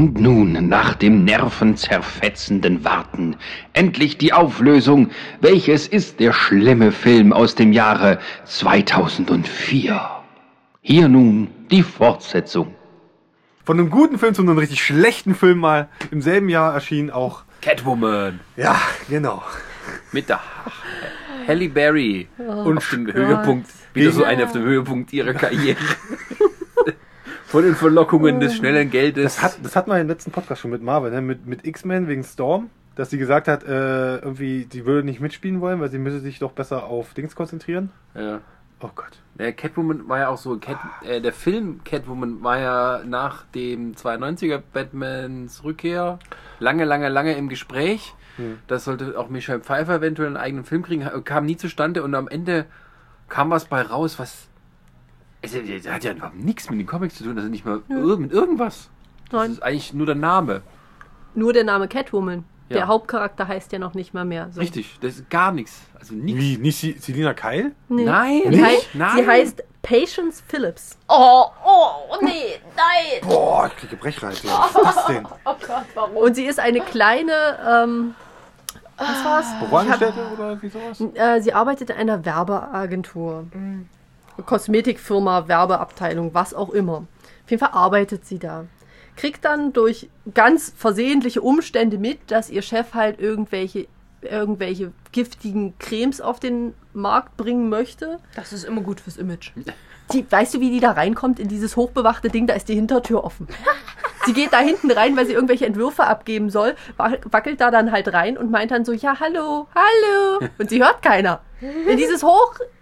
Und nun, nach dem nervenzerfetzenden Warten, endlich die Auflösung. Welches ist der schlimme Film aus dem Jahre 2004? Hier nun die Fortsetzung. Von einem guten Film zu einem richtig schlechten Film mal im selben Jahr erschien auch. Catwoman. Ja, genau. Mit der Halle Berry. Und auf dem Höhepunkt. Wieder so eine auf dem Höhepunkt ihrer Karriere. Von den Verlockungen des schnellen Geldes. Das, hat, das hatten wir im letzten Podcast schon mit Marvel, ne? mit, mit X-Men wegen Storm, dass sie gesagt hat, äh, irgendwie, sie würde nicht mitspielen wollen, weil sie müsse sich doch besser auf Dings konzentrieren. ja. Oh Gott. Der Catwoman war ja auch so, Cat, äh, der Film Catwoman war ja nach dem 92er Batmans Rückkehr lange, lange, lange im Gespräch. Hm. Das sollte auch Michelle Pfeiffer eventuell einen eigenen Film kriegen, kam nie zustande und am Ende kam was bei raus, was. Es es hat ja überhaupt nichts mit den Comics zu tun, das ist nicht mal ir mit irgendwas. Das Nein. ist eigentlich nur der Name. Nur der Name Catwoman. Ja. Der Hauptcharakter heißt ja noch nicht mal mehr. So. Richtig, das ist gar nichts. Also nichts. Wie? Nicht Si- Selina Keil? Nee. Nein, nicht? Nein. sie heißt Patience Phillips. Oh, oh, nee, nein. Boah, ich kriege Brechreiz. ey. Was ist das denn? Oh Gott, warum? Und sie ist eine kleine, ähm, was war's? Büroangestellte oder wie sowas? Äh, sie arbeitet in einer Werbeagentur. Kosmetikfirma, Werbeabteilung, was auch immer. Auf jeden Fall arbeitet sie da. Kriegt dann durch ganz versehentliche Umstände mit, dass ihr Chef halt irgendwelche, irgendwelche giftigen Cremes auf den Markt bringen möchte. Das ist immer gut fürs Image. Die, weißt du, wie die da reinkommt in dieses hochbewachte Ding? Da ist die Hintertür offen. Sie geht da hinten rein, weil sie irgendwelche Entwürfe abgeben soll, wa- wackelt da dann halt rein und meint dann so, ja, hallo, hallo. Und sie hört keiner. In dieses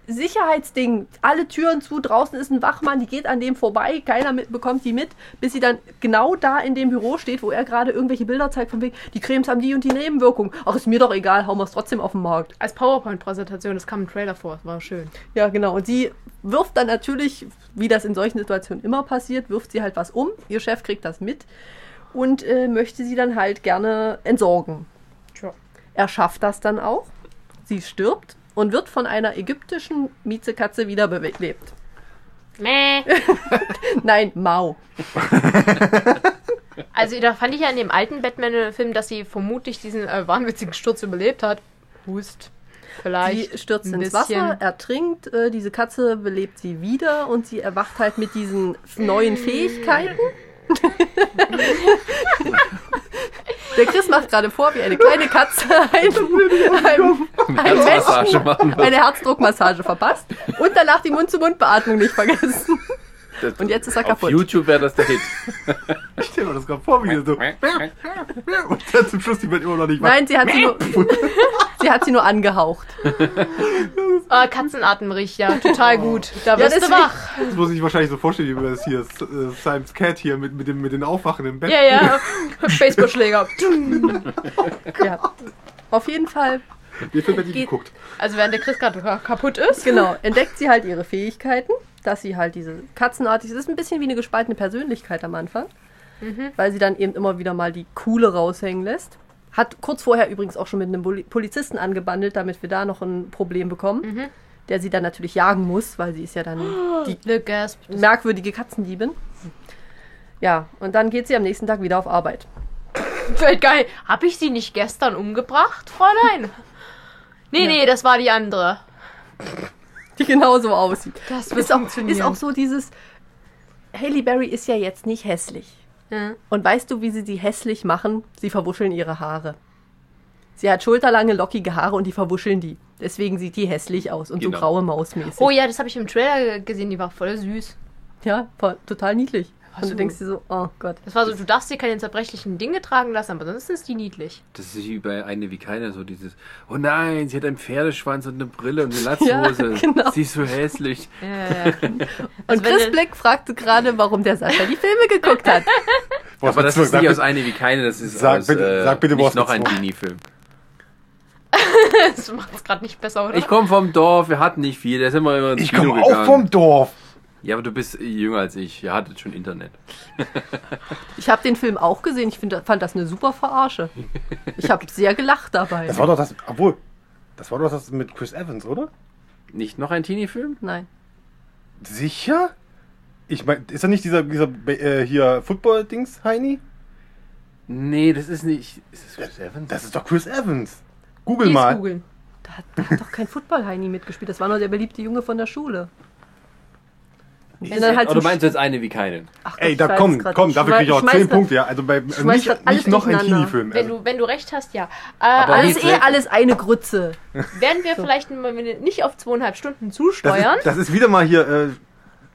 Hochsicherheitsding, alle Türen zu, draußen ist ein Wachmann, die geht an dem vorbei, keiner mit, bekommt die mit, bis sie dann genau da in dem Büro steht, wo er gerade irgendwelche Bilder zeigt von wegen, die Cremes haben die und die Nebenwirkungen. Ach, ist mir doch egal, hauen wir es trotzdem auf den Markt. Als PowerPoint-Präsentation, das kam im Trailer vor, das war schön. Ja, genau. Und sie wirft dann natürlich, wie das in solchen Situationen immer passiert, wirft sie halt was um. Ihr Chef kriegt das mit und äh, möchte sie dann halt gerne entsorgen. Tja. Er schafft das dann auch. Sie stirbt und wird von einer ägyptischen Miezekatze wiederbelebt. Mäh. Nein, Mau. Also da fand ich ja in dem alten Batman-Film, dass sie vermutlich diesen äh, wahnwitzigen Sturz überlebt hat. Hust. Vielleicht. Sie stürzt ins. Wasser, ertrinkt, äh, diese Katze belebt sie wieder und sie erwacht halt mit diesen neuen Fähigkeiten. Der Chris macht gerade vor, wie eine kleine Katze ein, einem Herzmassage Menschen eine Herzdruckmassage verpasst und danach die Mund-zu-Mund-Beatmung nicht vergessen. Und jetzt ist er Auf kaputt. YouTube wäre das der Hit. Ich stell mir das gerade vor, wie so. Und dann zum Schluss die Welt immer noch nicht Nein, sie hat sie nur, sie hat sie nur angehaucht. Äh, Katzenatemricht, ja, total gut. Da Ja, wirst du wach. Das muss ich wahrscheinlich so vorstellen, wie das hier äh, Simon's Cat hier mit, mit, dem, mit den Aufwachen im Bett. Ja, ja. Baseballschläger. Ja. Auf jeden Fall, Wie viel Geht- geguckt? Also während der Chris gerade ka- kaputt ist. genau, entdeckt sie halt ihre Fähigkeiten, dass sie halt diese katzenartig, es ist ein bisschen wie eine gespaltene Persönlichkeit am Anfang, weil sie dann eben immer wieder mal die Coole raushängen lässt. Hat kurz vorher übrigens auch schon mit einem Poli- Polizisten angebandelt, damit wir da noch ein Problem bekommen, der sie dann natürlich jagen muss, weil sie ist ja dann die Gasp. Das merkwürdige Katzendiebin. Ja, und dann geht sie am nächsten Tag wieder auf Arbeit. Geil. Hab ich sie nicht gestern umgebracht, Fräulein? Nee, nee, das war die andere. Die genauso aussieht. Das wird Ist auch, ist auch so dieses. Haley Berry ist ja jetzt nicht hässlich. Ja. Und weißt du, wie sie sie hässlich machen? Sie verwuscheln ihre Haare. Sie hat schulterlange, lockige Haare und die verwuscheln die. Deswegen sieht die hässlich aus und Genau. so graue Mausmäßig. Oh ja, das habe ich im Trailer gesehen, die war voll süß. Ja, voll, total niedlich. Und so. du denkst dir so, oh Gott. Das war so, du darfst dir keine zerbrechlichen Dinge tragen lassen, aber sonst ist die niedlich. Das ist wie bei eine wie keiner so dieses, oh nein, sie hat einen Pferdeschwanz und eine Brille und eine Ja, Latzhose. genau. Sie ist so hässlich. Und wenn Chris du- Black fragte gerade, warum der Sascha die Filme geguckt hat. Boah, Aber das ist nicht aus eine wie keine, das ist Sag aus, bitte- äh, sag bitte, nicht was noch ein. Teenie-Film. Das macht es gerade nicht besser, oder? Ich komme vom Dorf, wir hatten nicht viel, da sind wir immer ins Ich komme auch vom Dorf. Ja, aber du bist jünger als ich, ihr hattet schon Internet. Ich habe den Film auch gesehen. Ich find, fand das eine super Verarsche. Ich habe sehr gelacht dabei. Das war doch das, obwohl, das war doch das mit Chris Evans, oder? Nicht noch ein Teenie-Film? Nein. Sicher? Ich meine, ist er nicht dieser, dieser äh, hier Football-Dings, Heini? Nee, das ist nicht. Ist das Chris Evans? Das ist doch Chris Evans. Google Dies mal. googeln. Da hat, da hat doch kein Football-Heini mitgespielt. Das war nur der beliebte Junge von der Schule. Und sind dann halt Oder meinst du jetzt eine wie keine? Ach Gott, Ey, da komm, komm, dafür kriege ich auch schmeiß 10 grad- Punkte, ja. Also bei nicht, nicht noch ein. Teenie-Film. Wenn Also, du, wenn du recht hast, ja. Äh, Aber Das alles ist eh alles eine Grütze. werden wir vielleicht mal nicht auf zweieinhalb Stunden das, zusteuern. ist, das ist wieder mal hier, äh,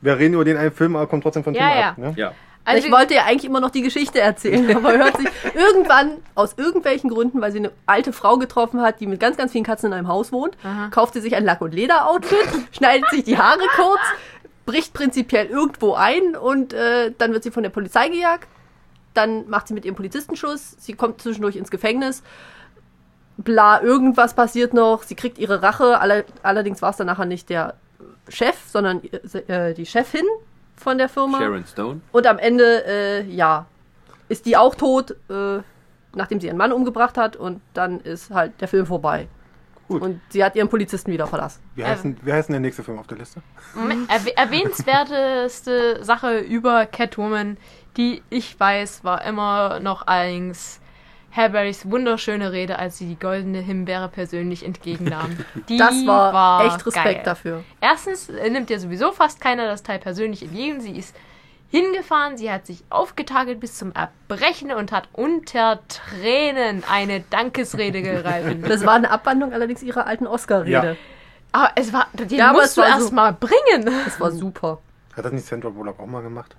wir reden über den einen Film, aber kommt trotzdem von Ja, Thema ja. ab. Ne? Ja. Also ich wollte ja eigentlich immer noch die Geschichte erzählen, aber hört sich irgendwann aus irgendwelchen Gründen, weil sie eine alte Frau getroffen hat, die mit ganz, ganz vielen Katzen in einem Haus wohnt, Aha. kauft sie sich ein Lack- und Leder-Outfit, schneidet sich die Haare kurz, bricht prinzipiell irgendwo ein und äh, dann wird sie von der Polizei gejagt. Dann macht sie mit ihrem Polizistenschuss, sie kommt zwischendurch ins Gefängnis. Bla, irgendwas passiert noch, sie kriegt ihre Rache. Alle, allerdings war es dann nachher nicht der Chef, sondern äh, die Chefin von der Firma. Sharon Stone. Und am Ende, äh, ja, ist die auch tot, äh, nachdem sie ihren Mann umgebracht hat. Und dann ist halt der Film vorbei. Gut. Und sie hat ihren Polizisten wieder verlassen. Wie, heißt denn, wie heißt denn der nächste Film auf der Liste? Erwähnenswerteste Sache über Catwoman, die ich weiß, war immer noch allerdings Hairberrys wunderschöne Rede, als sie die goldene Himbeere persönlich entgegennahm. Die Das war, echt Respekt geil. dafür. Erstens nimmt ja sowieso fast keiner das Teil persönlich entgegen. Sie ist hingefahren, sie hat sich aufgetakelt bis zum Erbrechen und hat unter Tränen eine Dankesrede gehalten. Das war eine Abwandlung allerdings ihrer alten Oscar-Rede. Ja. Aber es war, den Ja, aber musst es du war erst so- mal bringen. Das war super. Hat das nicht Sandra Bullock auch mal gemacht?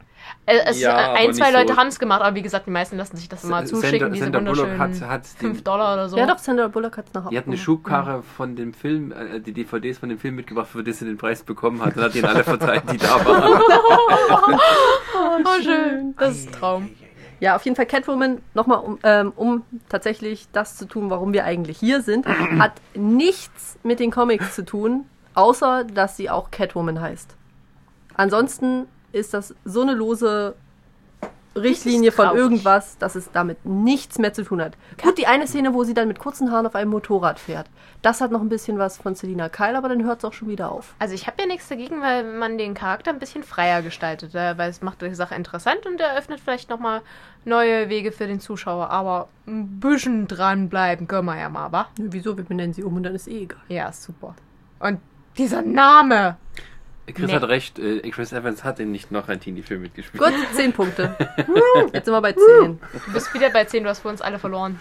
Äh, Es, Ja, äh, ein, zwei so- Leute haben es gemacht, aber wie gesagt, die meisten lassen sich das immer zuschicken, Sandra, diese Sandra Bullock hat, hat 5 den, Dollar oder so. Ja, doch, Sandra Bullock hat es nachher die hat eine Schubkarre von dem Film, äh, die DVDs von dem Film mitgebracht, für das sie den Preis bekommen hat. Und hat ihn alle verteilt, die da waren. Oh, schön. Das ist ein Traum. Ja, auf jeden Fall Catwoman, nochmal, um, ähm, um tatsächlich das zu tun, warum wir eigentlich hier sind, hat nichts mit den Comics zu tun, außer dass sie auch Catwoman heißt. Ansonsten ist das so eine lose Richtlinie von irgendwas, dass es damit nichts mehr zu tun hat. Gut, die eine Szene, wo sie dann mit kurzen Haaren auf einem Motorrad fährt, das hat noch ein bisschen was von Selina Kyle, aber dann hört es auch schon wieder auf. Also ich habe ja nichts dagegen, weil man den Charakter ein bisschen freier gestaltet, äh, weil es macht die Sache interessant und eröffnet vielleicht nochmal neue Wege für den Zuschauer. Aber ein bisschen dranbleiben können wir ja mal, wa? Wieso? Wir benennen sie um und dann ist eh egal. Ja, super. Und dieser Name. Chris Nee. hat recht, äh, Chris Evans hat in nicht noch ein Teenie-Film mitgespielt. Gut, 10 Punkte. Jetzt sind wir bei 10. Du bist wieder bei 10, du hast für uns alle verloren.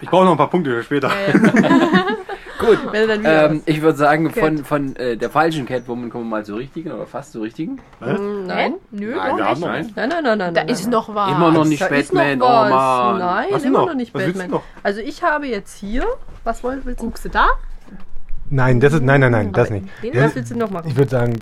Ich brauche noch ein paar Punkte für später. Ja, ja. Gut. Ähm, ich würde sagen, Cat. von, von äh, der falschen Catwoman kommen wir mal zur richtigen oder fast zur richtigen. Hm, Hä? Nein. Nö, Nein, noch Nein. Nein, nein, nein, nein. Da nein, ist nein. noch was. Immer noch nicht Da ist Batman, noch oh was. Mann. Nein, Was immer noch? noch nicht Was Batman. noch? Also ich habe jetzt hier. Was willst du? Guckst du da? Nein, das ist, nein, nein, nein, das Aber nicht. Den, was willst du noch machen? Ich würde sagen,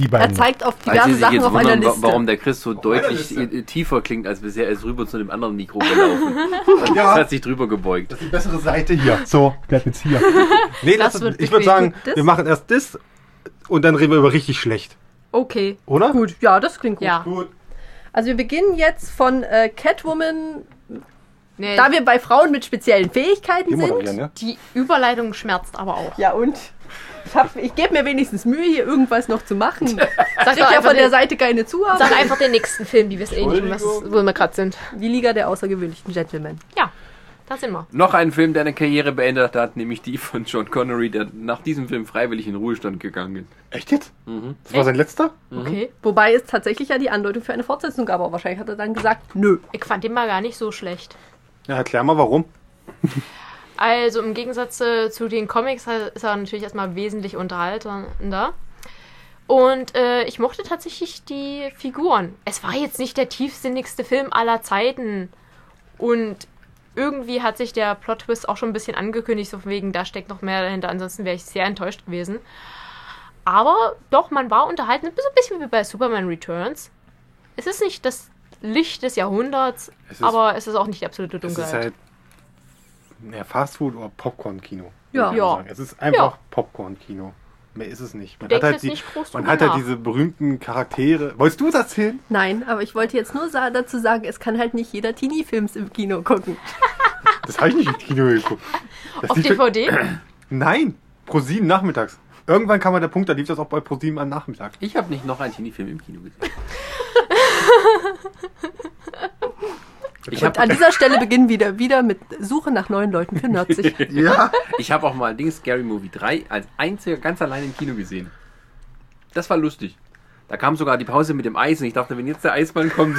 die Er beiden. zeigt auf diverse sich Sachen jetzt auf einer wundern, wa- Liste. warum der Chris so meiner deutlich tiefer klingt als bisher, er ist rüber zu dem anderen Mikro gelaufen. Ja. hat sich drüber gebeugt. Das ist die bessere Seite hier. So, bleib jetzt hier. Nee, Das das wird ich würde sagen, Das- wir machen erst das und dann reden wir über richtig schlecht. Okay. Oder? Gut, ja, das klingt gut. Ja. Gut. Also wir beginnen jetzt von äh, Catwoman, Nee, da wir bei Frauen mit speziellen Fähigkeiten sind. wieder, ne? die Überleitung schmerzt aber auch. Ja und? Ich, hab- ich gebe mir wenigstens Mühe, hier irgendwas noch zu machen. Ich Sag doch ja von der Seite keine Zuarbeit. sag einfach den nächsten Film, die wissen eh nicht, was, wo wir gerade sind. Die Liga der außergewöhnlichen Gentlemen. Ja, da sind wir. Noch ein Film, der eine Karriere beendet hat, nämlich die von John Connery, der nach diesem Film freiwillig in den Ruhestand gegangen ist. Echt jetzt? Mhm. Das war sein letzter? Okay. Wobei es tatsächlich ja die Andeutung für eine Fortsetzung gab, aber wahrscheinlich hat er dann gesagt, nö. Ich fand den mal gar nicht so schlecht. Ja, erklär mal warum. Also im Gegensatz äh, zu den Comics ist er natürlich erstmal wesentlich unterhaltender. Und äh, ich mochte tatsächlich die Figuren. Es war jetzt nicht der tiefsinnigste Film aller Zeiten. Und irgendwie hat sich der Plot-Twist auch schon ein bisschen angekündigt, so von wegen, da steckt noch mehr dahinter. Ansonsten wäre ich sehr enttäuscht gewesen. Aber doch, man war unterhalten. So ein bisschen wie bei Superman Returns. Es ist nicht das Licht des Jahrhunderts, Es ist- aber es ist auch nicht die absolute Es ist Dunkelheit. halt ja, Fastfood oder Popcorn-Kino. Ja. Ja. sagen. Es ist einfach Ja. Popcorn-Kino. Mehr ist es nicht. Man Denk hat halt, jetzt die, nicht groß man hat halt diese berühmten Charaktere. Wolltest du es erzählen? Nein, aber ich wollte jetzt nur dazu sagen, es kann halt nicht jeder Teenie-Films im Kino gucken. Das habe ich nicht im Kino geguckt. Das Auf DVD? Nein, pro sieben nachmittags. Irgendwann kam mal der Punkt, da lief das auch bei pro sieben am Nachmittag. Ich habe nicht noch einen Teenie-Film im Kino gesehen. Ich Und habe an dieser Stelle beginnen wir wieder mit Suche nach neuen Leuten für Nerdzig. Ja. ich hab auch mal Ding Scary Movie 3 als einziger ganz allein im Kino gesehen. Das war lustig. Da kam sogar die Pause mit dem Eis und ich dachte, wenn jetzt der Eismann kommt.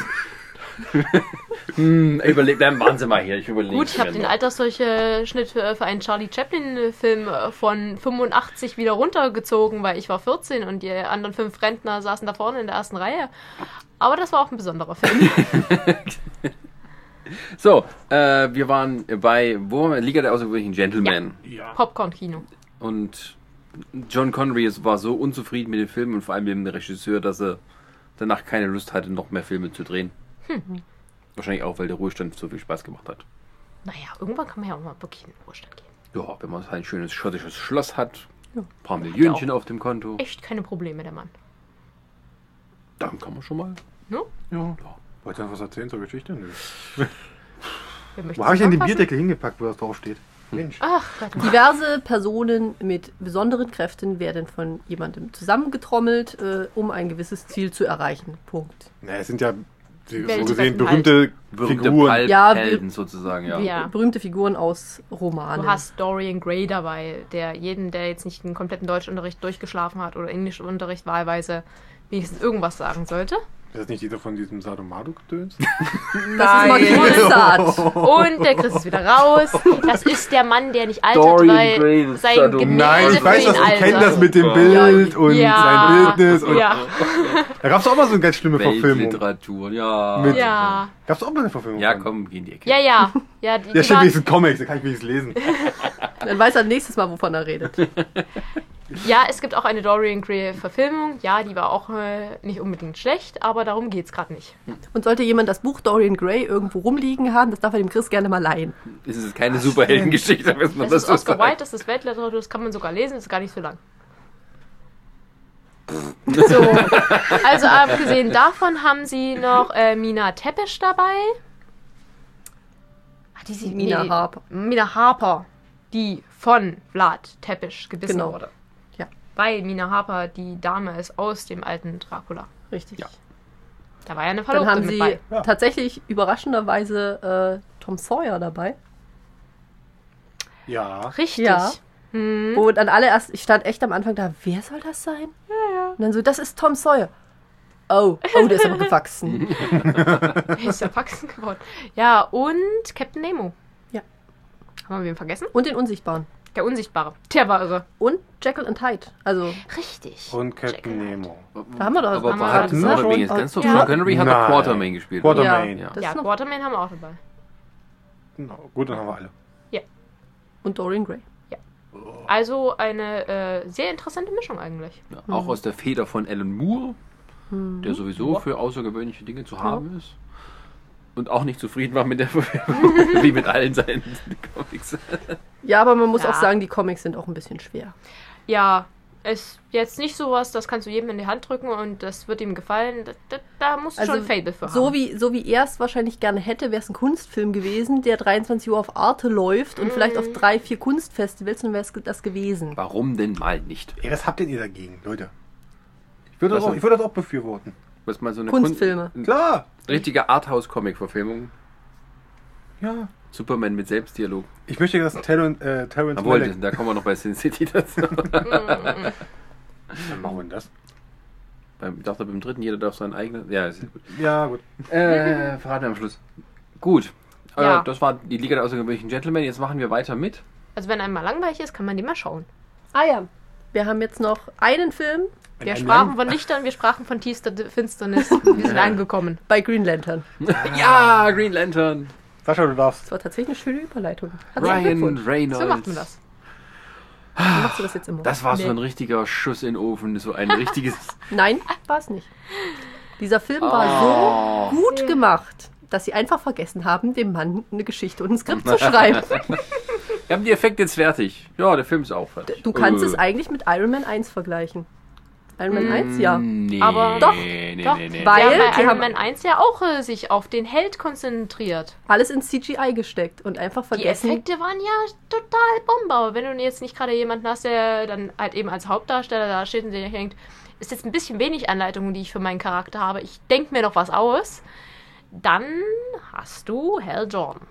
hm, überleg, dann waren sie mal hier. Ich überlege. Gut, ich habe den Altersdurchschnitt für, für einen Charlie Chaplin-Film äh, von 85 wieder runtergezogen, weil ich war 14 und die anderen fünf Rentner saßen da vorne in der ersten Reihe. Aber das war auch ein besonderer Film. So, äh, wir waren bei wo waren wir? Liga der außergewöhnlichen Gentlemen. Ja. Popcorn-Kino. Und John Connery war so unzufrieden mit dem Film und vor allem mit dem Regisseur, dass er danach keine Lust hatte, noch mehr Filme zu drehen. Wahrscheinlich auch, weil der Ruhestand so viel Spaß gemacht hat. Naja, irgendwann kann man ja auch mal wirklich in den Ruhestand gehen. Ja, wenn man ein schönes schottisches Schloss hat, ein paar ja Millionchen auf dem Konto, Echt keine Probleme, der Mann. dann kann man schon mal. Ne? ja. Wollt ihr noch was erzählen zur Geschichte? Nö. Wer möchte Wo habe ich denn den? Bierdeckel hingepackt, wo das draufsteht? Mensch. Ach Gott. Diverse Personen mit besonderen Kräften werden von jemandem zusammengetrommelt, äh, um ein gewisses Ziel zu erreichen. Punkt. Na, es sind ja die, so gesehen halt. berühmte, Berühmte Figuren. Ja, Pulp-Helden sozusagen, ja. Ja. Berühmte Figuren aus Romanen. Du hast Dorian Gray dabei, der jeden, der jetzt nicht den kompletten Deutschunterricht durchgeschlafen hat oder Englischunterricht wahlweise wenigstens irgendwas sagen sollte. Ist das nicht dieser von diesem Sadomaso-Gedöns? das ist. Und der Chris ist wieder raus. Das ist der Mann, der nicht altert, Dorian weil sein Sado- Gemälde Nein, ich weiß das, ich kenne das mit dem Ja. Bild und sein Bildnis. Und ja, Da gab es auch mal so eine ganz schlimme Verfilmung. Weltliteratur, ja. Mit- ja, Gab es auch mal eine Verfilmung? Ja, komm, geh in die Ecke. ja, ja, ja, die, Ja, stimmt, wenigstens Comics, da kann ich wenigstens lesen. Dann weiß er nächstes Mal, wovon er redet. Ja, es gibt auch eine Dorian Gray Verfilmung. Ja, die war auch äh, nicht unbedingt schlecht, aber darum geht's gerade nicht. Und sollte jemand das Buch Dorian Gray irgendwo rumliegen haben, das darf er dem Chris gerne mal leihen. Es ist keine Superheldengeschichte, muss man Das ist dazu Oscar sagen. Wilde, das ist Weltliteratur, das kann man sogar lesen, das ist gar nicht so lang. So, also abgesehen davon haben sie noch äh, Mina Tepesch dabei. Hat die sie, Mina Harper. Mina Harper, die von Vlad Tepesch gebissen Genau. wurde. Weil Mina Harper die Dame ist aus dem alten Dracula. Richtig. Ja. Da war ja eine Dann Verlobte haben mit sie bei. Tatsächlich überraschenderweise äh, Tom Sawyer dabei. Ja. Richtig. Ja. Hm. Wo dann alle erst, ich stand echt am Anfang da, wer soll das sein? Ja, ja. Und dann so, das ist Tom Sawyer. Oh, oh, der ist aber gewachsen. Ist erwachsen geworden. Ja, und Captain Nemo. Ja. Haben wir wen vergessen? Und den Unsichtbaren. Der Unsichtbare. Der war irre. Und Jekyll and Hyde. Also, Richtig. Und Captain Nemo. da haben wir doch. Aber wir hat Quartermain jetzt ganz Ja. Sean Connery hat doch. Quartermain gespielt. Quartermain. Ja. Das ja, ist noch, Waterman haben wir auch dabei. Genau. Gut, dann haben wir alle. und Dorian Gray. Also eine äh, sehr interessante Mischung eigentlich. Ja, auch aus der Feder von Alan Moore, der sowieso für außergewöhnliche Dinge zu haben ist. Und auch nicht zufrieden war mit der Verfilmung, wie mit allen seinen Comics. Ja, aber man muss Ja. auch sagen, die Comics sind auch ein bisschen schwer. Ja, ist jetzt nicht sowas, das kannst du jedem in die Hand drücken und das wird ihm gefallen. Da, da, da musst du Also, schon ein Fable für haben. So wie, so wie er es wahrscheinlich gerne hätte, wäre es ein Kunstfilm gewesen, der 23 Uhr auf Arte läuft und vielleicht auf drei, vier Kunstfestivals, dann wäre es das gewesen. Warum denn mal nicht? Ey, was habt denn ihr dagegen, Leute? Ich würde das, auch- denn? ich würde das auch befürworten. Was mal so eine Kunstfilme. Kun- Klar. Richtige Arthouse-Comic-Verfilmung. Ja. Superman mit Selbstdialog. Ich möchte, dass Terrence, äh, Terrence Obwohl, Malick... da kommen wir noch bei Sin City dazu. Dann machen wir das. Ich dachte, beim dritten jeder darf seinen eigenen. Ja, ist ja gut. Ja, gut. Äh, verraten wir am Schluss. Gut. Ja. Äh, das war die Liga der außergewöhnlichen Gentlemen. Jetzt machen wir weiter mit. Also wenn einem mal langweilig ist, kann man die mal schauen. Ah ja. Wir haben jetzt noch einen Film Wir sprachen von Lichtern, wir sprachen von tiefster Finsternis. Wir sind angekommen. bei Green Lantern. Ja, Green Lantern. Sascha, du darfst. Das war tatsächlich eine schöne Überleitung. Herzlichen Ryan. Reynolds. So macht man das. Wie machst du das jetzt immer? Das war so Nee. ein richtiger Schuss in den Ofen. So ein richtiges. Nein, war es nicht. Dieser Film war Oh. so gut gemacht, dass sie einfach vergessen haben, dem Mann eine Geschichte und ein Skript zu schreiben. Wir haben die Effekte jetzt fertig. Ja, der Film ist auch fertig. Du kannst Äh. es eigentlich mit Iron Man 1 vergleichen. Iron Man 1, ja. Nee, Aber- Doch, nee, doch, nee, nee. weil- Sie haben bei Iron Man 1 ja auch äh, sich auf den Held konzentriert. Alles in CGI gesteckt und einfach Die vergessen. Effekte waren ja total Bombe. Aber wenn du jetzt nicht gerade jemanden hast, der dann halt eben als Hauptdarsteller da steht und sich denkt, ist jetzt ein bisschen wenig Anleitung, die ich für meinen Charakter habe. Ich denke mir noch was aus. dann hast du Hal Jordan.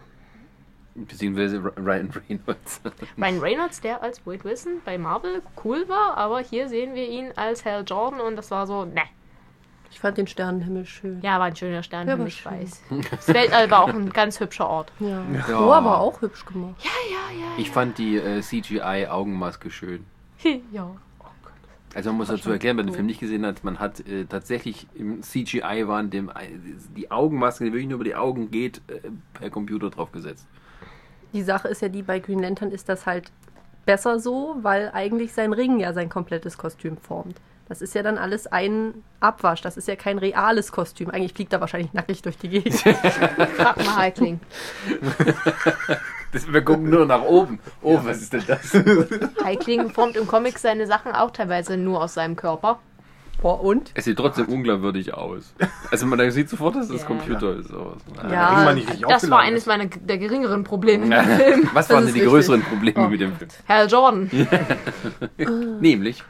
Beziehungsweise Ryan Reynolds. Ryan Reynolds, der als Wade Wilson bei Marvel cool war, aber hier sehen wir ihn als Hal Jordan und das war so, ne. Ich fand den Sternenhimmel schön. Ja, war ein schöner Stern, Ja, war ich schön. weiß. Das Weltall war auch ein ganz hübscher Ort. Ja. Ja. Oh, aber auch hübsch gemacht. Ich fand die äh, CGI-Augenmaske schön. ja. Also man muss dazu erklären, wer den Film nicht gesehen hat, man hat äh, tatsächlich im CGI waren dem äh, die Augenmaske, die wirklich nur über die Augen geht, äh, per Computer drauf gesetzt. Die Sache ist ja die, bei Green Lantern ist das halt besser so, weil eigentlich sein Ring ja sein komplettes Kostüm formt. Das ist ja dann alles ein Abwasch. Das ist ja kein reales Kostüm. Eigentlich fliegt er wahrscheinlich nackig durch die Gegend. Frag mal Heikling. Das, wir gucken nur nach oben. Oh, was ist denn das? Heikling formt im Comic seine Sachen auch teilweise nur aus seinem Körper. Boah, und? Es sieht trotzdem unglaubwürdig aus. Also man sieht sofort, dass das Ja. Computer ist. Sowas. Ja. Das war eines meiner der geringeren Probleme im Film. Was Das waren denn die richtig. größeren Probleme Oh mit dem Film? Hal Jordan. Nämlich,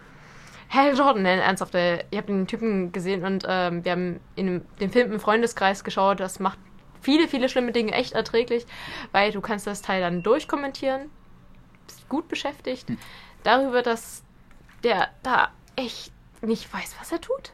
Hal Jordan, ne, ernsthaft. äh, Ich habe den Typen gesehen und ähm, wir haben in dem, Film im Freundeskreis geschaut. Das macht viele, viele schlimme Dinge echt erträglich, weil du kannst das Teil dann durchkommentieren. Bist gut beschäftigt. Darüber, dass der da echt nicht weiß, was er tut.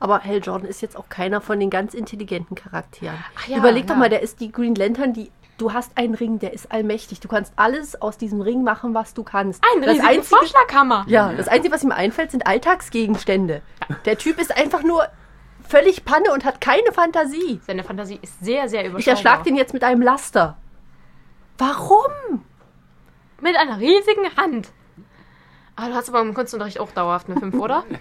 Aber Hal Jordan ist jetzt auch keiner von den ganz intelligenten Charakteren. Ja, Überleg doch ja. mal, der ist die Green Lantern, die. Du hast einen Ring, der ist allmächtig. Du kannst alles aus diesem Ring machen, was du kannst. Ein das einzige, Vorschlaghammer. Ja, das Einzige, was ihm einfällt, sind Alltagsgegenstände. Der Typ ist einfach nur völlig Panne und hat keine Fantasie. Seine Fantasie ist sehr, sehr überschaubar. Ich erschlag den jetzt mit einem Laster. Warum? Mit einer riesigen Hand. Aber du hast aber im Kunstunterricht auch dauerhaft eine 5, oder?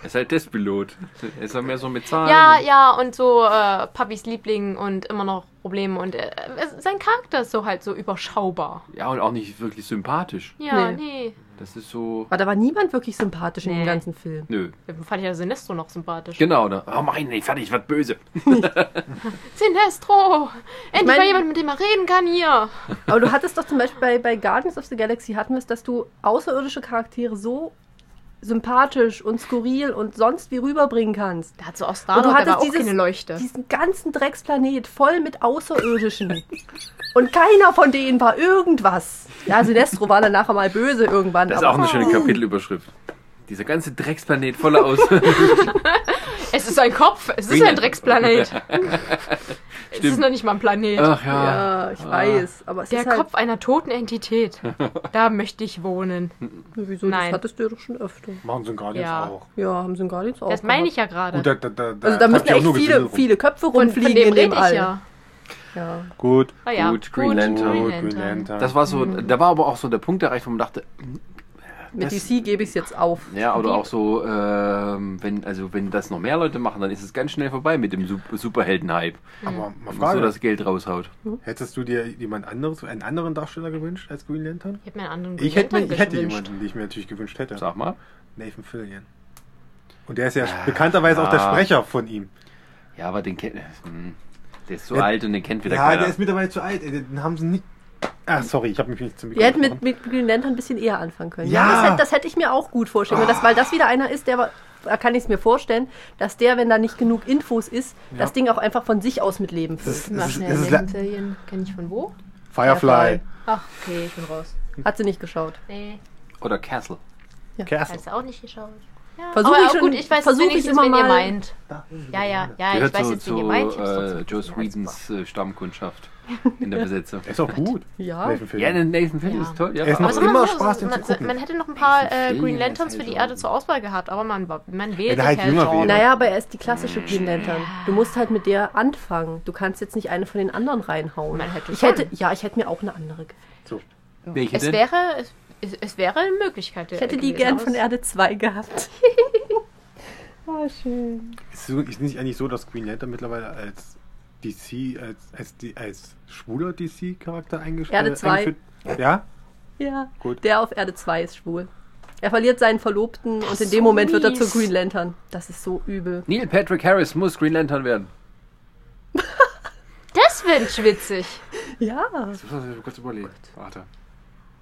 er ist halt Testpilot. Er ist ja mehr so mit Zahlen. Ja, ja, und so äh, Papis Liebling und immer noch Probleme. Und äh, sein Charakter ist so halt so überschaubar. Ja, und auch nicht wirklich sympathisch. Ja, Nee. nee. Das ist so. Aber da war niemand wirklich sympathisch in Nee. dem ganzen Film. Nö. Da fand ich ja Sinestro noch sympathisch. Genau, da. Oh, mach ihn nicht fertig, ich werd böse. Sinestro! Endlich mein- mal jemand, mit dem man reden kann hier. Aber du hattest doch zum Beispiel bei, bei Guardians of the Galaxy hatten wir es, dass du außerirdische Charaktere so sympathisch und skurril und sonst wie rüberbringen kannst. Da hat so auch Star du hattest aber auch dieses- keine Leuchte. Diesen ganzen Drecksplanet voll mit Außerirdischen. Und keiner von denen war irgendwas. Ja, Sinestro war dann nachher mal böse irgendwann. Das ist auch eine schöne Kapitelüberschrift. Dieser ganze Drecksplanet voller Aus. Es ist ein Kopf, es ist ein Drecksplanet. es ist noch nicht mal ein Planet. Ach ja. Ja, ich weiß. Aber es Der ist halt, Kopf einer toten Entität. Da möchte ich wohnen. Wieso? Nein. Das hattest du ja doch schon öfter. Machen sie Guardians Ja. auch. Ja, haben sie in Guardians auch Das meine ich ja gerade. Gut, da, da, da, Also da müssen ja echt viele, viele Köpfe Von, von rumfliegen dem in dem rede ich All. ja. Ja. Gut, Ah, ja. Gut, Green Lantern. gut, Green Green Lantern. Lantern. Das war so, da war aber auch so der Punkt erreicht, wo man dachte, Mit Das- DC gebe ich es jetzt auf. ja, oder auch so, ähm, wenn, also wenn das noch mehr Leute machen, dann ist es ganz schnell vorbei mit dem Sup- Superhelden-Hype. Aber mal Wo so das Geld raushaut. hättest du dir jemand anderes, einen anderen Darsteller gewünscht als Green Lantern? Ich hätte mir einen anderen Ich hätte, Lantern ich hätte gewünscht. jemanden, den ich mir natürlich gewünscht hätte. Sag mal. Nathan Fillion. Und der ist ja bekannterweise auch der ja. Sprecher von ihm. Ja, aber den kennt. Hm, der ist so Ja. alt und den kennt wieder Ja, keiner. der ist mittlerweile zu alt. ey, Den haben sie nicht. Ach, sorry, ich habe mich nicht zum Ihr hättet mit, mit Green Lantern ein bisschen eher anfangen können. Ja. das, hätte, das hätte ich mir auch gut vorstellen können. Das, weil das wieder einer ist, der da kann ich es mir vorstellen, dass der, wenn da nicht genug Infos ist, das Ding auch einfach von sich aus mit Leben füllt. Das ist- Mal das schnell, ist Serien kenne ich von wo? Firefly. Ach, okay, ich bin raus. Hat sie nicht geschaut. Nee, Oder Castle. Castle. hast du auch nicht geschaut. Ja, Versuch aber ich schon- gut, ich weiß versuch ich immer wen ihr mal- meint. Ja, ja, ja, ich Gehört weiß so jetzt, wen zu ihr meint. Ich hab's äh, trotzdem Joe. Swedens äh, Stammkundschaft in der Besetzung. Ist auch gut. Ja. Nathan Ja, Fillion. der Nathan Fillion Ja. ist toll. Ja, Er ist aber- noch Aber sagen wir immer Spaß, den man, zu gucken. man hätte noch ein paar äh, Green Lanterns für halt die so- Erde zur Auswahl gehabt, aber man, man wählt Wenn er halt Hal jünger wäre. Naja, aber er ist die klassische Green Lantern. Du musst halt mit der anfangen. Du kannst jetzt nicht eine von den anderen reinhauen. Man hätte ich schon. hätte, ja, ich hätte mir auch eine andere gewählt. So. Welche Es denn? wäre, es, es, es wäre eine Möglichkeit. Ich hätte die gern von Erde 2 gehabt. Ah, schön. Ist es nicht eigentlich so, dass Green Lantern mittlerweile als DC, als, als, als schwuler DC-Charakter eingestellt Erde zwei. eingeführt- Ja? Ja, Gut. der auf Erde 2 ist schwul. Er verliert seinen Verlobten und in dem so Moment wird er mies. zur Green Lantern. Das ist so übel. Neil Patrick Harris muss Green Lantern werden. Das wäre schwitzig. Ja. Das muss ich kurz überlegen. Warte.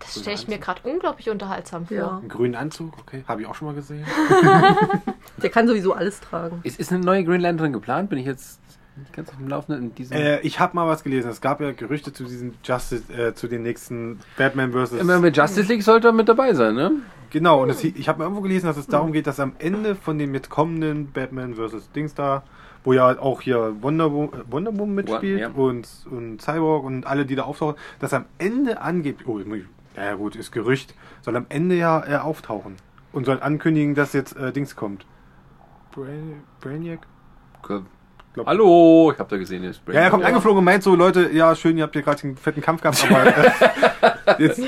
Das stelle ich mir gerade unglaublich unterhaltsam vor. Ja. Einen grünen Anzug, okay. Habe ich auch schon mal gesehen. Der kann sowieso alles tragen. Ist, ist eine neue Green Lantern geplant? Bin ich jetzt nicht ganz auf dem Laufenden in diesem... Äh, ich habe mal was gelesen. Es gab ja Gerüchte zu diesen Justice, äh, zu den nächsten Batman vs. Immer mit Justice League sollte er mit dabei sein, ne? Genau, und es, ich habe mal irgendwo gelesen, dass es darum geht, dass am Ende von dem jetzt kommenden Batman vs. Dings da, wo ja auch hier Wonder, Wo- äh, Wonder Woman mitspielt ja. und, und Cyborg und alle, die da auftauchen, dass am Ende angeblich, oh, ich- ja ja, gut, ist Gerücht, soll am Ende ja äh, auftauchen und soll ankündigen, dass jetzt äh, Dings kommt. Brain, Brainiac? Glaub- Hallo, ich hab da gesehen, ist Ja, er kommt angeflogen und meint so, Leute, ja, schön, ihr habt hier gerade einen fetten Kampf gehabt, aber äh, jetzt,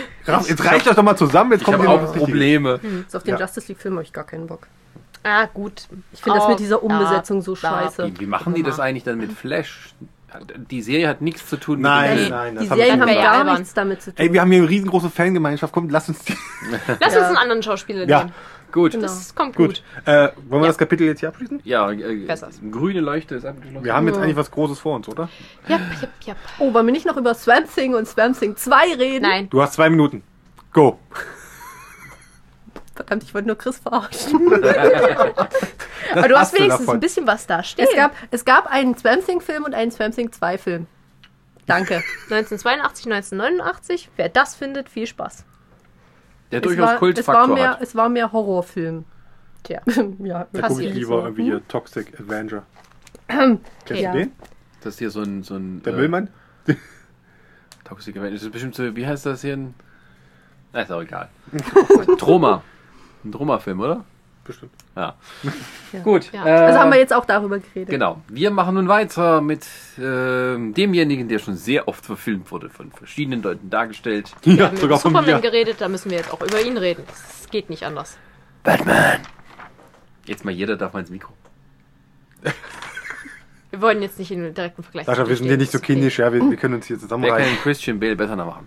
jetzt reicht euch doch mal zusammen, jetzt kommt auch das. Probleme. So auf den Ja. Justice League Film habe ich gar keinen Bock. Ah, gut. Ich finde das Oh, mit dieser Umbesetzung so scheiße. Wie, wie machen die das eigentlich dann mit Flash? Die Serie hat nichts zu tun Nein, mit dem Film. nein, das die Serien haben gar Albern. nichts damit zu tun. Ey, wir haben hier eine riesengroße Fangemeinschaft, komm, lass uns die... Lass Ja. uns einen anderen Schauspieler Ja. nehmen. Gut. Genau. Das kommt gut. Gut. Äh, wollen wir Ja. das Kapitel jetzt hier abschließen? Ja, äh, Besser. grüne Leuchte ist abgeschlossen. Wir haben jetzt Ja. eigentlich was Großes vor uns, oder? Jap, jap, jap. Oh, wollen wir nicht noch über Swamp Thing und Swamp Thing 2 reden? Nein. Du hast zwei Minuten. Go. Verdammt, ich wollte nur Chris verarschen. Aber du hast hast du wenigstens davon. ein bisschen was da stehen. Es gab, es gab einen Swamp Thing Film und einen Swamp Thing 2 Film. Danke. 1982, 1989. Wer das findet, viel Spaß. Der es, durchaus war, es, war Kultfaktor mehr, hat. es war mehr Horrorfilm. Tja. ja, Da gucke Passiert ich so. lieber irgendwie hier Toxic Avenger. Kennst Ja. du den? Das ist hier so ein... So ein Der äh, Müllmann? Toxic Avenger. Das ist bestimmt so, wie heißt das hier? Ein, na, ist auch egal. Troma. Ein Troma-Film, oder? Bestimmt. Ja. Ja. Gut. Ja. äh, Also haben wir jetzt auch darüber geredet. Genau. Wir machen nun weiter mit ähm, demjenigen, der schon sehr oft verfilmt wurde, von verschiedenen Leuten dargestellt. Wir Ja, haben über sogar von Superman mir. geredet, da müssen wir jetzt auch über ihn reden. Es geht nicht anders. Batman. Jetzt mal jeder darf mal ins Mikro. Wir wollen jetzt nicht in direkten Vergleich. Sascha, wir sind hier nicht so kindisch, ja, wir, wir können uns hier zusammenreißen. den Christian Bale besser nachmachen?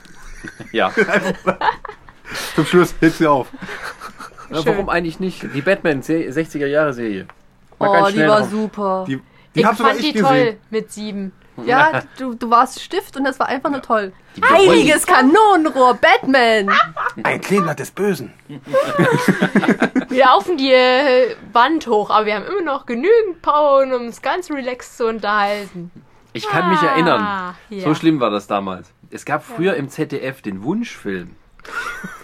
Ja. Zum Schluss, hilf sie auf. Na, warum eigentlich nicht? Die Batman 60er Jahre Serie. Mal Oh, die war noch- super. Die, die Ich fand ich die gesehen. toll mit sieben. Ja, du, du warst Stift und das war einfach nur toll. Die Heiliges Kanonenrohr, Batman! Ein Kleeblatt des Bösen. Wir laufen die äh, Wand hoch, aber wir haben immer noch genügend Power, um uns ganz relaxed zu unterhalten. Ich kann mich Ah, erinnern. ja. So schlimm war das damals. Es gab früher im ZDF den Wunschfilm.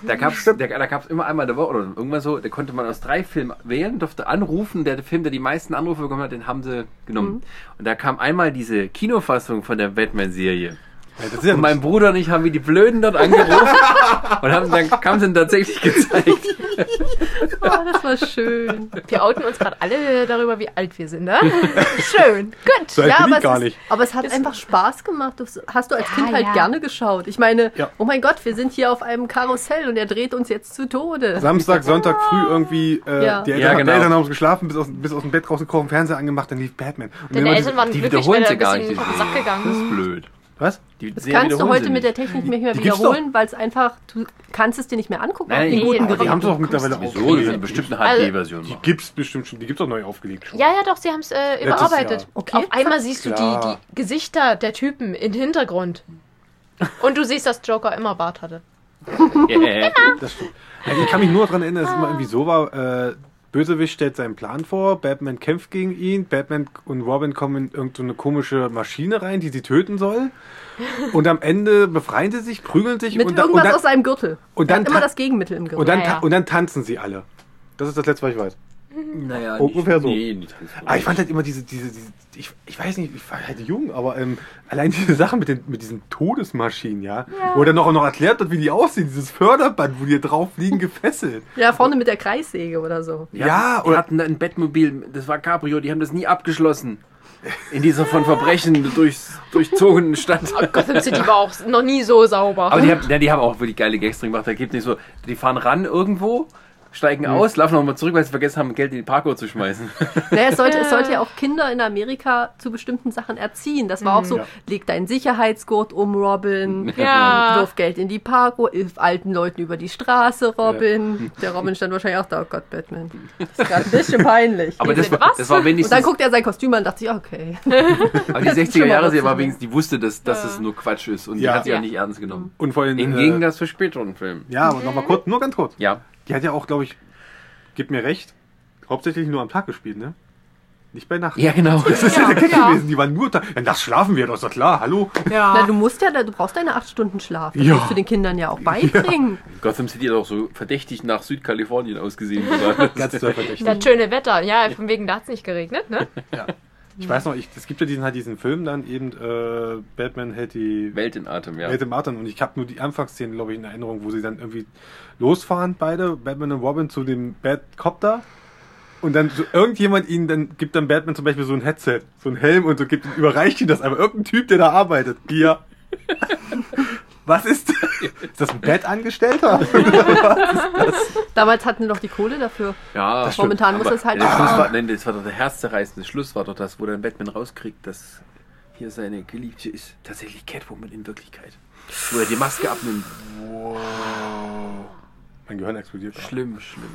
Da gab es da, da gab's immer einmal in der Woche oder irgendwann so, da konnte man aus drei Filmen wählen, durfte anrufen. Der Film, der die meisten Anrufe bekommen hat, den haben sie genommen. Und da kam einmal diese Kinofassung von der Batman-Serie. Ja, Und mein Bruder und ich haben wie die Blöden dort angerufen und haben dann kam sie dann tatsächlich gezeigt. Oh, das war schön. Wir outen uns gerade alle darüber, wie alt wir sind, ne? Schön. Gut. so Ja, aber gar es, ist, nicht. aber es hat einfach Spaß gemacht. Das hast du als Kind halt ja. gerne geschaut. Ich meine, Ja. oh mein Gott, wir sind hier auf einem Karussell und er dreht uns jetzt zu Tode. Samstag, Sonntag früh irgendwie, äh, Ja. die Eltern, Ja, genau. die Eltern haben geschlafen, bis aus, bis aus dem Bett rausgekrochen, Fernseher angemacht, dann lief Batman. Und Deine immer Eltern waren Die glücklich, wiederholen er sie gar nicht. auf den Sack Das gegangen ist blöd. Was? Die Das Serie kannst du heute mit der. Technik nicht mehr Die wiederholen, weil es einfach, du kannst es dir nicht mehr angucken. Nein, die- guten aber Die haben sie doch mittlerweile Wieso? aufgelegt. Das ist bestimmt eine Also- HD-Version. Die noch. gibt's bestimmt schon, die gibt's doch neu aufgelegt schon. Ja, ja, doch, sie haben es äh, überarbeitet. Okay. Auf einmal siehst du die, die Gesichter der Typen im Hintergrund. Und du siehst, dass Joker immer Bart hatte. Yeah. Das stimmt. Also ich kann mich nur daran erinnern, dass es immer irgendwie so war, äh, Bösewicht stellt seinen Plan vor, Batman kämpft gegen ihn, Batman und Robin kommen in irgendeine komische Maschine rein, die sie töten soll. Und am Ende befreien sie sich, prügeln sich Mit und, dann, und, irgendwas dann, aus seinem Gürtel. und dann immer das Gegenmittel im Gürtel. und, dann, Ja, ja. und dann tanzen sie alle. Das ist das letzte, was ich weiß. Naja, Ungefähr so. Nee, nicht Aber ich fand halt immer diese, diese, diese ich, ich weiß nicht, ich war halt jung, aber ähm, allein diese Sachen mit, den, mit diesen Todesmaschinen, ja, wo dann noch, noch erklärt wird, wie die aussehen, dieses Förderband, wo die drauf liegen, gefesselt. ja, vorne mit der Kreissäge oder so. Die Ja, hatten, die oder- hatten ein Bettmobil, das war Cabrio, die haben das nie abgeschlossen. In dieser von Verbrechen durchs, durchzogenen Stadt. Oh, Gotham City war auch noch nie so sauber. Aber die haben, ja, die haben auch wirklich geile Gags drin gemacht. Da gibt nicht so, die fahren ran irgendwo, steigen aus, laufen nochmal zurück, weil sie vergessen haben, Geld in die Parkour zu schmeißen. Naja, es sollte, es sollte ja auch Kinder in Amerika zu bestimmten Sachen erziehen. Das war auch so, Ja. leg deinen Sicherheitsgurt um, Robin. Ja. Wirf Geld in die Parko, hilf alten Leuten über die Straße, Robin. Der Robin stand wahrscheinlich auch da, oh Gott, Batman. Das ist gerade ein bisschen peinlich. Aber das war, Was? das war und dann wenigstens, guckt er sein Kostüm an und dachte sich, okay. aber die 60er schon mal Jahre, sie war wenigstens, die wusste, dass, dass es nur Quatsch ist und die Ja. hat sie ja Ja. nicht ernst genommen. Und vor allem. Im äh, Gegensatz für späteren Filmen. Ja, aber nochmal kurz, nur ganz kurz. Ja. Die hat ja auch, glaube ich, gib mir recht, hauptsächlich nur am Tag gespielt, ne? Nicht bei Nacht. Ja, genau. Das ist ja, Ja, der Gag ja. gewesen. Die waren nur da. Ja, nachts schlafen wir, das ist doch klar. Hallo? Ja. Na, du musst ja, du brauchst deine acht Stunden Schlaf. Das Ja. musst du den Kindern ja auch beibringen. Gotham City hat auch so verdächtig nach Südkalifornien ausgesehen. Ganz toll verdächtig. das schöne Wetter. Ja, von wegen, da hat es nicht geregnet, ne? Ich weiß noch, ich, es gibt ja diesen, halt diesen Film dann eben, äh, Batman hält die Welt in Atem, ja. Welt im Atem. Und ich habe nur die Anfangsszene, glaube ich, in Erinnerung, wo sie dann irgendwie losfahren, beide, Batman und Robin, zu dem Batcopter. Und dann so irgendjemand ihnen, dann gibt dann Batman zum Beispiel so ein Headset, so ein Helm und so gibt, überreicht ihm das. Aber irgendein Typ, der da arbeitet, hier. Was ist das? Ist das ein Bettangestellter? Damals hatten wir doch die Kohle dafür. Ja, Das stimmt. Momentan muss aber das halt. Der Schluss war, nein, das war doch der herzzerreißende Schluss, war doch das, wo dann Batman rauskriegt, dass hier seine Geliebte ist. Tatsächlich Catwoman in Wirklichkeit. Wo er die Maske abnimmt. Mein Gehirn explodiert. gerade. Schlimm, schlimm.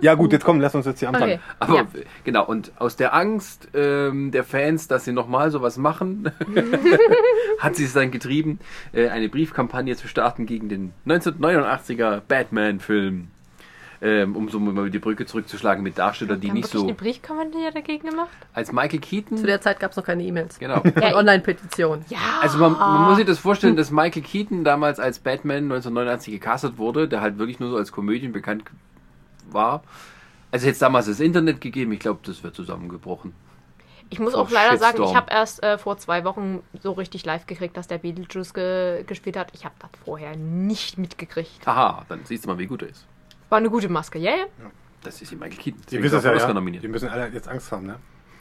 Ja gut, jetzt komm, lass uns jetzt hier anfangen. Okay. Aber Ja. genau, und aus der Angst ähm, der Fans, dass sie nochmal sowas machen, hat sie es dann getrieben, äh, eine Briefkampagne zu starten gegen den 1989er Batman-Film. Ähm, um so mal die Brücke zurückzuschlagen mit Darstellern, die nicht so. eine Briefkampagne dagegen gemacht? Als Michael Keaton. Zu der Zeit gab es noch keine E-Mails. genau. Und Online-Petitionen. Ja. Also man, man muss sich das vorstellen, dass Michael Keaton damals als Batman 1989 gecastet wurde, der halt wirklich nur so als Komödien bekannt war. Also jetzt damals das Internet gegeben, ich glaube, das wird zusammengebrochen. Ich muss auch leider sagen, Shitstorm. ich habe erst äh, vor zwei Wochen so richtig live gekriegt, dass der Beetlejuice ge gespielt hat. Ich habe das vorher nicht mitgekriegt. Aha, dann siehst du mal, wie gut er ist. War eine gute Maske, ja, ja. Das ist die Michael Keaton. Ihr wisst ist es ja, ja. nominiert. Wir müssen alle jetzt Angst haben, ne?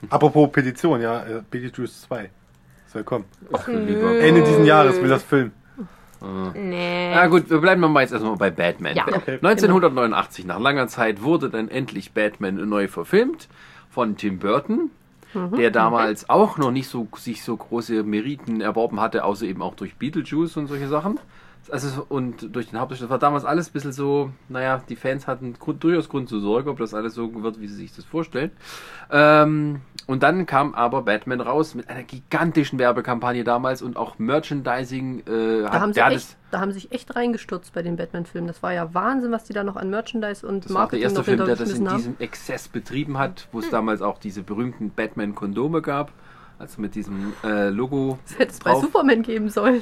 Apropos Petition, ja, äh, Beetlejuice 2. Soll kommen. Ach. Ende diesen Jahres will das Film. Nee. Na gut, wir bleiben mal jetzt erstmal bei Batman. Ja. Okay. 1989, nach langer Zeit, wurde dann endlich Batman neu verfilmt von Tim Burton, der damals auch noch nicht so sich so große Meriten erworben hatte, außer eben auch durch Beetlejuice und solche Sachen. Also und durch den Hauptdarsteller das war damals alles ein bisschen so, naja, die Fans hatten Grund, durchaus Grund zur Sorge, ob das alles so wird, wie sie sich das vorstellen. Ähm, und dann kam aber Batman raus mit einer gigantischen Werbekampagne damals und auch Merchandising. Äh, Da haben, sie hat echt, da haben sie sich echt reingestürzt bei den Batman-Filmen. Das war ja Wahnsinn, was die da noch an Merchandise und Das war der Marketing erste Film, der das in haben. diesem Exzess betrieben hat, wo es damals auch diese berühmten Batman-Kondome gab. Also mit diesem äh, Logo. Das hätte es bei. Superman geben sollen.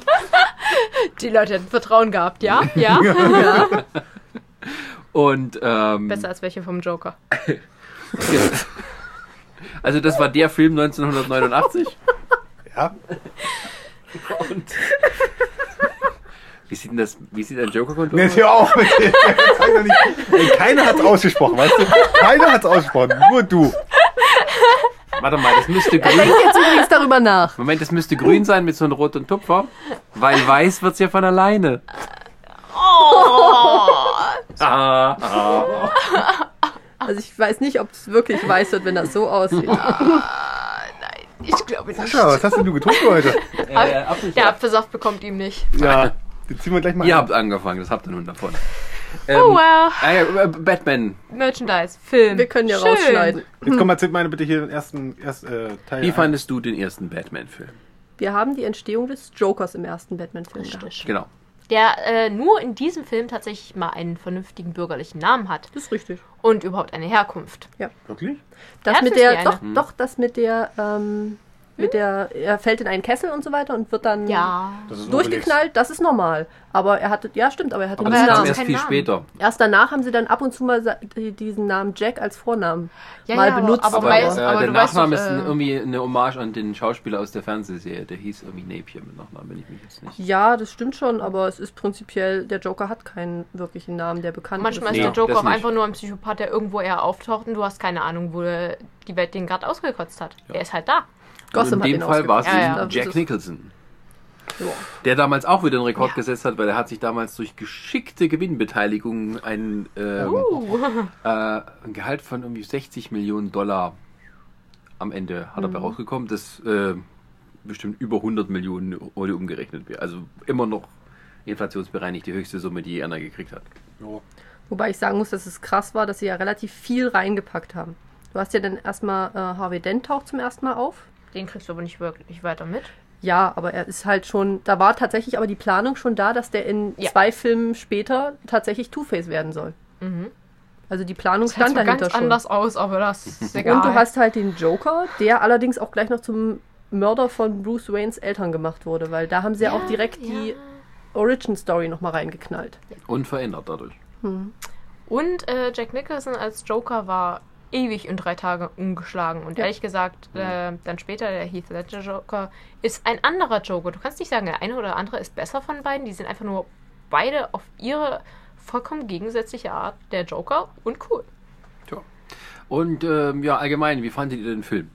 Die Leute hätten Vertrauen gehabt, ja? Ja. ja. Und ähm, Besser als welche vom Joker. also das war der Film 1989. Ja, Und wie sieht denn das? Wie sieht ein Joker-Kondom? Ne, jetzt hör auf mit Keiner hat's ausgesprochen, weißt du? Keiner hat's ausgesprochen, nur du. Warte mal, das müsste grün. denkt jetzt übrigens darüber nach. Moment, das müsste grün sein mit so einem roten Tupfer, weil weiß wird's ja von alleine. Ah, ah. Also ich weiß nicht, ob es wirklich weiß wird, wenn das so aussieht. Ich glaube nicht. Sascha, was hast denn du getrunken heute? Äh, Apfelsaft. Der Apfelsaft bekommt ihm nicht. Ja, den ziehen wir gleich mal Ihr an. habt angefangen, das habt ihr nun davon. Ähm, Oh well. ah ja, äh, Batman. Merchandise, Film. Wir können ja Schön. rausschneiden. Jetzt komm, erzähl meine bitte hier den ersten, ersten äh, Teil. Wie ein. fandest du den ersten Batman-Film? Wir haben die Entstehung des Jokers im ersten Batman-Film gehabt. Genau. Der äh, nur in diesem Film tatsächlich mal einen vernünftigen bürgerlichen Namen hat. Das ist richtig. Und überhaupt eine Herkunft. Wirklich? Das Ja, mit der, doch, doch, das mit der, ähm, mit der, er fällt in einen Kessel und so weiter und wird dann Ja. Das ist durchgeknallt, das ist normal. Aber er hatte, ja stimmt, aber er hatte Aber diesen das Namen. erst keinen viel Namen. später. Erst danach haben sie dann ab und zu mal diesen Namen Jack als Vornamen Ja, mal ja, benutzt. aber Aber, weißt- äh, aber der du weißt Nachname doch, ist äh, ein- irgendwie eine Hommage an den Schauspieler aus der Fernsehserie. Der hieß irgendwie Napier mit Nachnamen, wenn ich mich jetzt nicht. ja, das stimmt schon, aber es ist prinzipiell, der Joker hat keinen wirklichen Namen, der bekannt Manchmal ist. ist Nee, der Joker auch nicht. einfach nur ein Psychopath, der irgendwo eher auftaucht und du hast keine Ahnung, wo die Welt den gerade ausgekotzt hat. Er ist halt da. Also Gotham in dem Fall war es Ja, ja. Jack Nicholson. Der damals auch wieder einen Rekord Ja. gesetzt hat, weil er hat sich damals durch geschickte Gewinnbeteiligung ein, ähm, Uh. äh, ein Gehalt von irgendwie 60 Millionen Dollar am Ende hat er Mhm. bei rausgekommen, das äh, bestimmt über 100 Millionen Euro umgerechnet wäre. Also immer noch inflationsbereinigt die höchste Summe, die einer gekriegt hat. Ja. Wobei ich sagen muss, dass es krass war, dass sie ja relativ viel reingepackt haben. Du hast ja dann erstmal äh, Harvey Dent taucht zum ersten Mal auf. Den kriegst du aber nicht wirklich weiter mit. Ja, aber er ist halt schon, da war tatsächlich aber die Planung schon da, dass der in Ja. zwei Filmen später tatsächlich Two-Face werden soll. Mhm. Also die Planung Das sieht stand dahinter ganz schon. anders aus, aber das ist egal. Und du hast halt den Joker, der allerdings auch gleich noch zum Mörder von Bruce Waynes Eltern gemacht wurde, weil da haben sie ja, auch direkt die Origin Story nochmal reingeknallt. Und verändert dadurch. Und äh, Jack Nicholson als Joker war ewig in drei Tage umgeschlagen. Und Ja. ehrlich gesagt, äh, dann später der Heath Ledger Joker ist ein anderer Joker. Du kannst nicht sagen, der eine oder andere ist besser von beiden. Die sind einfach nur beide auf ihre vollkommen gegensätzliche Art der Joker und cool. Tja. Und ähm, ja, allgemein, wie fandet ihr den Film?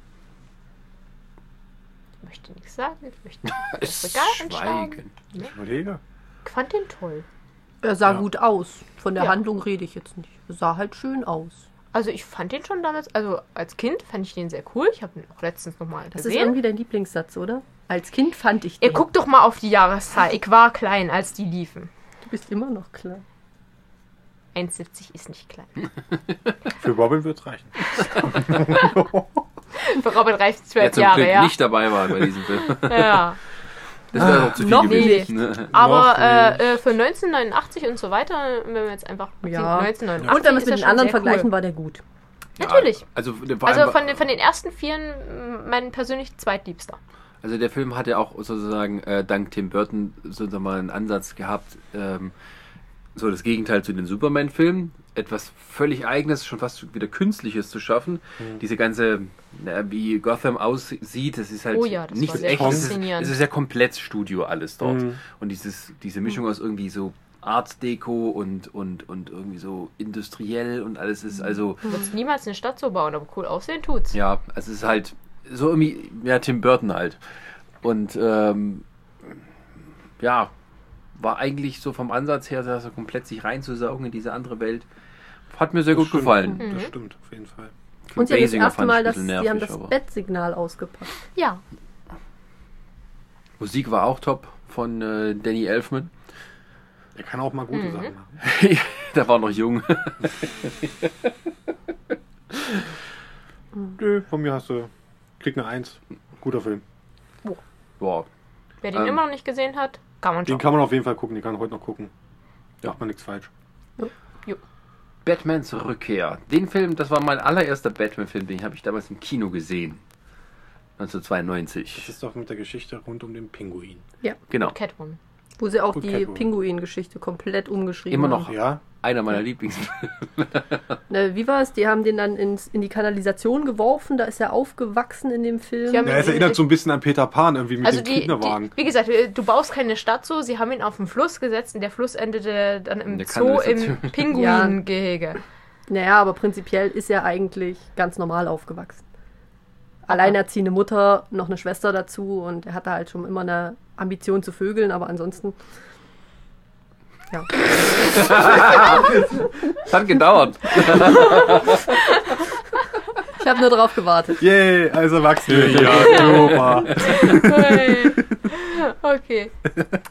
Ich möchte nichts sagen. Ich möchte das Regal. Schweigen. Ich überlege. Ich fand den toll. Er sah Ja. gut aus. Von der Ja. Handlung rede ich jetzt nicht. Er sah halt schön aus. Also ich fand den schon damals, also als Kind fand ich den sehr cool. Ich habe ihn auch letztens nochmal Das ist gesehen. irgendwie dein Lieblingssatz, oder? Als Kind fand ich Ihr den. guckt doch mal auf die Jahreszahl. Ich war klein, als die liefen. Du bist immer noch klar. 1,70 ist nicht klein. Für Robin wird es reichen. Für Robin reicht Der zwölf zum Jahre, Glück ja. nicht dabei war bei diesem Film. ja. Das wäre doch zu viel noch gewesen. Ne? Aber Noch äh, äh, für 1989 und so weiter, wenn wir jetzt einfach Ja. 1989 Und wenn wir es ist mit den anderen vergleichen, Cool. war der gut. Natürlich. Also, Also von den, von den ersten Vieren mein persönlich zweitliebster. Also der Film hat ja auch sozusagen äh, dank Tim Burton sozusagen mal einen Ansatz gehabt, ähm, so das Gegenteil zu den Superman-Filmen, etwas völlig eigenes, schon fast wieder künstliches zu schaffen. Diese ganze, wie Gotham aussieht, das ist halt Oh ja, das nicht war sehr echt. Es ist, es ist ja komplett Studio alles dort. Mhm. Und dieses, diese Mischung aus irgendwie so Art Deco und, und, und irgendwie so industriell und alles ist also Du würdest niemals eine Stadt so bauen, aber cool aussehen tut's. ja, es ist halt so irgendwie, ja, Tim Burton halt. Und ähm, ja, war eigentlich so vom Ansatz her, so komplett sich reinzusaugen in diese andere Welt. Hat mir sehr Das gut stimmt. gefallen. Mhm. Das stimmt, auf jeden Fall. Und sie haben das erste Mal, dass bisschen sie haben nervig, das aber- Bettsignal ausgepackt. Ja. Musik war auch top von äh, Danny Elfman. Er kann auch mal gute Mhm. Sachen machen. Der war noch jung. Nö, von mir hast du. Klick eine Eins. Guter Film. Boah. Wer den Ähm. immer noch nicht gesehen hat, kann man Den schauen. kann man auf jeden Fall gucken, den kann man heute noch gucken. Da macht man nichts falsch. Batmans Rückkehr. Den Film, das war mein allererster Batman-Film, den habe ich damals im Kino gesehen. Das 1992. ist doch mit der Geschichte rund um den Pinguin. Genau. Catwoman. Wo sie auch Und die. Pinguin-Geschichte komplett umgeschrieben Immer haben. noch Ja, einer meiner Lieblingsfilme. Ne, wie war es? Die haben den dann ins, in die Kanalisation geworfen, da ist er aufgewachsen in dem Film. Die haben- ja es erinnert so ein bisschen an Peter Pan irgendwie mit Also dem die, die, Kinderwagen. wie gesagt, äh, du baust keine Stadt so, sie haben ihn auf den Fluss gesetzt und der Fluss endete dann im Zoo im. Pinguingehege. Naja, aber prinzipiell ist er eigentlich ganz normal aufgewachsen. Alleinerziehende Mutter, noch eine Schwester dazu und er hatte halt schon immer eine Ambition zu vögeln, aber ansonsten. Ja. Es hat gedauert. Ich habe nur drauf gewartet. Yay, als Erwachsene. Ja, super. Hey. okay.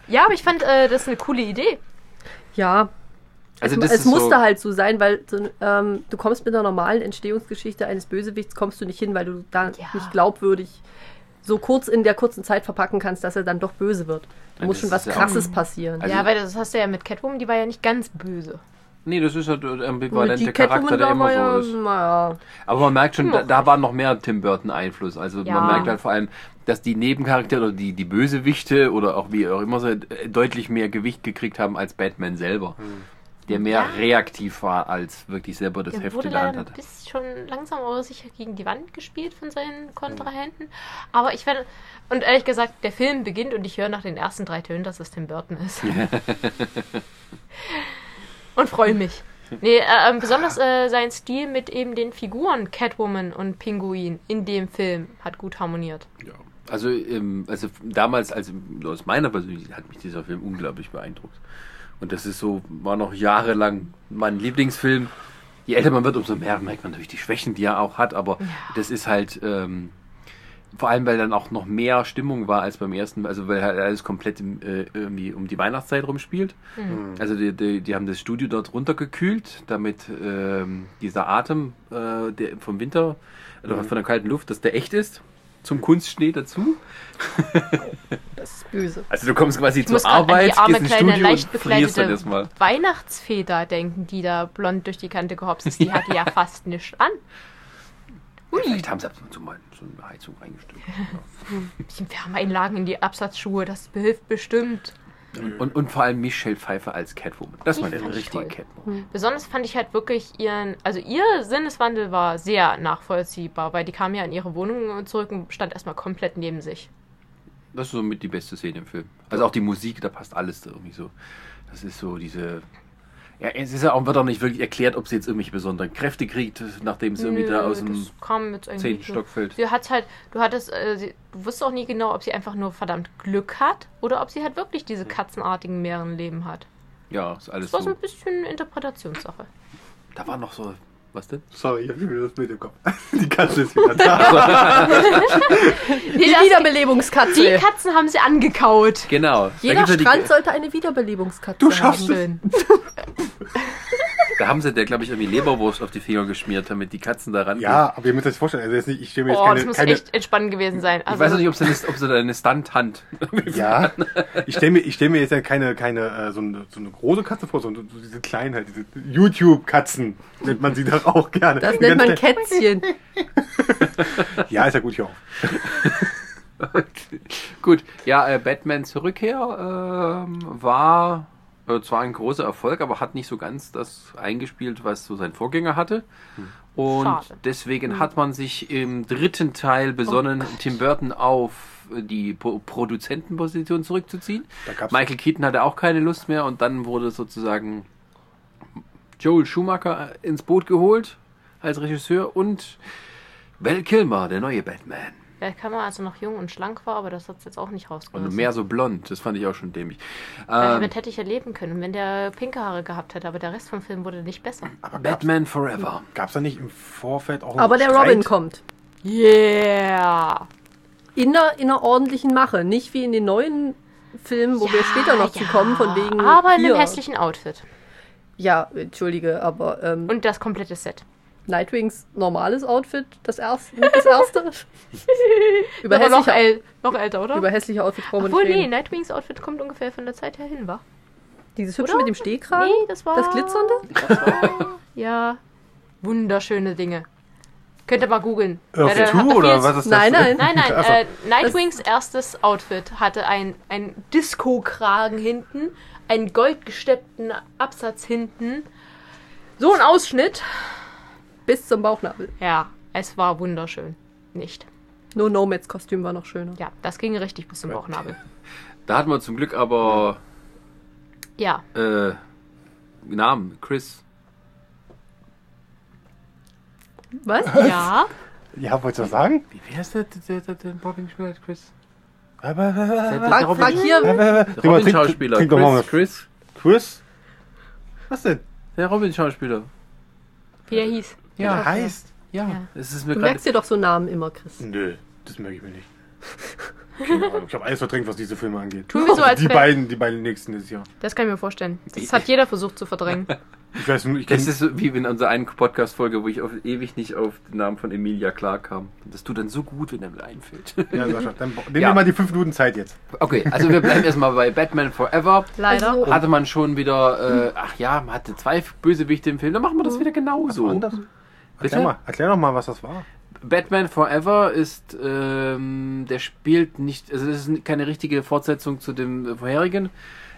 Ja, aber ich fand äh, das eine coole Idee. Ja, Also es, das es musste so, halt so sein, weil ähm, du kommst mit einer normalen Entstehungsgeschichte eines Bösewichts kommst du nicht hin, weil du da Ja. nicht glaubwürdig so kurz in der kurzen Zeit verpacken kannst, dass er dann doch böse wird. Da Ja, muss schon was ja Krasses passieren. Also- ja, weil das hast du ja mit Catwoman, die war ja nicht ganz böse. Nee, das ist halt der Und ambivalente Charakter, der immer ja, so ist. naja, Aber man merkt schon, da, da war noch mehr Tim Burton Einfluss. Also Ja. man merkt halt vor allem, dass die Nebencharaktere oder die, die Bösewichte oder auch wie auch immer so äh, deutlich mehr Gewicht gekriegt haben als Batman selber. Der mehr Ja. reaktiv war, als wirklich selber das Der Heft wurde in der Hand leider ein hat. bisschen schon langsam aber sicher gegen die Wand gespielt von seinen Kontrahenten. Aber ich werde, und ehrlich gesagt, der Film beginnt und ich höre nach den ersten drei Tönen, dass es Tim Burton ist. und freue mich. Nee, äh, ähm, besonders äh, sein Stil mit eben den Figuren Catwoman und Pinguin in dem Film hat gut harmoniert. Ja. Also, ähm, also damals, also aus meiner Persönlichkeit hat mich dieser Film unglaublich beeindruckt. Und das ist so, war noch jahrelang mein Lieblingsfilm. Je älter man wird, umso mehr merkt man natürlich die Schwächen, die er auch hat, aber das ist halt, ähm, vor allem, weil dann auch noch mehr Stimmung war als beim ersten, also weil halt alles komplett äh, irgendwie um die Weihnachtszeit rumspielt. Also die, die, die haben das Studio dort runtergekühlt, damit ähm, dieser Atem äh, der vom Winter oder von der kalten Luft, dass der echt ist. Zum Kunstschnee dazu. Das ist böse. Also du kommst quasi Ich zur gerade an Arbeit, die arme gehst ins kleine, Studio leicht und frierst dann bekleidete. Weihnachtsfeder denken, die da blond durch die Kante gehopst ist. Die hatte ja fast nichts an. Vielleicht haben sie ab und zu mal so eine Heizung reingestellt. Bisschen Wärmeeinlagen in die Absatzschuhe, das behilft bestimmt. Und, und vor allem Michelle Pfeiffer als Catwoman. Das war der richtige toll. Catwoman. Besonders fand ich halt wirklich ihren, also ihr Sinneswandel war sehr nachvollziehbar, weil die kam ja in ihre Wohnung zurück und stand erstmal komplett neben sich. Das ist somit die beste Szene im Film. Also auch die Musik, da passt alles irgendwie so. Das ist so diese. Ja, es ist ja auch, wird auch nicht wirklich erklärt, ob sie jetzt irgendwelche besonderen Kräfte kriegt, nachdem sie irgendwie da Nö, aus dem zehnten. Stock fällt. Sie hat halt, du hattest, äh, sie, du wusstest auch nie genau, ob sie einfach nur verdammt Glück hat oder ob sie halt wirklich diese katzenartigen Meerenleben hat. Ja, ist alles Das war so so. ein bisschen Interpretationssache. Da war noch so. Was denn? Sorry, ich habe wieder das Bild im Kopf. Die Katze ist wieder da. Die Wiederbelebungskatze. die Katzen haben sie angekaut. Genau. Jeder Strand sollte eine Wiederbelebungskatze Du schaffst haben. es. Da haben sie der, glaube ich, irgendwie Leberwurst auf die Finger geschmiert, damit die Katzen da ran. Ja, aber ihr müsst euch das vorstellen. Also jetzt nicht, ich stelle mir jetzt Oh, keine, das muss keine echt entspannend gewesen sein. Ich Also, weiß auch nicht, ob sie, eine, ob sie da eine Stunt-Hand. Ja, ich stelle mir, ich stell mir jetzt ja keine, keine äh, so, eine, so eine große Katze vor, sondern so diese kleinen halt, diese YouTube-Katzen nennt man sie doch auch gerne. Das nennt man Kätzchen. Ja, ist ja gut hier auch. Gut, ja, äh, Batman zur Rückkehr ähm, war äh, zwar ein großer Erfolg, aber hat nicht so ganz das eingespielt, was so sein Vorgänger hatte. Und Schade. deswegen hat man sich im dritten Teil besonnen, Tim Burton auf die Pro Produzentenposition zurückzuziehen. Michael Keaton hatte auch keine Lust mehr und dann wurde sozusagen Joel Schumacher ins Boot geholt als Regisseur und Val Kilmer, der neue Batman. Ja, kann man also noch jung und schlank war, aber das hat jetzt auch nicht Und rausgelassen. mehr so blond, das fand ich auch schon dämlich. Äh, Ähm, Damit hätte ich ja leben können, wenn der pinke Haare gehabt hätte, aber der Rest vom Film wurde nicht besser. Aber gab's, Batman Forever. gab's da nicht im Vorfeld auch einen Aber der Streit? Robin kommt. Yeah! In einer, in einer ordentlichen Mache. Nicht wie in den neuen Filmen, wo wir später noch zu kommen, von wegen. Aber in hier. einem hässlichen Outfit. Ja, entschuldige, aber ähm, Und das komplette Set. Nightwings normales Outfit, das erste, mit das erste. über, Aber noch, hässliche, äl noch älter, oder? über hässliche Outfits brauchen wir Obwohl, nicht nee, reden. Nightwings Outfit kommt ungefähr von der Zeit her hin, war. Dieses hübsche oder? mit dem Stehkragen? Nee, das war. Das glitzernde? Das war, ja. Wunderschöne Dinge. Könnt ihr mal googeln. Earth hat 2 er oder was ist das? Nein, nein. Nein, nein, äh, Nightwings erstes Outfit hatte ein, ein Disco-Kragen hinten, einen goldgesteppten Absatz hinten, so ein Ausschnitt. Bis zum Bauchnabel. Ja, es war wunderschön. Nicht. Nur Nomads Kostüm war noch schöner. Ja, das ging richtig bis zum Bauchnabel. Da hatten wir zum Glück aber Ja, äh, Namen. Chris. Was? ja. Ja, wolltest du was sagen? Wie wer ist der, der, der, der Robin gespielt hat? Chris? Frag hier. Der Robin-Schauspieler. Chris, was. Chris. Chris? Was denn? Der Robin-Schauspieler. Wie er hieß. Wie der heißt? Ja, Ja. es ist mir Du merkst dir doch so Namen immer, Chris. Nö, das merke ich mir nicht. Keine Ahnung. Ich habe alles verdrängt, was diese Filme angeht. Tun wir so, als die wär- beiden, die beiden nächsten dieses Jahr. Das kann ich mir vorstellen. Das hat jeder versucht zu verdrängen. Ich weiß nur, ich Das ist so wie in unserer einen Podcast-Folge, wo ich auf, ewig nicht auf den Namen von Emilia Clark kam. Das tut dann so gut, wenn er mir einfällt. Ja, Sascha, dann nimm Ja. dir mal die fünf Minuten Zeit jetzt. Okay, also wir bleiben erstmal bei Batman Forever. Leider. Also- Hatte man schon wieder, äh, ach ja, man hatte zwei Bösewichte im Film, dann machen wir das wieder genauso. Anders? Bitte? Erklär, mal, erklär doch mal, was das war. Batman Forever ist, ähm, der spielt nicht, also das ist keine richtige Fortsetzung zu dem vorherigen,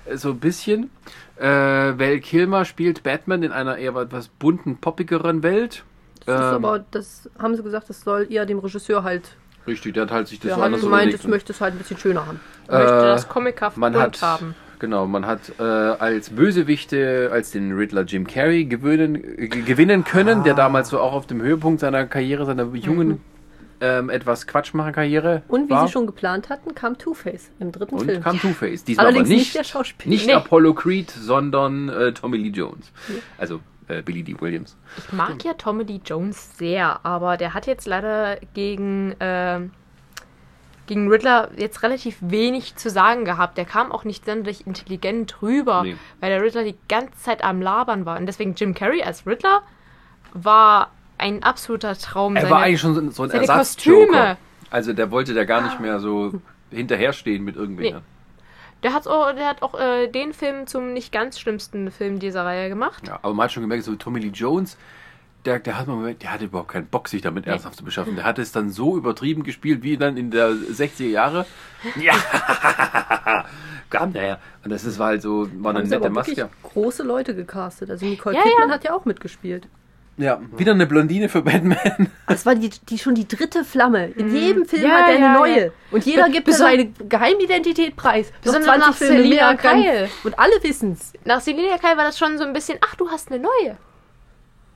äh, so ein bisschen. Äh, Val Kilmer spielt Batman in einer eher etwas bunten, poppigeren Welt. Das ist Ähm, aber, das haben sie gesagt, das soll eher dem Regisseur halt. Richtig, der hat halt sich das Der so hat anders gemeint, überlegt. ich möchte es halt ein bisschen schöner haben. Ich möchte Äh, das comichaft man bunt hat, haben. Genau, man hat äh, als Bösewichte, als den Riddler Jim Carrey gewöhnen, äh, gewinnen können, der damals so auch auf dem Höhepunkt seiner Karriere, seiner jungen ähm, etwas Quatschmacher-Karriere Und wie war. sie schon geplant hatten, kam Two-Face im dritten Und Film. kam Two-Face. Diesmal Allerdings aber nicht nicht, der Schauspieler. nicht Nee. Apollo Creed, sondern äh, Tommy Lee Jones. Also äh, Billy D. Williams. Ich mag ja Tommy Lee Jones sehr, aber der hat jetzt leider gegen, ähm, gegen Riddler jetzt relativ wenig zu sagen gehabt. Der kam auch nicht sonderlich intelligent rüber, Nee. weil der Riddler die ganze Zeit am Labern war. Und deswegen Jim Carrey als Riddler war ein absoluter Traum. Er Seine- war eigentlich schon so, ein Ersatz-Joker. Kostüme. Also der wollte da gar nicht mehr so hinterherstehen mit irgendwem. Der hat auch, der hat auch äh, den Film zum nicht ganz schlimmsten Film dieser Reihe gemacht. Ja, aber man hat schon gemerkt, so Tommy Lee Jones, der, der, hat, der hatte überhaupt keinen Bock, sich damit ernsthaft zu beschaffen. Der hat es dann so übertrieben gespielt, wie dann in der 60er Jahre. Ja, kam der her. Und das ist, war halt so, war eine nette Maske. große Leute gecastet. Also Nicole Ja, Kidman ja. hat ja auch mitgespielt. Ja, wieder eine Blondine für Batman. Das war die, die schon die dritte Flamme. In jedem Film Ja, hat er eine ja, neue. ja. Und jeder gibt beson- seine Geheimidentität preis. Besonders nach Selina und dann- Kyle. Und alle wissen's. Nach Selina Kyle war das schon so ein bisschen, ach, du hast eine neue.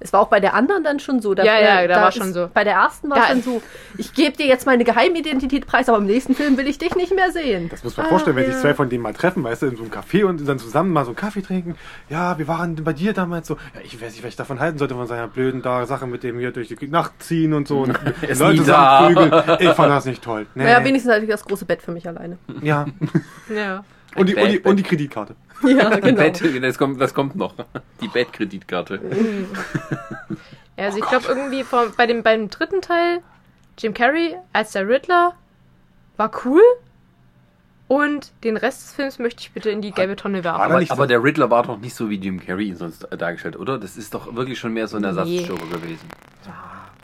Es war auch bei der anderen dann schon so. Da, Ja, ja, äh, da war schon so. Bei der ersten war es Da- dann so, ich gebe dir jetzt meine Geheimidentität preis, aber im nächsten Film will ich dich nicht mehr sehen. Das muss man vorstellen, wenn Ah, sich ja. zwei von denen mal treffen, weißt du, in so einem Café und dann zusammen mal so einen Kaffee trinken. Ja, wir waren bei dir damals so. Ja, ich weiß nicht, was ich davon halten sollte von seiner blöden da Sache mit dem hier durch die Nacht ziehen und so und Er ist Leute da. zusammenprügeln. Ich fand das nicht toll. Nee. Naja, wenigstens hatte ich das große Bett für mich alleine. ja. Ja. Und die, und, die, und die Kreditkarte. Ja, genau. Bett, das, kommt, das kommt noch. Die Bettkreditkarte. Ja, also ich glaube irgendwie vom, bei dem, beim dritten Teil, Jim Carrey als der Riddler war cool. Und den Rest des Films möchte ich bitte in die gelbe Tonne werfen. Aber so- der Riddler war doch nicht so wie Jim Carrey ihn sonst dargestellt, oder? Das ist doch wirklich schon mehr so ein Nee. Ersatzjoker gewesen.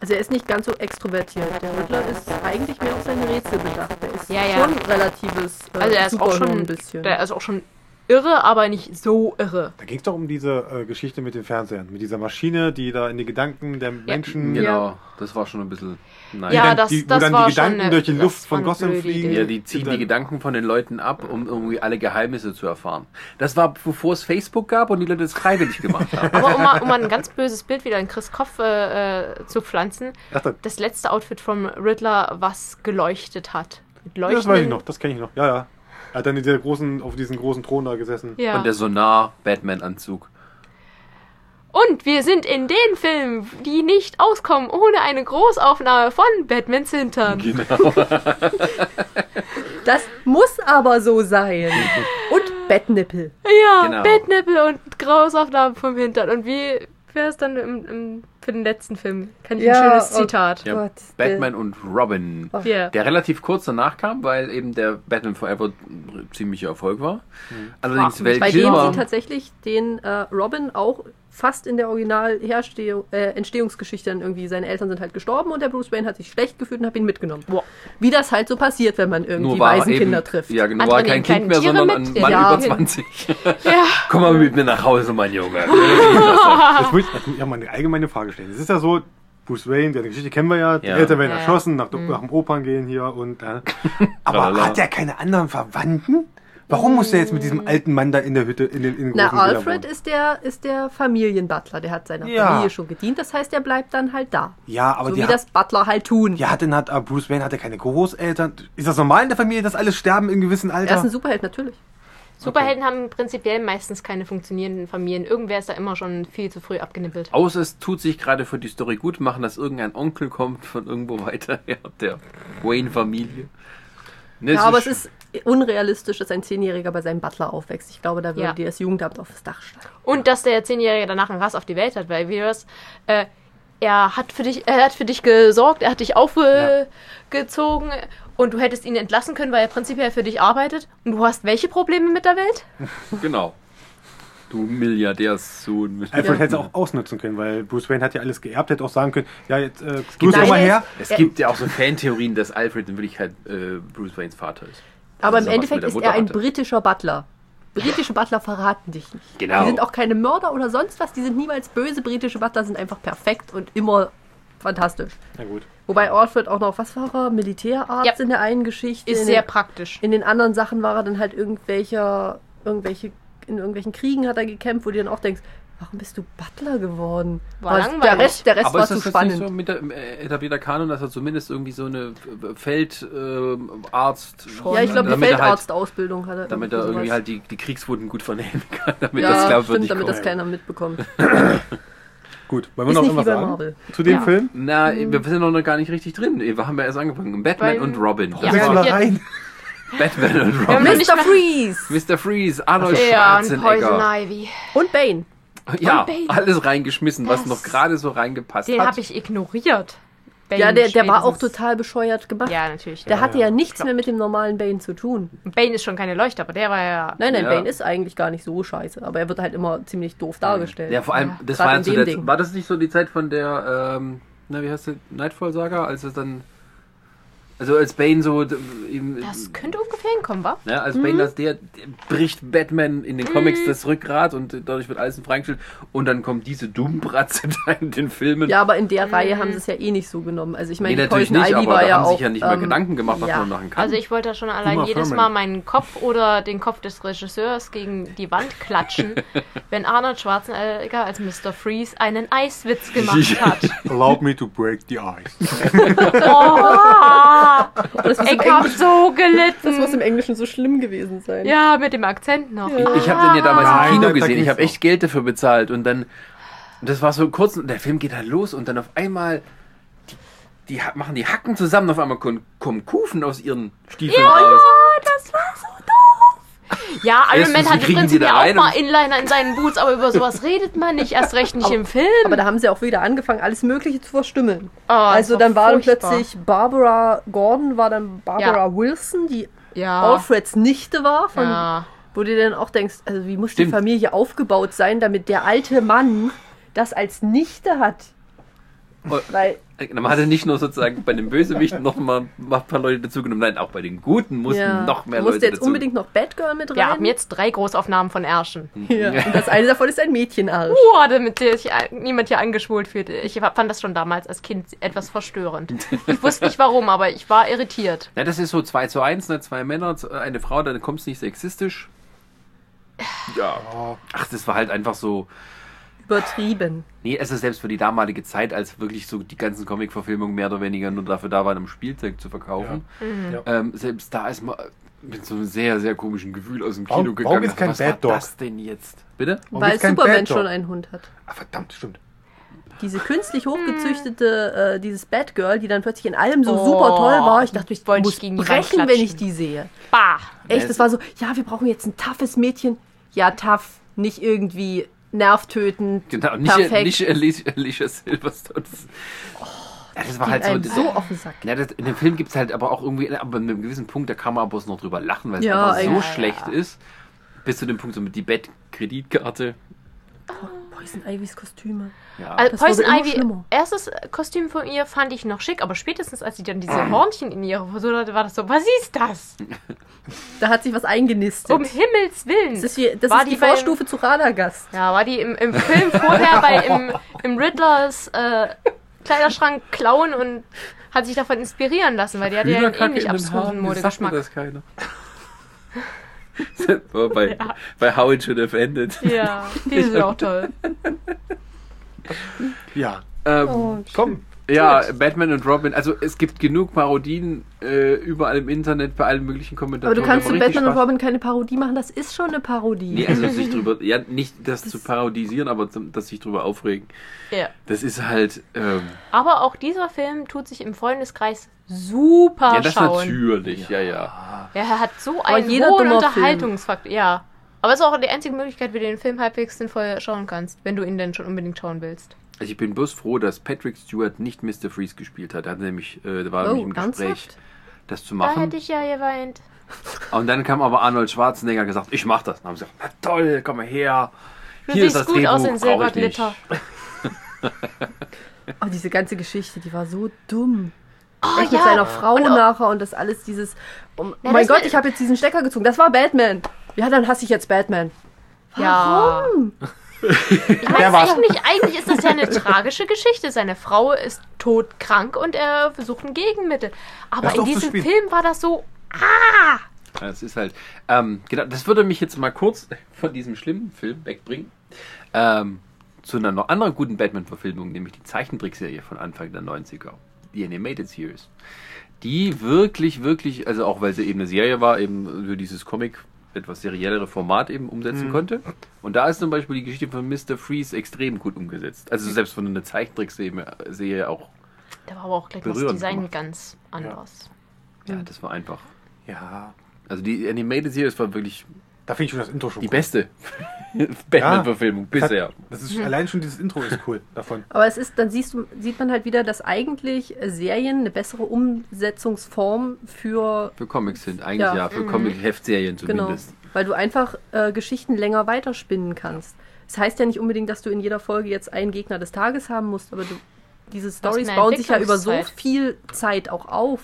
Also er ist nicht ganz so extrovertiert. Der Riddler ist eigentlich mehr auf seine Rätsel bedacht. Der ist Ja, ja. schon relatives äh, Also er ist auch schon, ein bisschen. der ist auch schon irre, aber nicht so irre. Da ging es doch um diese äh, Geschichte mit den Fernsehern, mit dieser Maschine, die da in die Gedanken der Menschen. Genau, das war schon ein bisschen. Nein. Ja, dann, das- die, wo das dann war die Gedanken schon eine- durch die das Luft war von Gotham fliegen. Idee. Ja, die ziehen die Gedanken von den Leuten ab, um irgendwie alle Geheimnisse zu erfahren. Das war, bevor es Facebook gab und die Leute es freiwillig gemacht haben. Aber um mal, um mal ein ganz böses Bild wieder in Chris Kopf äh, äh, zu pflanzen, Ach, das, das letzte Outfit vom Riddler, was geleuchtet hat. Mit das weiß ich leuchtenden- noch, das kenne ich noch. Ja, ja. Er hat dann in dieser großen, auf diesem großen Thron da gesessen. Ja. Und der Sonar-Batman-Anzug. Und wir sind in den Filmen, die nicht auskommen ohne eine Großaufnahme von Batmans Hintern. Genau. Das muss aber so sein. Und Bettnippel. Ja, Genau. Bettnippel und Großaufnahmen vom Hintern. Und wie wäre es dann im, im, für den letzten Film? Kann ich Ja, ein schönes oh Zitat. Ja, Gott, Batman und Robin. Hier. Der relativ kurz danach kam, weil eben der Batman Forever ziemlicher Erfolg war. Allerdings War- Val Bei dem sie tatsächlich den äh, Robin auch fast in der Original-Entstehungsgeschichte äh, Entstehungsgeschichte dann irgendwie, seine Eltern sind halt gestorben und der Bruce Wayne hat sich schlecht gefühlt und hat ihn mitgenommen. Boah. Wie das halt so passiert, wenn man irgendwie er Waisenkinder trifft. Ja, genau, war kein Kind mehr, Tiere sondern mit? ein Mann Ja. über 20. Ja. Komm mal mit mir nach Hause, mein Junge. Jetzt muss ich muss ich auch mal eine allgemeine Frage stellen. Es ist ja so, Bruce Wayne, die Geschichte kennen wir ja, die Ja. Eltern werden Ja, erschossen, nach, nach dem Opern gehen hier und. Äh. Aber hat er keine anderen Verwandten? Warum muss er jetzt mit diesem alten Mann da in der Hütte, in den, in den Na, Alfred ist der, ist der Familienbutler, der hat seiner Ja. Familie schon gedient, das heißt, der bleibt dann halt da. Ja, aber so die wie hat, das Butler halt tun. ja, hat denn hat äh, Bruce Wayne hatte keine Großeltern? Ist das normal in der Familie, dass alle sterben in gewissem Er ist Alter? ein Superheld, natürlich. Superhelden haben prinzipiell meistens keine funktionierenden Familien. Irgendwer ist da immer schon viel zu früh abgenippelt. Außer es tut sich gerade für die Story gut machen, dass irgendein Onkel kommt von irgendwo weiter her, der Wayne-Familie. Ne, Ja, aber es ist unrealistisch, dass ein Zehnjähriger bei seinem Butler aufwächst. Ich glaube, da würde Ja. dir das Jugendamt aufs Dach steigen. Und dass der Zehnjährige danach einen Rass auf die Welt hat, weil wie das, äh, er hat für dich, er hat für dich gesorgt, er hat dich aufgezogen und du hättest ihn entlassen können, weil er prinzipiell für dich arbeitet. Und du hast welche Probleme mit der Welt? Genau. Du Milliardärssohn. mit- Alfred Ja. hätte es auch ausnutzen können, weil Bruce Wayne hat ja alles geerbt, hätte auch sagen können, ja, jetzt äh, gibt Bruce, komm mal her. Es gibt ja auch so Fantheorien, dass Alfred in Wirklichkeit äh, Bruce Waynes Vater ist. Aber Also im Endeffekt ist er ein hatte. britischer Butler. Britische Butler verraten dich nicht. Genau. Die sind auch keine Mörder oder sonst was. Die sind niemals böse. Britische Butler sind einfach perfekt und immer fantastisch. Na gut. Wobei Alfred auch noch, was war er? Militärarzt Ja. in der einen Geschichte. Ist sehr den, praktisch. in den anderen Sachen war er dann halt irgendwelcher, irgendwelche, in irgendwelchen Kriegen hat er gekämpft, wo du dann auch denkst, warum bist du Butler geworden? War langweilig. Der Rest, der Rest Aber war ist zu das jetzt spannend. nicht so mit der äh, etablierter Kanon, dass er zumindest irgendwie so eine Feldarzt ähm, Arzt- ja, ich glaube, er halt, Feldarztausbildung hat er. damit er irgendwie sowas. halt die, die Kriegswunden gut vernehmen kann, damit ja, das stimmt, glaubwürdig damit das kommt. keiner mitbekommt. Gut, wollen wir Ist noch irgendwas sagen Marvel. zu dem Ja. Film? Na, wir sind noch gar nicht richtig drin. Wir haben ja erst angefangen. Batman Beim- und Robin. Ja, Das mal war jetzt- rein. Batman und Robin. Mr. mal- Freeze Mr. Freeze, Arnold Ja, und Poison Schwarzenegger. Ivy. und Bane. Ja, Und Bane. alles reingeschmissen, was Das- noch gerade so reingepasst Den hat. habe ich ignoriert. Bane Ja, der, der war auch total bescheuert gemacht. Ja, natürlich. Der hatte ja nichts Klar. mehr mit dem normalen Bane zu tun. Bane ist schon keine Leuchte, aber der war ja. Nein, nein, Ja. Bane ist eigentlich gar nicht so scheiße, aber er wird halt immer ziemlich doof dargestellt. Ja, vor allem, Ja. das Gerade war ja zu dem der, Ding. war das nicht so die Zeit von der, ähm, na, wie heißt die, Nightfall-Saga, als es dann, also als Bane so, eben, Das könnte ungefähr hinkommen, wa? ja, als Mhm. Bane als der, der bricht Batman in den Comics das Rückgrat und dadurch wird alles in Frage gestellt und dann kommt diese Doombratze da in den Filmen. Ja, aber in der Reihe haben sie es ja eh nicht so genommen. Also ich meine, nee, die natürlich nicht, Ivy aber war da ja haben auch. sich ja nicht mehr ähm, Gedanken gemacht, was ja. man machen kann. Also ich wollte da schon allein Uma jedes Thurman. Mal meinen Kopf oder den Kopf des Regisseurs gegen die Wand klatschen, wenn Arnold Schwarzenegger als Mr. Freeze einen Eiswitz gemacht hat. Allow me to break the ice. Oh, Das muss, im ich hab Englischen, so das muss gelitten. im Englischen so schlimm gewesen sein. Ja, mit dem Akzent noch. Ich, ich habe den ja damals Nein, im Kino gesehen. Ich habe echt Geld dafür bezahlt und dann das war so kurz und der Film geht halt los und dann auf einmal die, machen die Hacken zusammen auf einmal kommen, Kufen aus ihren Stiefeln Ja, raus. das war so doof. Ja, Iron Man hat im Prinzip ja auch mal Inliner in seinen Boots, aber über sowas redet man nicht, erst recht nicht im Film. Aber da haben sie auch wieder angefangen, alles Mögliche zu verstümmeln. Oh, also war dann war dann plötzlich Barbara Gordon, war dann Barbara Wilson, die ja. Alfreds Nichte war, von, Ja. wo du dann auch denkst, also wie muss Stimmt. die Familie aufgebaut sein, damit der alte Mann das als Nichte hat. Oh. Weil, Man hatte nicht nur sozusagen bei den Bösewichten noch mal ein paar Leute dazugenommen, nein, auch bei den Guten mussten ja, noch mehr du musst Leute jetzt dazu. unbedingt noch Batgirl mit rein. Wir haben jetzt drei Großaufnahmen von Ärschen. Ja. Und das eine davon ist ein Mädchenarsch. Boah, damit sich niemand hier angeschwult fühlt. Ich fand das schon damals als Kind etwas verstörend. Ich wusste nicht warum, aber ich war irritiert. Ja, das ist so 2 zu 1, ne? zwei Männer, eine Frau, dann kommt es nicht sexistisch. Ja. Ach, das war halt einfach so. Übertrieben. Nee, es ist selbst für die damalige Zeit, als wirklich so die ganzen Comic-Verfilmungen mehr oder weniger nur dafür da waren, um Spielzeug zu verkaufen. Ja. Ähm, selbst da ist man mit so einem sehr, sehr komischen Gefühl aus dem Warum- Kino warum gegangen. ist kein Was Bad war Dog? das denn jetzt? Bitte? Warum Weil Superman schon einen Hund hat. Ah, verdammt, stimmt. Diese künstlich hochgezüchtete, äh, dieses Batgirl, die dann plötzlich in allem so Oh, super toll war. Ich dachte, ich wollte muss gegen brechen, wenn ich die sehe. Bah! Echt, das war so, ja, wir brauchen jetzt ein toughes Mädchen. Ja, tough, nicht irgendwie nervtötend, Genau, nicht, perfekt. nicht Alicia, Alicia Silverstone. Das, ja, das war halt so. das- so auf den Sack. Ja, das, in dem Film gibt es halt aber auch irgendwie, aber an einem gewissen Punkt, da kann man aber bloß noch drüber lachen, weil es Ja, einfach so eigentlich. schlecht ist. Bis zu dem Punkt, so mit die Bett-Kreditkarte. Poison Ivys Kostüme. Ja. Also Poison immer Ivy, schlimmer. erstes Kostüm von ihr fand ich noch schick, aber spätestens als sie dann diese Hornchen in ihre Frisur hatte, war das so, was ist das? Da hat sich was eingenistet. Um Himmels Willen. das ist, wie, das War ist die, die beim- Vorstufe zu Radagast. Ja, war die im, im Film vorher bei im, im Riddlers äh, Kleiderschrank klauen und hat sich davon inspirieren lassen, weil die hat ja einen ähnlich abstrusen Modegeschmack. das keiner. Bei, Ja. bei How It Should Have Ended. Ja, die sind auch toll. Ja. Ähm, Oh, Komm. ja, Batman und Robin. Also es gibt genug Parodien äh, überall im Internet, bei allen möglichen Kommentaren. Aber du kannst zu Batman und. Robin keine Parodie machen, das ist schon eine Parodie. Nee, also sich drüber, ja, nicht das, zu parodisieren, aber zum, das sich drüber aufregen. Ja. Das ist halt, ähm, Aber auch dieser Film tut sich im Freundeskreis super ja, das schauen. natürlich, ja, ja. Ja, er hat so einen jeder hohen Unterhaltungsfaktor. Ja. Aber es ist auch die einzige Möglichkeit, wie du den Film halbwegs sinnvoll schauen kannst, wenn du ihn denn schon unbedingt schauen willst. Also ich bin bloß froh, dass Patrick Stewart nicht Mr. Freeze gespielt hat. Er hat nämlich, äh, da war Oh, nämlich im Gespräch, ernsthaft? das zu Da machen. hätte ich ja geweint. Und dann kam aber Arnold Schwarzenegger und gesagt, ich mach das. Dann haben sie gesagt, na toll, komm mal her. Du Hier ist siehst das gut aus in. Silberglitter. Oh, diese ganze Geschichte, die war so dumm. Oh, Echt mit seiner Frau nachher und das alles dieses. Oh Ja, mein Gott, ich habe jetzt diesen Stecker gezogen. Das war Batman. Ja, dann hasse ich jetzt Batman. Ja. Warum? Ich meine, eigentlich, eigentlich ist das ja eine tragische Geschichte. Seine Frau ist todkrank und er versucht ein Gegenmittel. Aber in diesem. Film war das so. Ja, Das ist halt, ähm, genau, das würde mich jetzt mal kurz von diesem schlimmen Film wegbringen. Ähm, zu einer noch anderen guten Batman-Verfilmung, nämlich die Zeichentrickserie von Anfang der 90er, die Animated Series. Die wirklich, wirklich, also auch weil sie eben eine Serie war, eben für dieses Comic etwas seriellere Format eben umsetzen konnte. Und da ist zum Beispiel die Geschichte von Mr. Freeze extrem gut umgesetzt. Also selbst von einer Zeichentrickserie auch. Da war aber auch gleich das Design gemacht. ganz anders. Ja, das war einfach. Ja, Also die Animated Series war wirklich da finde ich schon das Intro schon die cool. beste Batman-Verfilmung bisher. Das ist, allein schon dieses Intro ist cool davon. Aber es ist, dann siehst du, sieht man halt wieder, dass eigentlich Serien eine bessere Umsetzungsform für Für Comics sind, eigentlich ja, Ja. für Comic-Heftserien Genau. zumindest. Weil du einfach äh, Geschichten länger weiterspinnen kannst. Das heißt ja nicht unbedingt, dass du in jeder Folge jetzt einen Gegner des Tages haben musst, aber du, diese Stories bauen sich ja über so viel Zeit auch auf.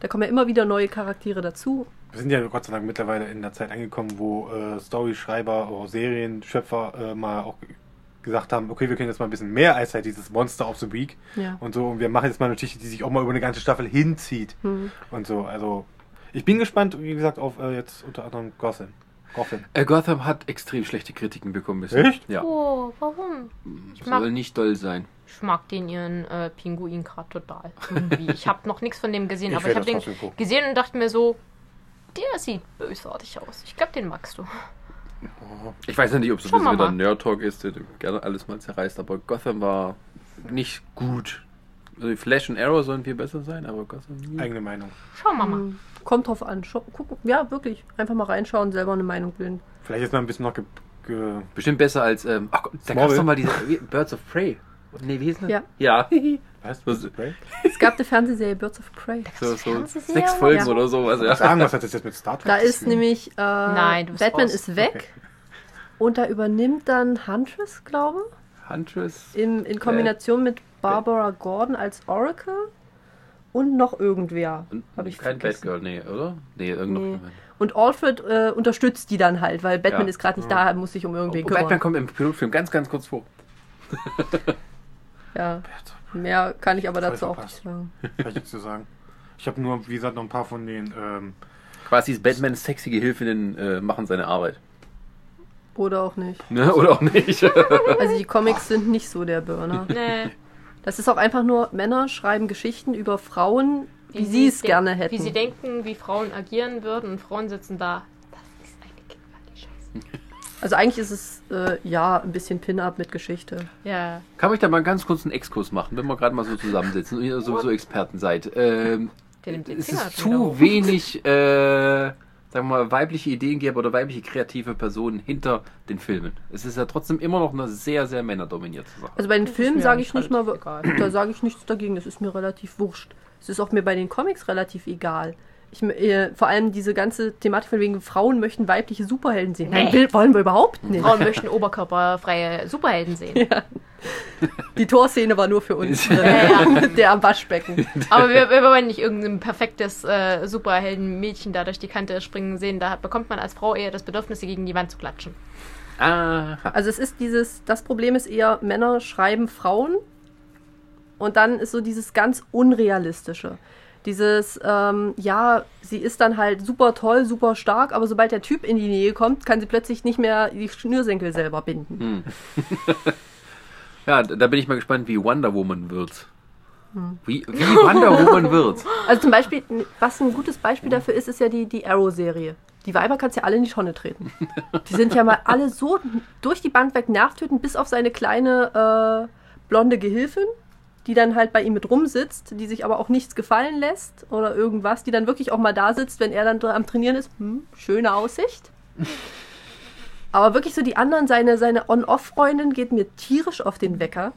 Da kommen ja immer wieder neue Charaktere dazu. Wir sind ja Gott sei Dank mittlerweile in der Zeit angekommen, wo äh, Storyschreiber oder Serienschöpfer äh, mal auch gesagt haben, okay, wir können jetzt mal ein bisschen mehr als halt dieses Monster of the Week Ja. und so. Und wir machen jetzt mal eine Geschichte, die sich auch mal über eine ganze Staffel hinzieht Mhm. und so. Also ich bin gespannt, wie gesagt, auf äh, jetzt unter anderem Gotham. Gotham. Äh, Gotham hat extrem schlechte Kritiken bekommen bisher. Echt? Ja. Oh, warum? Ich mag, Soll nicht doll sein. ich mag den ihren äh, Pinguin gerade total. Irgendwie. Ich habe noch nichts von dem gesehen, Ich aber ich habe den gesehen und dachte mir so, der sieht bösartig aus. Ich glaube, den magst du. Ich weiß ja nicht, ob es ein wieder mal. ein Nerd-Talk ist, der gerne alles mal zerreißt, aber Gotham war nicht gut. Also Flash und Arrow sollen viel besser sein, aber Gotham nie. Eigene Meinung. Schauen wir mal. Mhm. Kommt drauf an. Schau, gucken. Ja, wirklich. Einfach mal reinschauen, selber eine Meinung bilden. Vielleicht jetzt mal ein bisschen noch ge ge Bestimmt besser als, ähm, ach Gott, da gab es doch mal diese Birds of Prey. Nee, wie hieß das? Ja. Ja. was? Was-? Es gab eine Fernsehserie Birds of Prey. so, so sechs Folgen Ja. oder so. Also, ja. Sagen, was hat das jetzt mit Star Trek? Da ist tun? nämlich äh, Nein, Batman raus. ist weg Okay. und da übernimmt dann Huntress, glaube Huntress. in, in Kombination mit Barbara Gordon als Oracle und noch irgendwer. Und Hab ich kein vergessen. Batgirl, nee, oder? Nee, irgendein. Nee. Und Alfred äh, unterstützt die dann halt, weil Batman Ja. ist gerade nicht da, muss sich um irgendwen kümmern. Batman kommt im Pilotfilm ganz, ganz kurz vor. Ja. Mehr kann ich aber dazu auch nicht sagen. Kann ich nichts zu sagen. Ich habe nur, wie gesagt, noch ein paar von den. Ähm, Quasi ist Batmans sexy Gehilfinnen äh, machen seine Arbeit. Oder auch nicht. Ne? Oder auch nicht. Also die Comics sind nicht so der Burner. Nee. Das ist auch einfach nur, Männer schreiben Geschichten über Frauen, wie, sie es gerne hätten. Wie sie denken, wie Frauen agieren würden und Frauen sitzen da. Das ist eine gefährliche Scheiße. Also eigentlich ist es äh, ja ein bisschen Pin-Up mit Geschichte. Ja. Kann ich da mal ganz kurz einen Exkurs machen, wenn wir gerade mal so zusammensitzen und ihr sowieso Experten seid? Ähm, Der nimmt den es ist zu wenig, äh, sagen wir mal, weibliche Ideengeber oder weibliche kreative Personen hinter den Filmen. Es ist ja trotzdem immer noch eine sehr, sehr männerdominierte Sache. Also bei den ist Filmen sage ich nicht mal, egal. da sage ich nichts dagegen, das ist mir relativ wurscht. Es ist auch mir bei den Comics relativ egal. Ich, äh, vor allem diese ganze Thematik von wegen Frauen möchten weibliche Superhelden sehen. Nein, Nee. wollen wir überhaupt nicht. Frauen möchten oberkörperfreie Superhelden sehen. Die Torszene war nur für uns. Ja, ja. Der am Waschbecken. Aber wir, wir wollen nicht irgendein perfektes äh, Superheldenmädchen da durch die Kante springen sehen. Da bekommt man als Frau eher das Bedürfnis, sie gegen die Wand zu klatschen. Ah, Also es ist dieses, das Problem ist eher, Männer schreiben Frauen und dann ist so dieses ganz Unrealistische. Dieses, ähm, ja, sie ist dann halt super toll, super stark, aber sobald der Typ in die Nähe kommt, kann sie plötzlich nicht mehr die Schnürsenkel selber binden. ja, da bin ich mal gespannt, wie Wonder Woman wird. Hm. Wie, wie Wonder Woman wird. Also zum Beispiel, was ein gutes Beispiel dafür ist, ist ja die, die Arrow-Serie. Die Weiber kannst ja alle in die Tonne treten. Die sind ja mal alle so durch die Band weg nervtötend, bis auf seine kleine äh, blonde Gehilfin, die dann halt bei ihm mit rumsitzt, die sich aber auch nichts gefallen lässt oder irgendwas, die dann wirklich auch mal da sitzt, wenn er dann am Trainieren ist. Hm, schöne Aussicht. Aber wirklich so die anderen, seine, seine On-Off-Freundin geht mir tierisch auf den Wecker.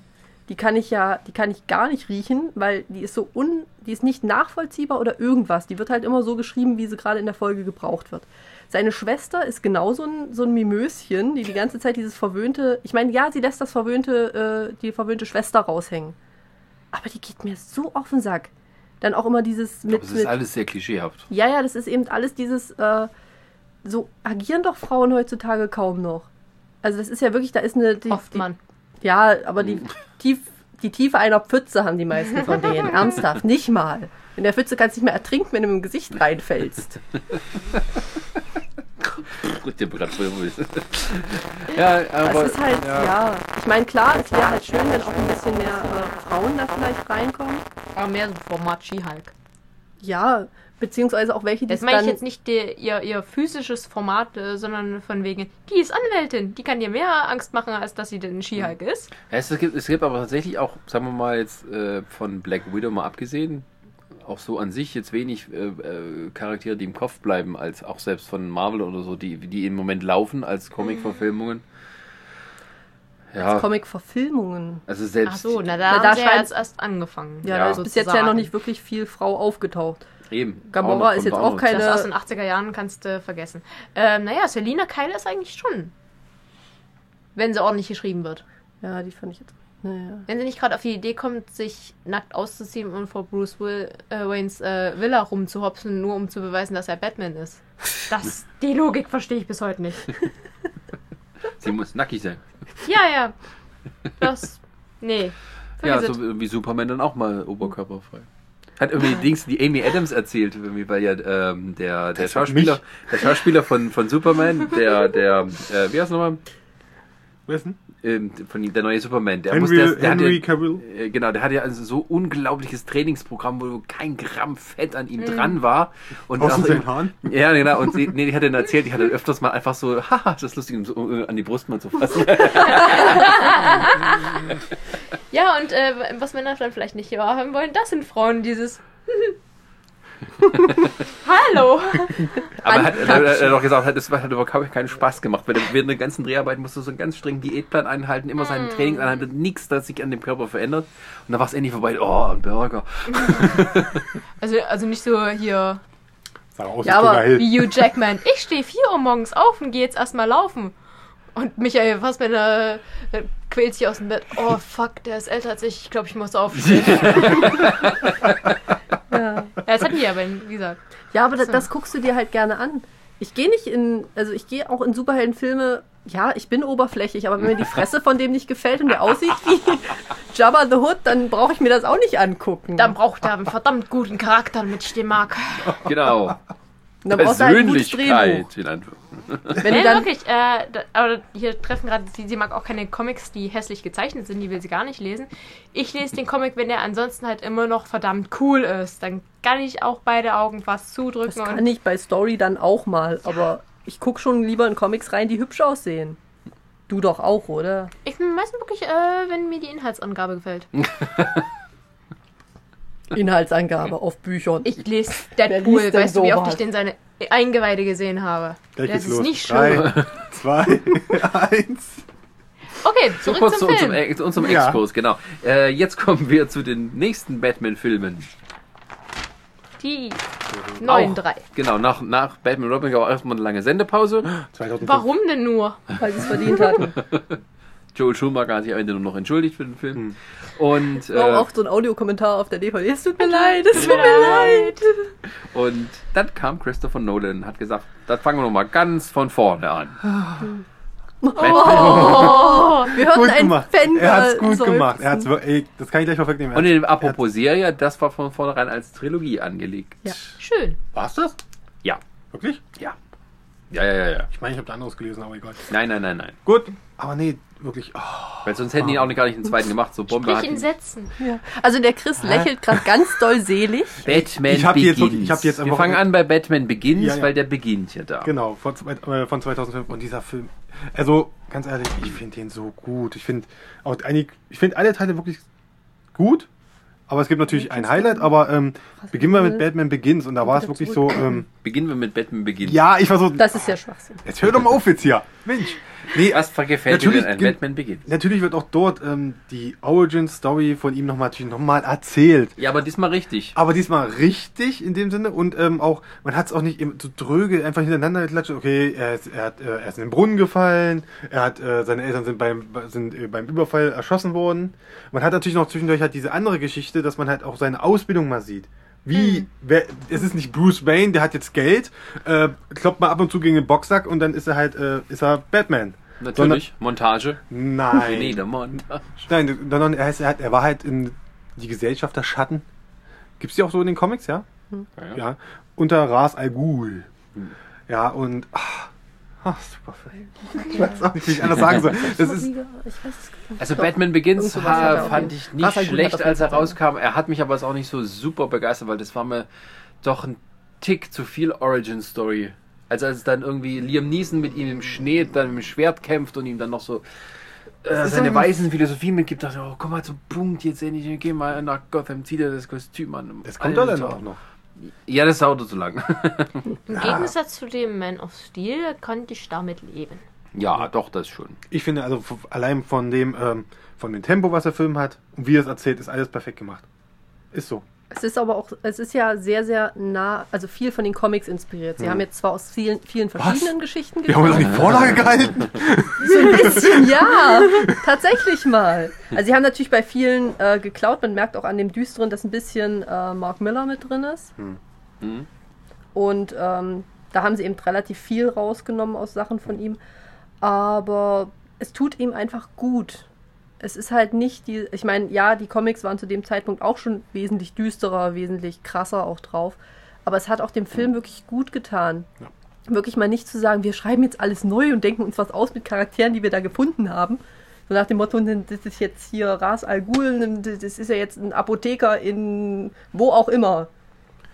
Die kann ich ja, die kann ich gar nicht riechen, weil die ist so un, die ist nicht nachvollziehbar oder irgendwas. Die wird halt immer so geschrieben, wie sie gerade in der Folge gebraucht wird. Seine Schwester ist genauso ein, so ein Mimöschen, die die ganze Zeit dieses verwöhnte, ich meine, ja, sie lässt das verwöhnte, äh, die verwöhnte Schwester raushängen. Aber die geht mir so auf den Sack. Dann auch immer dieses mit, Aber es ist mit alles sehr klischeehaft. ja, ja, das ist eben alles dieses, äh, so agieren doch Frauen heutzutage kaum noch. Also das ist ja wirklich, da ist eine, die, Hofft die, man. ja, aber die, tief, die Tiefe einer Pfütze haben die meisten von denen. Ernsthaft, nicht mal. In der Pfütze kannst du nicht mehr ertrinken, wenn du im Gesicht reinfällst. Gut, der Brett Ja, aber. Es ist halt, ja. Ich meine, klar, es wäre halt schön, wenn auch ein bisschen mehr äh, Frauen da vielleicht reinkommen. Aber mehr so Format She-Hulk. Ja, beziehungsweise auch welche, die Das meine ich jetzt nicht der, ihr, ihr physisches Format, äh, sondern von wegen, die ist Anwältin, die kann dir mehr Angst machen, als dass sie denn She-Hulk ist. Ja, es, gibt, es gibt aber tatsächlich auch, sagen wir mal jetzt äh, von Black Widow mal abgesehen, auch so an sich jetzt wenig äh, äh, Charaktere, die im Kopf bleiben, als auch selbst von Marvel oder so, die, die im Moment laufen als Comic-Verfilmungen. Ja, Comic-Verfilmungen. also selbst. Ach so, na Na, da, da haben sie ja scheint- jetzt erst angefangen. Ja, Ja, da ist bis jetzt ja noch nicht wirklich viel Frau aufgetaucht. eben. Gamora noch- ist jetzt auch keine- Das aus den 80er Jahren kannst du vergessen. Ähm, naja, Selina Kyle ist eigentlich schon. Wenn sie ordentlich geschrieben wird. Ja, die fand ich jetzt... Naja. Wenn sie nicht gerade auf die Idee kommt, sich nackt auszuziehen und vor Bruce Will, äh, Waynes äh, Villa rumzuhopsen, nur um zu beweisen, dass er Batman ist. Das, die Logik verstehe ich bis heute nicht. Sie muss nackig sein. Ja, ja. Das. Nee. Ja, so wie Superman dann auch mal oberkörperfrei. Hat irgendwie Dings, die Amy Adams erzählt, irgendwie, weil ja ähm, der, der Schauspieler, der Schauspieler von, von Superman, der, der, äh, wie heißt nochmal? Wer ist denn? Ähm, von der neue Superman, der Henry, muss, der, der Henry hat ja, Cavill. äh, genau, der hatte ja also so unglaubliches Trainingsprogramm, wo kein Gramm Fett an ihm dran war. Und Außen auch- seinen Haaren? Ja, genau. Und sie, nee, die hat dann erzählt, die hatte öfters mal einfach so, haha, das ist lustig, um so äh, an die Brust mal zu fassen. Ja, und äh, was Männer dann vielleicht nicht haben wollen, das sind Frauen, dieses. Hallo! Aber er hat, er, hat- er hat auch gesagt, das hat überhaupt keinen Spaß gemacht. Weil während der ganzen Dreharbeiten musst du so einen ganz strengen Diätplan einhalten, immer seinen Training einhalten, nichts, das sich an dem Körper verändert. Und dann war es endlich vorbei. Oh, ein Burger. Also, also nicht so hier Sah aus Ja, wie aber wie Hugh Jackman. Ich stehe 4 Uhr morgens auf und gehe jetzt erstmal laufen. Und Michael Fassbender äh, quält sich aus dem Bett. Oh fuck, der ist älter als ich. Ich glaube, ich muss aufstehen. Ja. das hatten die ja, wie gesagt. Ja, aber das, So. das guckst du dir halt gerne an. Ich gehe nicht in, also ich gehe auch in Superheldenfilme, ja, ich bin oberflächlich, aber wenn mir die Fresse von dem nicht gefällt und der aussieht wie Jabba the Hood, dann brauche ich mir das auch nicht angucken. Dann braucht er einen verdammt guten Charakter, damit ich den mag. Genau. Und dann brauchst du halt ein gutes Drehbuch. Persönlichkeit. in Anführungszeichen. Wenn Nee, wirklich. Äh, da, aber hier treffen gerade, sie, sie mag auch keine Comics, die hässlich gezeichnet sind, die will sie gar nicht lesen. Ich lese den Comic, wenn der ansonsten halt immer noch verdammt cool ist. Dann kann ich auch beide Augen fast das zudrücken. kann Und ich bei Story dann auch mal, aber ich gucke schon lieber in Comics rein, die hübsch aussehen. Du doch auch, oder? ich bin meistens wirklich, äh, wenn mir die Inhaltsangabe gefällt. Inhaltsangabe auf Büchern. Ich lese Deadpool. Weißt du, wie oft ich denn seine Eingeweide gesehen habe? Gleich das ist los. nicht schlimm. Drei, zwei, eins. Okay, So zurück kurz zum zu Film. unserem, zu unserem Ja. Exkurs, genau. Äh, jetzt kommen wir zu den nächsten Batman-Filmen. die neuen drei. Genau, nach, nach Batman Robin gab es erstmal eine lange Sendepause. 2005. Warum denn nur? Weil sie es verdient hatten. Joel Schumacher hat sich am Ende nur noch entschuldigt für den Film. Und, äh, Auch, auch so ein Audiokommentar auf der DVD. Es tut mir leid, es tut mir leid. und dann kam Christopher Nolan und hat gesagt, das fangen wir nochmal ganz von vorne an. Oh, Wir hörten einen gemacht. Fan Er hat's äh, gut seufzen. gemacht. Er hat's, ey, das kann ich gleich vorwegnehmen. und in, apropos Serie, das war von vornherein als Trilogie angelegt. Ja. schön. War's das? Ja. Wirklich? Ja. Ja, ja, ja, ja. Ich meine, ich habe da anderes gelesen, aber egal. Nein, nein, nein, nein. Gut. Aber nee, wirklich. Oh. Weil sonst hätten die auch nicht, gar nicht einen zweiten gemacht. So Bombe Sprich in ihn. Sätzen. Ja. Also der Chris lächelt gerade ganz doll selig. Batman Ich hab jetzt Begins. wirklich- ich hab jetzt Wir fangen an bei Batman Begins, Ja, ja. weil der beginnt ja da. Genau, von, äh, von 2005. Und dieser Film, also ganz ehrlich, ich finde den so gut. Ich finde auch einig, ich finde alle Teile wirklich gut. Aber es gibt natürlich ein Highlight, aber ähm, beginnen wir mit Batman Begins und da war es wirklich so, ähm, Beginnen wir mit Batman Begins. ja, ich war so, Das ist ja Schwachsinn. jetzt hör doch mal auf jetzt hier. Mensch. Nee, Was gefällt dir an Batman Begins? natürlich wird auch dort ähm, die Origin-Story von ihm nochmal noch mal erzählt. Ja, aber diesmal richtig. Aber diesmal richtig in dem Sinne und ähm, auch, man hat es auch nicht so dröge einfach hintereinander geklatscht. Okay, er ist, er, hat, äh, er ist in den Brunnen gefallen, er hat, äh, seine Eltern sind beim, sind äh, beim Überfall erschossen worden. Man hat natürlich noch zwischendurch halt diese andere Geschichte, dass man halt auch seine Ausbildung mal sieht. Wie, wer, es ist nicht Bruce Wayne, der hat jetzt Geld, äh, kloppt mal ab und zu gegen den Boxsack und dann ist er halt, äh, ist er Batman. Natürlich. Montage. Nein. Nee, der Montage. Nein, sondern er, heißt, er, hat, er war halt in die Gesellschaft der Schatten. Gibt's die auch so in den Comics, ja? Ja. Unter Ras Al Ghul. Ja, und ach, Ah, super Film. Ich weiß auch nicht, wie ich anders sagen soll. Das ist. Also. Batman Begins fand ich nicht schlecht, als er rauskam. Er hat mich aber auch nicht so super begeistert, weil das war mir doch ein Tick zu viel Origin Story. Also als dann irgendwie Liam Neeson mit ihm im Schnee dann mit dem Schwert kämpft und ihm dann noch so äh, seine weisen Philosophie mitgibt, dachte ich, oh, komm mal zum Punkt, jetzt endlich, geh mal nach Gotham, zieh dir das Kostüm an. das kommt doch dann auch noch. Ja, das dauert zu lang. Im Gegensatz zu dem Man of Steel konnte ich damit leben. ja, doch, das schon. Ich finde, also allein von dem, ähm, von dem Tempo, was der Film hat und wie er es erzählt, ist alles perfekt gemacht. Ist so. Es ist aber auch, es ist ja sehr, sehr nah, also viel von den Comics inspiriert. Sie haben jetzt zwar aus vielen, vielen verschiedenen Geschichten Wir haben uns die. Vorlage gehalten. So ein bisschen, ja, tatsächlich mal. Also sie haben natürlich bei vielen äh, geklaut. Man merkt auch an dem Düsteren, dass ein bisschen äh, Mark Miller mit drin ist. Mhm. Und ähm, da haben sie eben relativ viel rausgenommen aus Sachen von ihm. Aber es tut ihm einfach gut. Es ist halt nicht die, ich meine, ja, die Comics waren zu dem Zeitpunkt auch schon wesentlich düsterer, wesentlich krasser auch drauf. Aber es hat auch dem Film wirklich gut getan. Wirklich mal nicht zu sagen, wir schreiben jetzt alles neu und denken uns was aus mit Charakteren, die wir da gefunden haben. So nach dem Motto, das ist jetzt hier Ras Al Ghul, das ist ja jetzt ein Apotheker in wo auch immer.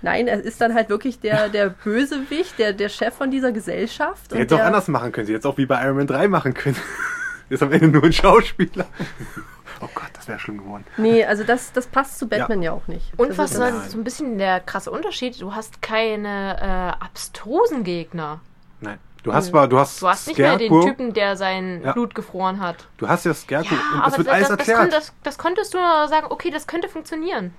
Nein, er ist dann halt wirklich der, der Bösewicht, der, der Chef von dieser Gesellschaft. Es auch der- anders machen können. Sie es auch wie bei Iron Man 3 machen können. Ist am Ende nur ein Schauspieler. Oh Gott, das wäre schlimm geworden. Nee, also das, das passt zu Batman ja, auch nicht. Und also was das, dann so ein bisschen der krasse Unterschied, du hast keine äh, abstrusen Gegner. Nein. Du hast zwar, du hast, Du hast nicht mehr den Scarecrow, Typen, der sein Ja. Blut gefroren hat. du hast ja Scarecrow und aber das wird das, alles das, das, erklärt. kon- das, das konntest du nur sagen, okay, das könnte funktionieren.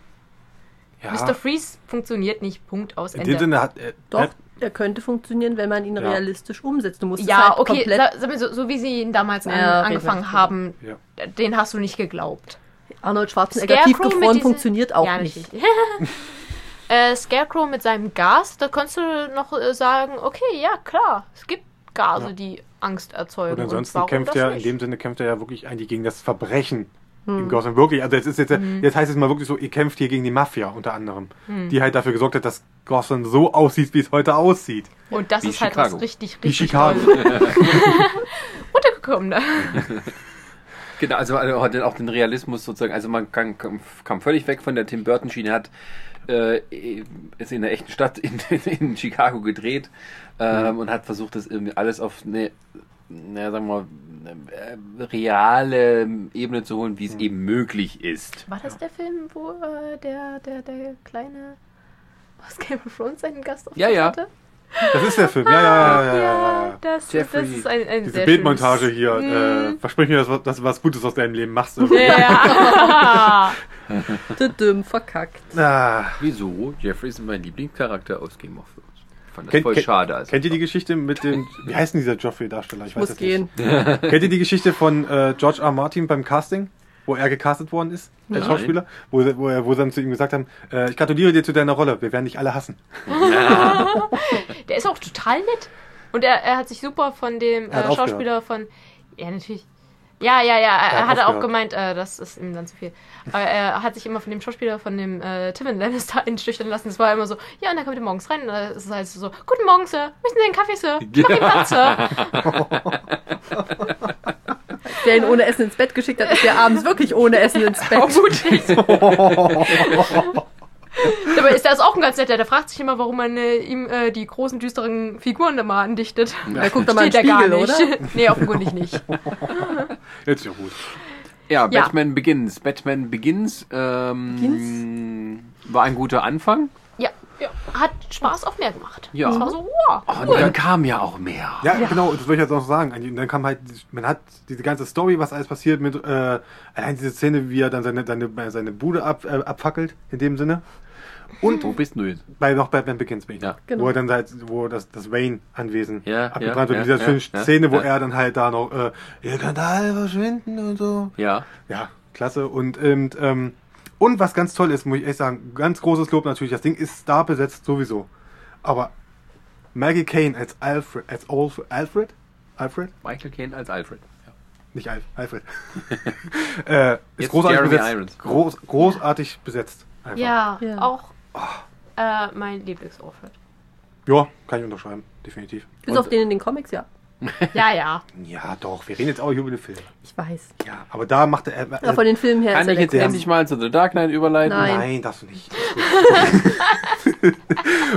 ja, Mr. Freeze funktioniert nicht, Punkt aus in Ende. dem Sinne hat er, Doch, er- könnte funktionieren, wenn man ihn Ja. realistisch umsetzt. Du musst es ja, halt okay, komplett. so, so wie sie ihn damals an, Ja, angefangen haben, Ja. den hast du nicht geglaubt. Arnold Schwarzenegger tiefgefroren funktioniert auch ja, nicht. äh, Scarecrow mit seinem Gas, da konntest du noch äh, sagen, okay, ja, klar, es gibt Gase, Ja. die Angst erzeugen. und ansonsten warum kämpft er, in dem Sinne kämpft er ja wirklich eigentlich gegen das Verbrechen Hm. in Gotham. Wirklich, also jetzt ist jetzt, jetzt heißt es mal wirklich so, ihr kämpft hier gegen die Mafia unter anderem, Hm. die halt dafür gesorgt hat, dass Gotham so aussieht, wie es heute aussieht. Und das Wie ist halt Chicago. was richtig, Wie richtig Chicago. toll. Runtergekommen, ne? Genau, also auch den, auch den Realismus sozusagen, also man kann, kam, völlig weg von der Tim Burton Schiene, hat äh, ist in der echten Stadt in, in Chicago gedreht ähm, und hat versucht, das irgendwie alles auf eine, na, sagen wir mal, äh, reale Ebene zu holen, wie es eben möglich ist. War das der Film, wo äh, der, der, der kleine aus Game of Thrones seinen Gast Ja, ja. hatte? Das ist der Film, ja, ja, ja, ja, ja. ja. das, Jeffrey, das ist ein, ein Diese sehr Bildmontage schönes- hier, äh, Mhm. versprich mir, dass, du- dass du was Gutes aus deinem Leben machst. Ja. Düdüm, verkackt. ah, Wieso? Jeffrey ist mein Lieblingscharakter aus Game of Thrones. Ich fand das Kennt- voll kennt- schade. Also. kennt ihr die Geschichte mit dem, wie heißt denn dieser Joffrey-Darsteller? Ich weiß Muss es gehen. nicht. Kennt ihr die Geschichte von äh, George R. Martin beim Casting? Wo er gecastet worden ist, als Nein. Schauspieler, wo, sie- wo, er, wo sie dann zu ihm gesagt haben, äh, ich gratuliere dir zu deiner Rolle, wir werden dich alle hassen. Der ist auch total nett. Und er, er hat sich super von dem äh, aufgehört. Schauspieler von. Ja, natürlich. Ja, ja, ja, er, hat er hat auch aufgehört. gemeint, äh, das ist ihm dann zu viel. Aber er hat sich immer von dem Schauspieler von dem äh, Timon Lannister einschüchtern lassen. Es war immer so, ja, und dann kommt er morgens rein und dann ist es halt so, guten Morgen, Sir. Möchten Sie einen Kaffee, Sir? Ich mach Ihnen Platz, Sir. Der ihn ohne Essen ins Bett geschickt hat, ist der abends wirklich ohne Essen ins Bett. Vermutlich. Dabei ist das auch ein ganz netter. Der fragt sich immer, warum man äh, ihm äh, die großen, düsteren Figuren immer andichtet. Er guckt doch mal in er gar Spiegel, nicht. oder? nee, offenkundig nicht. Jetzt ja gut. Ja, Ja. Batman Begins. Batman Begins, ähm, war ein guter Anfang. Ja, ja, hat Spaß auf mehr gemacht. Ja. Das war so, wow. Oh, und dann kam ja auch mehr. Ja, genau, das wollte ich jetzt auch sagen. Und dann kam halt, man hat diese ganze Story, was alles passiert mit, äh, allein diese Szene, wie er dann seine, seine, seine Bude ab, äh, abfackelt, in dem Sinne. Und Wo bist du jetzt? bei noch Batman Begins bin ich. Ja. Genau. Wo er dann halt, wo das, das Wayne-Anwesen Ja, abgebrannt ja, wird. ja, diese schöne ja, Szene, wo ja. er dann halt da noch, äh, ihr könnt alle verschwinden und so. Ja. Ja, klasse. Und, ähm, ähm, und was ganz toll ist, muss ich echt sagen, ganz großes Lob natürlich, das Ding ist star besetzt sowieso. Aber Maggie Kane als Alfred, als Alf Alfred? Alfred? Michael Caine als Alfred. Ja. Nicht Alf, Alfred. äh, ist Jetzt großartig Jeremy besetzt. Irons. Groß, großartig besetzt. Einfach. Ja, Ja. auch äh, mein Lieblings-Alfred. Ja, kann ich unterschreiben, definitiv. Bis Und- auf den in den Comics, ja. Ja, ja. Ja, doch, wir reden jetzt auch über den Film. Ich weiß. Ja, aber da macht er. Äh, Ja, von den Filmen her Kann ist er ich jetzt endlich mal zu The Dark Knight überleiten? Nein. Nein, darfst du nicht.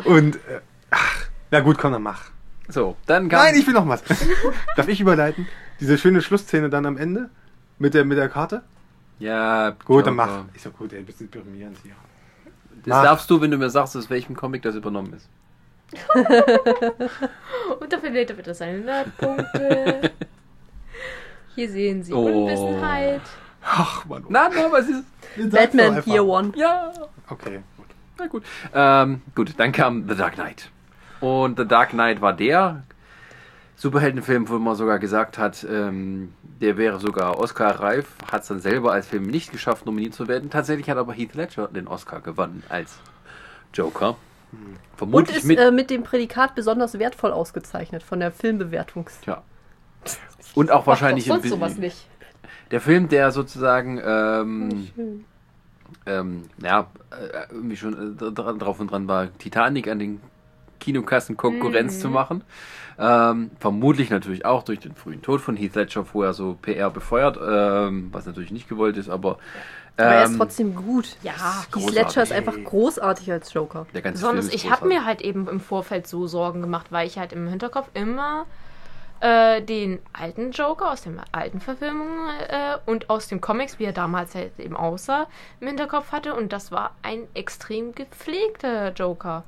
Und, äh, ach, na gut, komm, dann mach. So, dann kam Nein, ich will noch was. Darf ich überleiten? Diese schöne Schlussszene dann am Ende? Mit der, mit der Karte? Ja, Gut, dann mach. Ich so, gut, ey, bist du deprimierend hier. Das Mach. darfst du, wenn du mir sagst, aus welchem Comic das übernommen ist. Und dafür lädt er bitte seine Nerdpunkte. Hier sehen Sie Oh. Unwissenheit. Ach, Mann. Na, na, was ist? Jetzt sag's doch Batman. Year One. Ja. Okay, gut. Na gut. Ähm, gut, dann kam The Dark Knight. Und The Dark Knight war der Superheldenfilm, wo man sogar gesagt hat, ähm, der wäre sogar Oscar-reif, hat es dann selber als Film nicht geschafft, nominiert zu werden. Tatsächlich hat aber Heath Ledger den Oscar gewonnen als Joker. Und Vermutlich ist mit. äh, mit dem Prädikat besonders wertvoll ausgezeichnet von der Filmbewertungs. ja. Und auch wahrscheinlich sonst sowas nicht. der Film, der sozusagen ähm, ähm, ja, äh, irgendwie schon äh, dra- drauf und dran war, Titanic an den Kinokassen Konkurrenz Mhm. zu machen. Ähm, vermutlich natürlich auch durch den frühen Tod von Heath Ledger vorher so PR befeuert, ähm, was natürlich nicht gewollt ist, aber, Aber er ist ähm, trotzdem gut. Ja, Heath. Ledger ist einfach großartig als Joker. der ganze Besonders, Film ist ich habe mir halt eben im Vorfeld so Sorgen gemacht, weil ich halt im Hinterkopf immer äh, den alten Joker aus den alten Verfilmungen äh, und aus den Comics, wie er damals halt eben aussah, im Hinterkopf hatte. Und das war ein extrem gepflegter Joker.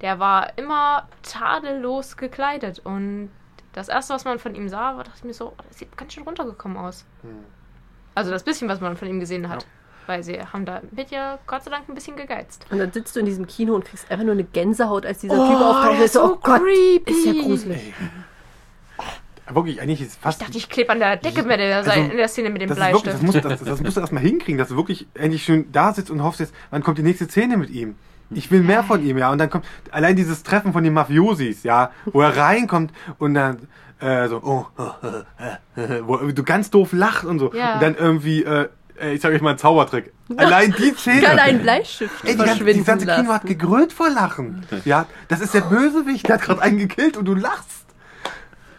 Der war immer tadellos gekleidet. Und das erste, was man von ihm sah, war, dachte ich mir so, oh, das sieht ganz schön runtergekommen aus. Also das bisschen, was man von ihm gesehen hat. Weil sie haben da mit ja Gott sei Dank ein bisschen gegeizt. Und dann sitzt du in diesem Kino und kriegst einfach nur eine Gänsehaut, als dieser Oh, Typ auftaucht. ist so, oh Gott, creepy. ist ja gruselig. Wirklich, eigentlich ist fast. Ich dachte, ich klebe an der Decke mit der, Also, in der Szene mit dem das, ist wirklich, das, Bleistift. musst, das, das musst du erstmal hinkriegen, dass du wirklich endlich schön da sitzt und hoffst jetzt, wann kommt die nächste Szene mit ihm. Ich will mehr von ihm, ja. Und dann kommt allein dieses Treffen von den Mafiosis, ja, wo er reinkommt und dann äh, so, oh, äh, äh, wo du ganz doof lacht und so. Ja. Und dann irgendwie, äh, ich sag euch mal einen Zaubertrick. Allein die Szene. Kann ein Bleistift Ey, die ganze, verschwinden die ganze Kino hat gegrölt vor Lachen. Ja, das ist der Bösewicht, der hat gerade einen gekillt und du lachst.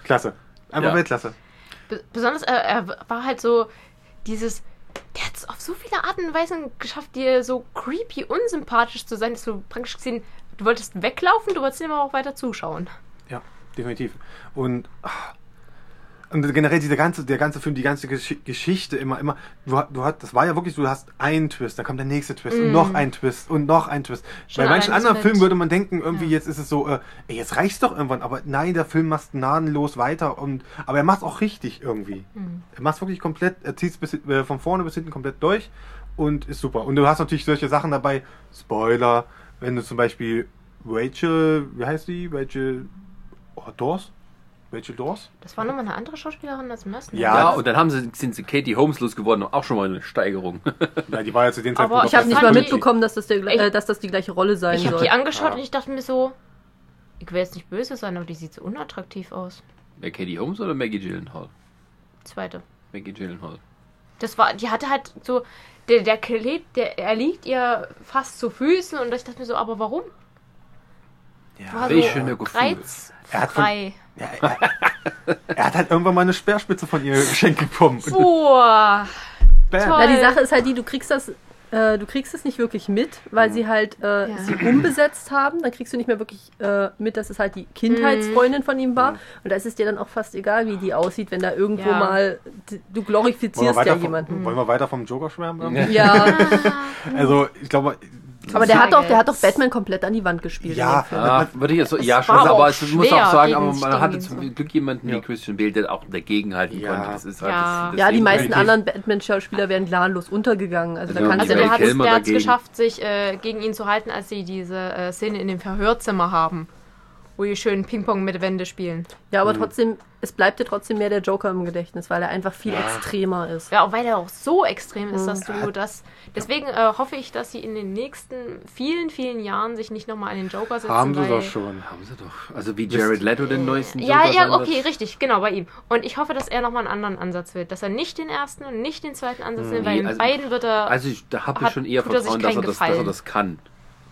Klasse. Einfach Ja. Weltklasse. Be- Besonders, äh, er war halt so dieses. Der hat es auf so viele Arten und Weisen geschafft, dir so creepy unsympathisch zu sein, dass du praktisch gesehen, du wolltest weglaufen, du wolltest immer auch weiter zuschauen. Ja, definitiv. Und, ah, und generell dieser ganze, der ganze Film, die ganze Gesch Geschichte immer, immer, du, du hat, das war ja wirklich, so, du hast einen Twist, dann kommt der nächste Twist und noch ein Twist und noch ein Twist. Mm. Schon Bei manchen anderen Filmen würde man denken, irgendwie Ja. jetzt ist es so, äh, ey, jetzt reicht's doch irgendwann, aber nein, der Film macht gnadenlos weiter und, aber er macht's auch richtig irgendwie. Mhm. Er macht's wirklich komplett, er zieht's bis, äh, von vorne bis hinten komplett durch und ist super. Und du hast natürlich solche Sachen dabei, Spoiler, wenn du zum Beispiel Rachel, wie heißt die? Rachel oh, Dawes? Rachel Dawes? Das war nochmal eine andere Schauspielerin als im ersten. Ja, Ja, und dann haben sie, sind sie Katie Holmes losgeworden, auch schon mal eine Steigerung. Ja, die war ja zu den Aber Zeitpunkt Ich habe noch nicht mal mitbekommen, dass das, der, Ich- äh, dass das die gleiche Rolle sein Ich habe soll. die angeschaut Ja. und ich dachte mir so, ich will jetzt nicht böse sein, aber die sieht so unattraktiv aus. Wer Katie Holmes oder Maggie Gyllenhaal? Zweite. Maggie Gyllenhaal. Das war, die hatte halt so, der, der klebt, der, er liegt ihr fast zu Füßen und ich dachte mir so, aber warum? War welch so schöne Gefühl. Er hat von-. Ja, er, er hat halt irgendwann mal eine Speerspitze von ihr geschenkt bekommen. Boah. Na, die Sache ist halt die, du kriegst das, äh, du kriegst es nicht wirklich mit, weil sie halt äh, Ja. sie umbesetzt haben. Dann kriegst du nicht mehr wirklich äh, mit, dass es halt die Kindheitsfreundin von ihm war. Und da ist es dir dann auch fast egal, wie die aussieht, wenn da irgendwo Ja. mal du glorifizierst ja vom, jemanden. wollen wir weiter vom Joker schwärmen? irgendwie? Ja, Also, ich glaube, aber der hat doch, der hat doch. Batman komplett an die Wand gespielt. Ja. Film. Ah, würde ich jetzt so, ja, schon, aber es muss auch sagen, aber man hatte zum so. Glück jemanden Ja. wie Christian Bale, der auch dagegenhalten Ja. konnte. Das ist halt Ja. das, Ja, die meisten anderen Batman-Schauspieler wären gnadenlos untergegangen. Also, da Also, kannst Also die du der hat es dagegen. geschafft, sich äh, gegen ihn zu halten, als sie diese äh, Szene in dem Verhörzimmer haben. Wo die schön Ping-Pong mit Wände spielen. Ja, aber trotzdem, es bleibt dir trotzdem mehr der Joker im Gedächtnis, weil er einfach viel extremer ist. Ja, auch weil er auch so extrem ist, dass du Ja. das. Deswegen äh, hoffe ich, dass sie in den nächsten vielen, vielen Jahren sich nicht nochmal an den Joker setzen. haben sie weil doch schon. Haben sie doch. Also wie Jared Leto den neuesten Ja, Joker ja, sein okay, wird. richtig, genau, bei ihm. Und ich hoffe, dass er nochmal einen anderen Ansatz wählt. Dass er nicht den ersten und nicht den zweiten Ansatz nimmt, weil Nee, in also- beiden wird er. Also ich, da habe ich schon eher er Vertrauen, dass er, das, dass er das kann.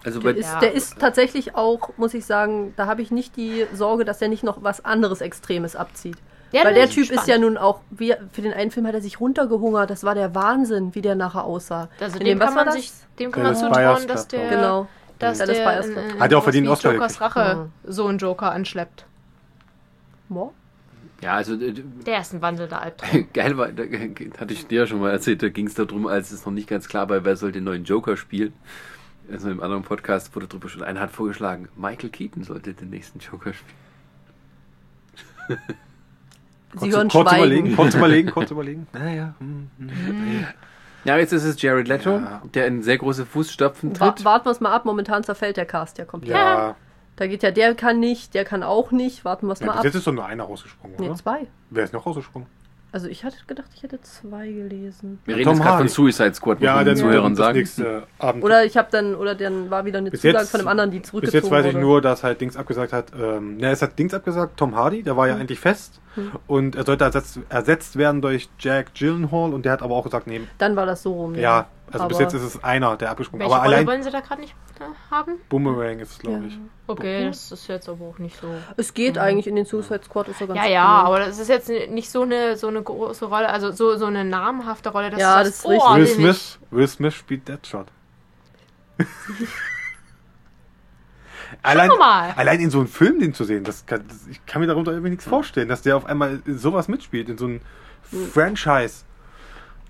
Also Der ist, Ja. der ist tatsächlich auch, muss ich sagen, da habe ich nicht die Sorge, dass er nicht noch was anderes Extremes abzieht. Ja, Weil der Typ ist gespannt. ja nun auch, wie, für den einen Film hat er sich runtergehungert. Das war der Wahnsinn, wie der nachher aussah. Also In dem was kann man das? sich, dem kann man Dallas zutrauen, Buyers dass der, Genau. dass Dallas der Buyers in, in, Hat er auch verdient Oscar Jokers. Rache so einen Joker anschleppt. Boah. ja, also äh, Der ist ein wandelnder Albtraum. geil war, da, hatte ich dir ja schon mal erzählt, da ging es darum, als es noch nicht ganz klar war, wer soll den neuen Joker spielen. Also im anderen Podcast wurde drüber schon, einer hat vorgeschlagen, Michael Keaton sollte den nächsten Joker spielen. Sie Kurz, hören Schweigen. überlegen, kurz überlegen, kurz überlegen. Naja. Hm, hm. Ja, jetzt ist es Jared Leto, Ja. der in sehr große Fußstapfen Wa tritt. warten wir es mal ab. Momentan zerfällt der Cast ja komplett. Ja. Da geht ja, der kann nicht, der kann auch nicht. Warten wir es ja mal bis ab. jetzt ist doch nur einer rausgesprungen, Nee, oder? zwei. Wer ist noch rausgesprungen? Also ich hatte gedacht, ich hätte zwei gelesen. Wir reden Tom jetzt gerade von Hardy. Suicide Squad, muss Ja, den Zuhörern sagen. nächste Abend. Oder ich habe dann, oder dann war wieder eine Bis Zusage jetzt- von dem anderen, die Bis zurückgezogen jetzt weiß ich wurde. nur, dass halt Dings abgesagt hat. Ähm, ne, es hat Dings abgesagt, Tom Hardy, der war ja eigentlich fest. Und er sollte ersetzt, ersetzt werden durch Jack Gyllenhaal und der hat aber auch gesagt, nee, Dann war das so rum. ja, also bis Aber- jetzt ist es einer, der abgesprungen Welche Aber Rolle allein wollen sie da gerade nicht äh, haben? Boomerang ist es, glaube Ja. ich. Okay, das ist jetzt aber auch nicht so. Es geht eigentlich in den Suicide Squad, ist so ganz Ja, ja, cool. aber das ist jetzt nicht so eine, so eine große Rolle, also so, so eine namhafte Rolle, dass Ja, das sagst, ist richtig. Will Smith, Will Smith spielt Deadshot. allein, allein in so einem Film den zu sehen, das kann, das, ich kann mir darunter irgendwie nichts vorstellen, dass der auf einmal in sowas mitspielt, in so einem Franchise.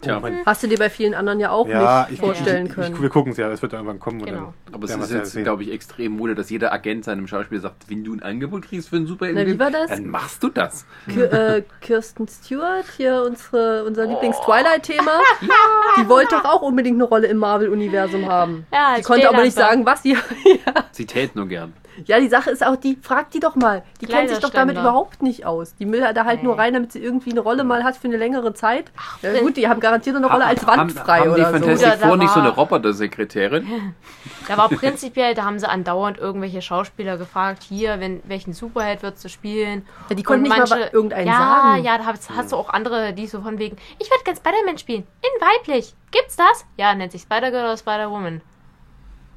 Tja. Hast du dir bei vielen anderen ja auch ja, nicht ich, vorstellen ich, können. Ich, wir gucken es ja, es wird irgendwann kommen. Genau. Aber es ist ja jetzt, glaube ich, extrem Mode, dass jeder Agent seinem Schauspieler sagt, wenn du ein Angebot kriegst für einen Superhelden, Na, wie war das? dann machst du das. Ki- äh, Kirsten Stewart, hier unsere, unser Lieblings-Twilight-Thema, die wollte doch auch unbedingt eine Rolle im Marvel-Universum haben. Ja, die konnte aber nicht sagen, was sie. Sie täten nur gern. Ja, die Sache ist auch, die fragt die doch mal. Die kennt sich doch damit überhaupt nicht aus. Die will da halt nur rein, damit sie irgendwie eine Rolle mal hat für eine längere Zeit. ja, gut, die haben garantiert eine Rolle als wandfrei haben, haben die oder so. Fantastic da Four nicht so eine Roboter-Sekretärin? Da war prinzipiell, da haben sie andauernd irgendwelche Schauspieler gefragt, hier, wenn, welchen Superheld würdest du spielen? Ja, die konnten nicht mal wa- irgendeinen ja, sagen. Ja, da hast, hast du auch andere, die so von wegen, ich würde gern Spider-Man spielen, in weiblich. Gibt's das? Ja, nennt sich Spider-Girl oder Spider-Woman.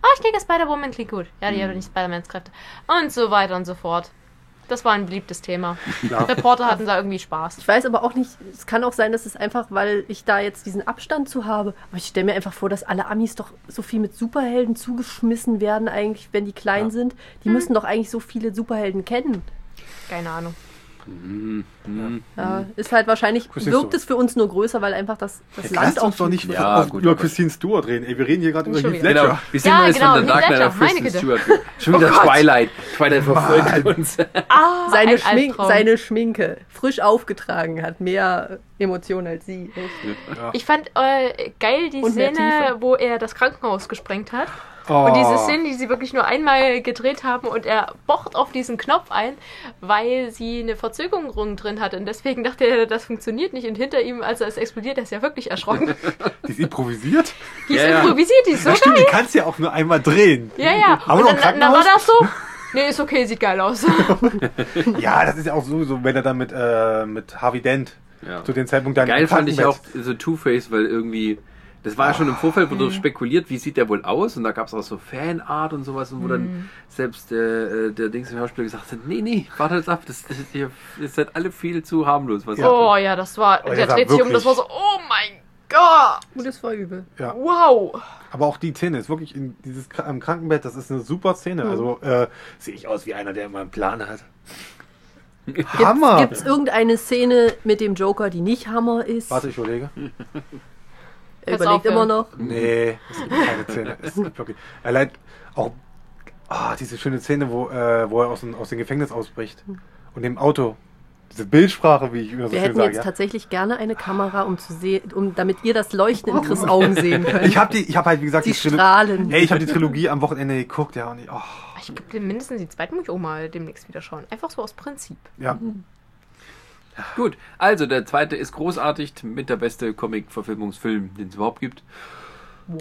Oh, ich denke, Spider-Woman klingt gut. Ja, die hat nicht Spider-Mans Kräfte. Und so weiter und so fort. Das war ein beliebtes Thema. Ja. Reporter hatten da irgendwie Spaß. Ich weiß aber auch nicht, es kann auch sein, dass es einfach, weil ich da jetzt diesen Abstand zu habe. Aber ich stelle mir einfach vor, dass alle Amis doch so viel mit Superhelden zugeschmissen werden, eigentlich, wenn die klein Ja. sind. Die müssen doch eigentlich so viele Superhelden kennen. Keine Ahnung. Ja, ist halt wahrscheinlich, Christine wirkt Stewart. es für uns nur größer, weil einfach das, das Land lasst auch uns doch nicht Ja, auf, gut, über aber- Christine Stewart reden. Ey, wir reden hier gerade über Schon Heath wieder. Ledger. Genau. Wir sind Ja, jetzt genau, von der Heath Dark Knight Ledger, auf meine Güte. Stewart. Schon wieder Twilight. Twilight verfolgt uns. Ah, seine, ein Schmink, Albtraum. seine Schminke frisch aufgetragen hat. Mehr Emotionen als sie. Echt. Ich fand äh, geil die Und mehr Szene, Tiefe. wo er das Krankenhaus gesprengt hat. Oh. Und diese Szene, die sie wirklich nur einmal gedreht haben und er bocht auf diesen Knopf ein, weil sie eine Verzögerung drin hatte. Und deswegen dachte er, das funktioniert nicht. Und hinter ihm, als er es explodiert, er ist ja wirklich erschrocken. Die ist improvisiert. Die ist Ja, improvisiert, die ist so Ja, stimmt, geil. die kannst du ja auch nur einmal drehen. Ja, ja. Haben und noch dann, dann war das so. Nee, ist okay, sieht geil aus. Ja, das ist ja auch sowieso, wenn er dann mit, äh, mit Harvey Dent Ja. zu dem Zeitpunkt dann Geil fand ich auch so Two-Face, weil irgendwie, das war ja schon im Vorfeld, wurde spekuliert, wie sieht der wohl aus und da gab es auch so Fanart und sowas und wo dann selbst der, äh, der Dings im Schauspieler gesagt hat, nee, nee, wartet ab, das, das, ihr, ihr seid alle viel zu harmlos. Was ihr Oh ja, das war. Oh, der dreht sich um, das war so, oh mein Gott. Gut, das war übel. Ja. Wow. Aber auch die Szene ist wirklich in dieses am Krankenbett, das ist eine super Szene. Also äh, sehe ich aus wie einer, der immer einen Plan hat. Hammer! Gibt es irgendeine Szene mit dem Joker, die nicht Hammer ist? Warte, ich überlege. er Kannst überlegt immer noch. Nee, es gibt keine Szene. Es gibt wirklich. Allein auch ah, diese schöne Szene, wo, äh, wo er aus, dem- aus dem Gefängnis ausbricht. Und im Auto. Diese Bildsprache, wie ich immer so Wir schön hätten sage. jetzt Ja. tatsächlich gerne eine Kamera, um zu sehen, um, damit ihr das Leuchten in Chris Augen sehen könnt. Ich habe die, ich habe halt wie gesagt Die Trilo- strahlen. Ey, ich habe die Trilogie am Wochenende geguckt, ja und ich, oh, Ich glaube, mindestens die zweite muss ich auch mal demnächst wieder schauen. Einfach so aus Prinzip. ja. Gut, also der zweite ist großartig, mit der beste Comic-Verfilmungsfilm, den es überhaupt gibt.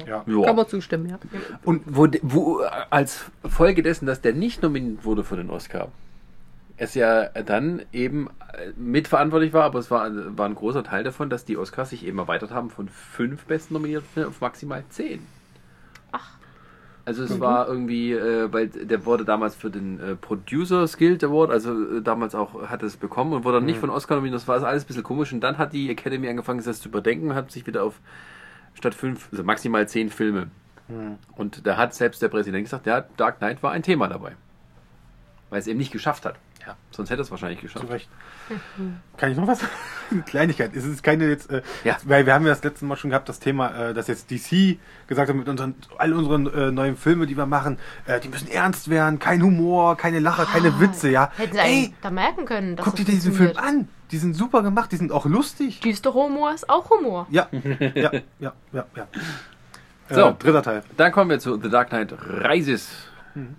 ja. Ja. Kann man zustimmen, ja. Und wo, wo als Folge dessen, dass der nicht nominiert wurde für den Oscar, es ja dann eben äh, mitverantwortlich war, aber es war, war ein großer Teil davon, dass die Oscars sich eben erweitert haben von fünf besten Nominierten auf maximal zehn. Also es war irgendwie, äh, weil der wurde damals für den äh, Producers Guild Award, also äh, damals auch hat es bekommen und wurde dann nicht von Oscar nominiert. Das war alles ein bisschen komisch und dann hat die Academy angefangen, das zu überdenken und hat sich wieder auf statt fünf, also maximal zehn Filme. Und da hat selbst der Präsident gesagt, ja, Dark Knight war ein Thema dabei. Weil es eben nicht geschafft hat. Ja, sonst hätte es wahrscheinlich geschafft. Zu Recht. Kann ich noch was? Eine Kleinigkeit. Es ist keine jetzt, äh, Ja. weil wir haben ja das letzte Mal schon gehabt, das Thema, äh, dass jetzt DC gesagt hat, mit unseren, all unseren äh, neuen Filme, die wir machen, äh, die müssen ernst werden, kein Humor, keine Lacher, keine Witze, ja. Hätten sie Ey, eigentlich da merken können, dass guck dir diesen Film an. Die sind super gemacht, die sind auch lustig. Düster Humor ist auch Humor. Ja, ja, ja, ja, ja. So. Äh, dritter Teil. Dann kommen wir zu The Dark Knight Rises.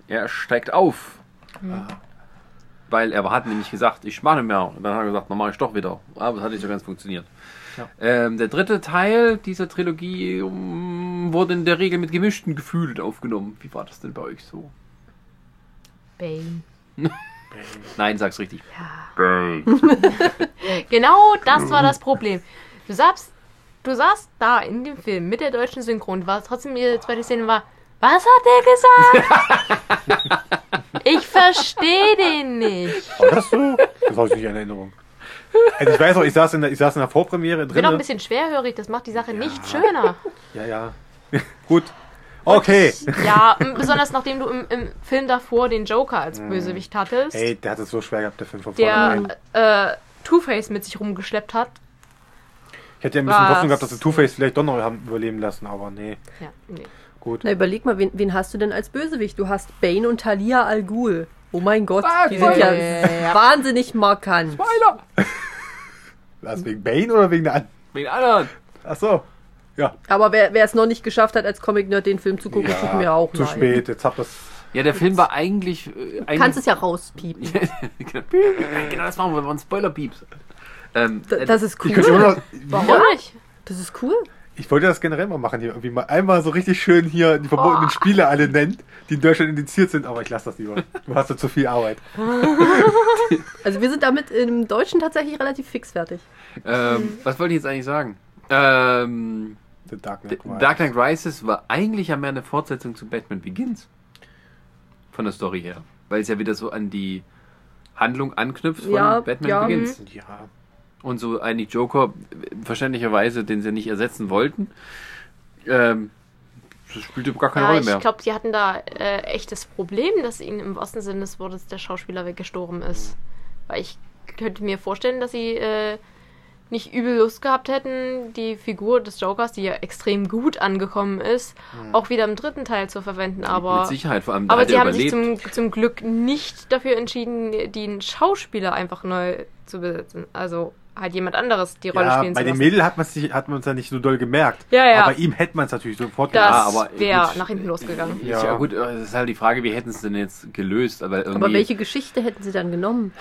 Er steigt auf. Weil er hat nämlich gesagt, ich mache nicht mehr. Und dann hat er gesagt, dann mache ich doch wieder. Aber das hat nicht so ganz funktioniert. Ja. Ähm, der dritte Teil dieser Trilogie um, wurde in der Regel mit gemischten Gefühlen aufgenommen. Wie war das denn bei euch so? Bane. Nein, sag's richtig. Genau das war das Problem. Du saßt, du saßt da in dem Film mit der deutschen Synchron, war trotzdem die zweite Szene war, was hat der gesagt? ich verstehe den nicht. War das so? Das habe ich nicht in Erinnerung. Also ich weiß auch, ich saß in der, ich saß in der Vorpremiere Ich bin auch ein drin. bisschen schwerhörig, das macht die Sache nicht schöner. Ja, ja. Gut. Okay. Ja, m- besonders nachdem du im, im Film davor den Joker als Bösewicht hattest, Ey, der hat es so schwer gehabt, der Film von vornherein. der äh, Two-Face mit sich rumgeschleppt hat. Ich hätte ja ein bisschen Was? Hoffnung gehabt, dass sie Two-Face vielleicht doch noch haben überleben lassen, aber nee. Ja, nee. Gut. Na, überleg mal, wen, wen hast du denn als Bösewicht? Du hast Bane und Talia al Ghul. Oh mein Gott, die sind ja Ja. wahnsinnig markant. Weiter! Was, wegen Bane oder wegen der anderen? Wegen anderen! Ach so. Ja. Aber wer wer es noch nicht geschafft hat, als Comic-Nerd den Film zu gucken, tut mir auch Zu leid. spät, jetzt habt das. Ja, der Film war eigentlich. Äh, eigentlich kannst es ja rauspiepen. genau, das machen wir, wir einen Spoiler-Pieps. Ähm, D- Das ist Ich, könnte immer cool. noch, Warum nicht? Das ist cool. Ich wollte das generell mal machen hier. Irgendwie mal einmal so richtig schön hier die verbotenen Oh. Spiele alle nennt, die in Deutschland indiziert sind, aber ich lasse das lieber. Du hast ja zu viel Arbeit. Also wir sind damit im Deutschen tatsächlich relativ fix fertig. ähm, was wollte ich jetzt eigentlich sagen? Ähm, The Dark Knight Rises. Dark Knight Rises war eigentlich ja mehr eine Fortsetzung zu Batman Begins. Von der Story her. Weil es ja wieder so an die Handlung anknüpft von Ja, Batman ja. Begins. Ja. Und so eigentlich Joker, verständlicherweise, den sie nicht ersetzen wollten, ähm, das spielte gar keine Ja, Rolle ich mehr. glaube, sie hatten da äh, echtes Problem, dass ihnen im wahrsten Sinne des Wortes der Schauspieler weggestorben ist. Weil ich könnte mir vorstellen, dass sie äh, nicht übel Lust gehabt hätten, die Figur des Jokers, die ja extrem gut angekommen ist, auch wieder im dritten Teil zu verwenden. Aber, Mit Sicherheit, vor allem, aber sie haben sich überlebt. zum, zum Glück nicht dafür entschieden, den Schauspieler einfach neu zu besetzen. Also halt jemand anderes die Rolle Ja, spielen bei zu dem lassen. Mädel hat man es hat ja nicht so doll gemerkt. Ja, ja. Aber bei ihm hätte man es natürlich sofort das Ja, aber wäre gut. nach hinten losgegangen. ja. Ja. gut, es ist halt die Frage, wie hätten sie es denn jetzt gelöst? Aber, irgendwie, Aber welche Geschichte hätten sie dann genommen?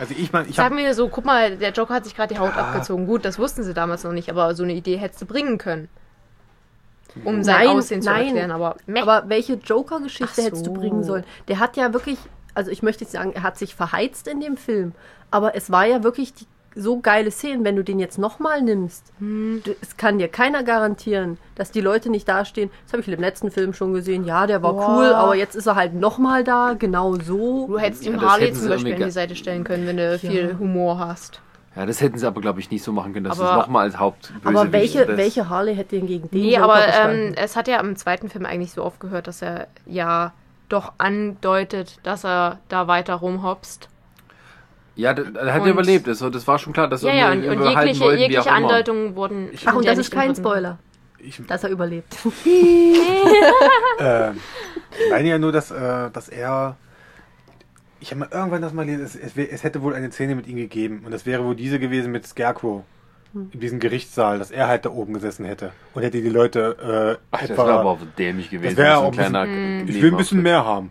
Also ich meine, ich Sagen habe wir so, guck mal, der Joker hat sich gerade die Haut abgezogen. Gut, das wussten sie damals noch nicht, aber so eine Idee hättest du bringen können. Um sein Nein, Aussehen zu nein. erklären, aber meh. Aber welche Joker-Geschichte Ach hättest du so. bringen sollen? Der hat ja wirklich, also ich möchte jetzt sagen, er hat sich verheizt in dem Film. Aber es war ja wirklich die, so geile Szenen, wenn du den jetzt nochmal nimmst. Hm. Es kann dir keiner garantieren, dass die Leute nicht dastehen. Das habe ich im letzten Film schon gesehen. Ja, der war Boah. cool, aber jetzt ist er halt nochmal da, genau so. du hättest Ja, ihm das Harley zum Beispiel an die Seite stellen können, wenn du viel Humor hast. Ja, das hätten sie aber, glaube ich, nicht so machen können, dass Aber- es nochmal als Hauptbösewicht Aber welche, das- welche Harley hätte denn gegen den Nee, Joker aber ähm, es hat ja im zweiten Film eigentlich so aufgehört, dass er ja doch andeutet, dass er da weiter rumhopst. Ja, da, da hat Und- er überlebt. Das, das war schon klar, dass Ja, er ja, und, und jegliche, wollten, jegliche. Andeutungen wurden. Ach, und das ist kein Spoiler, ich, dass er überlebt. äh, ich meine ja nur, dass, äh, dass er. Ich habe mal irgendwann das mal gelesen, es, es, es hätte wohl eine Szene mit ihm gegeben. Und das wäre wohl diese gewesen mit Scarecrow. In diesem Gerichtssaal, dass er halt da oben gesessen hätte. Und hätte die Leute äh, Ach, das etwa- wäre aber auch dämlich gewesen. Das wäre auch ein kleiner Hm. Ich will ein bisschen mehr haben.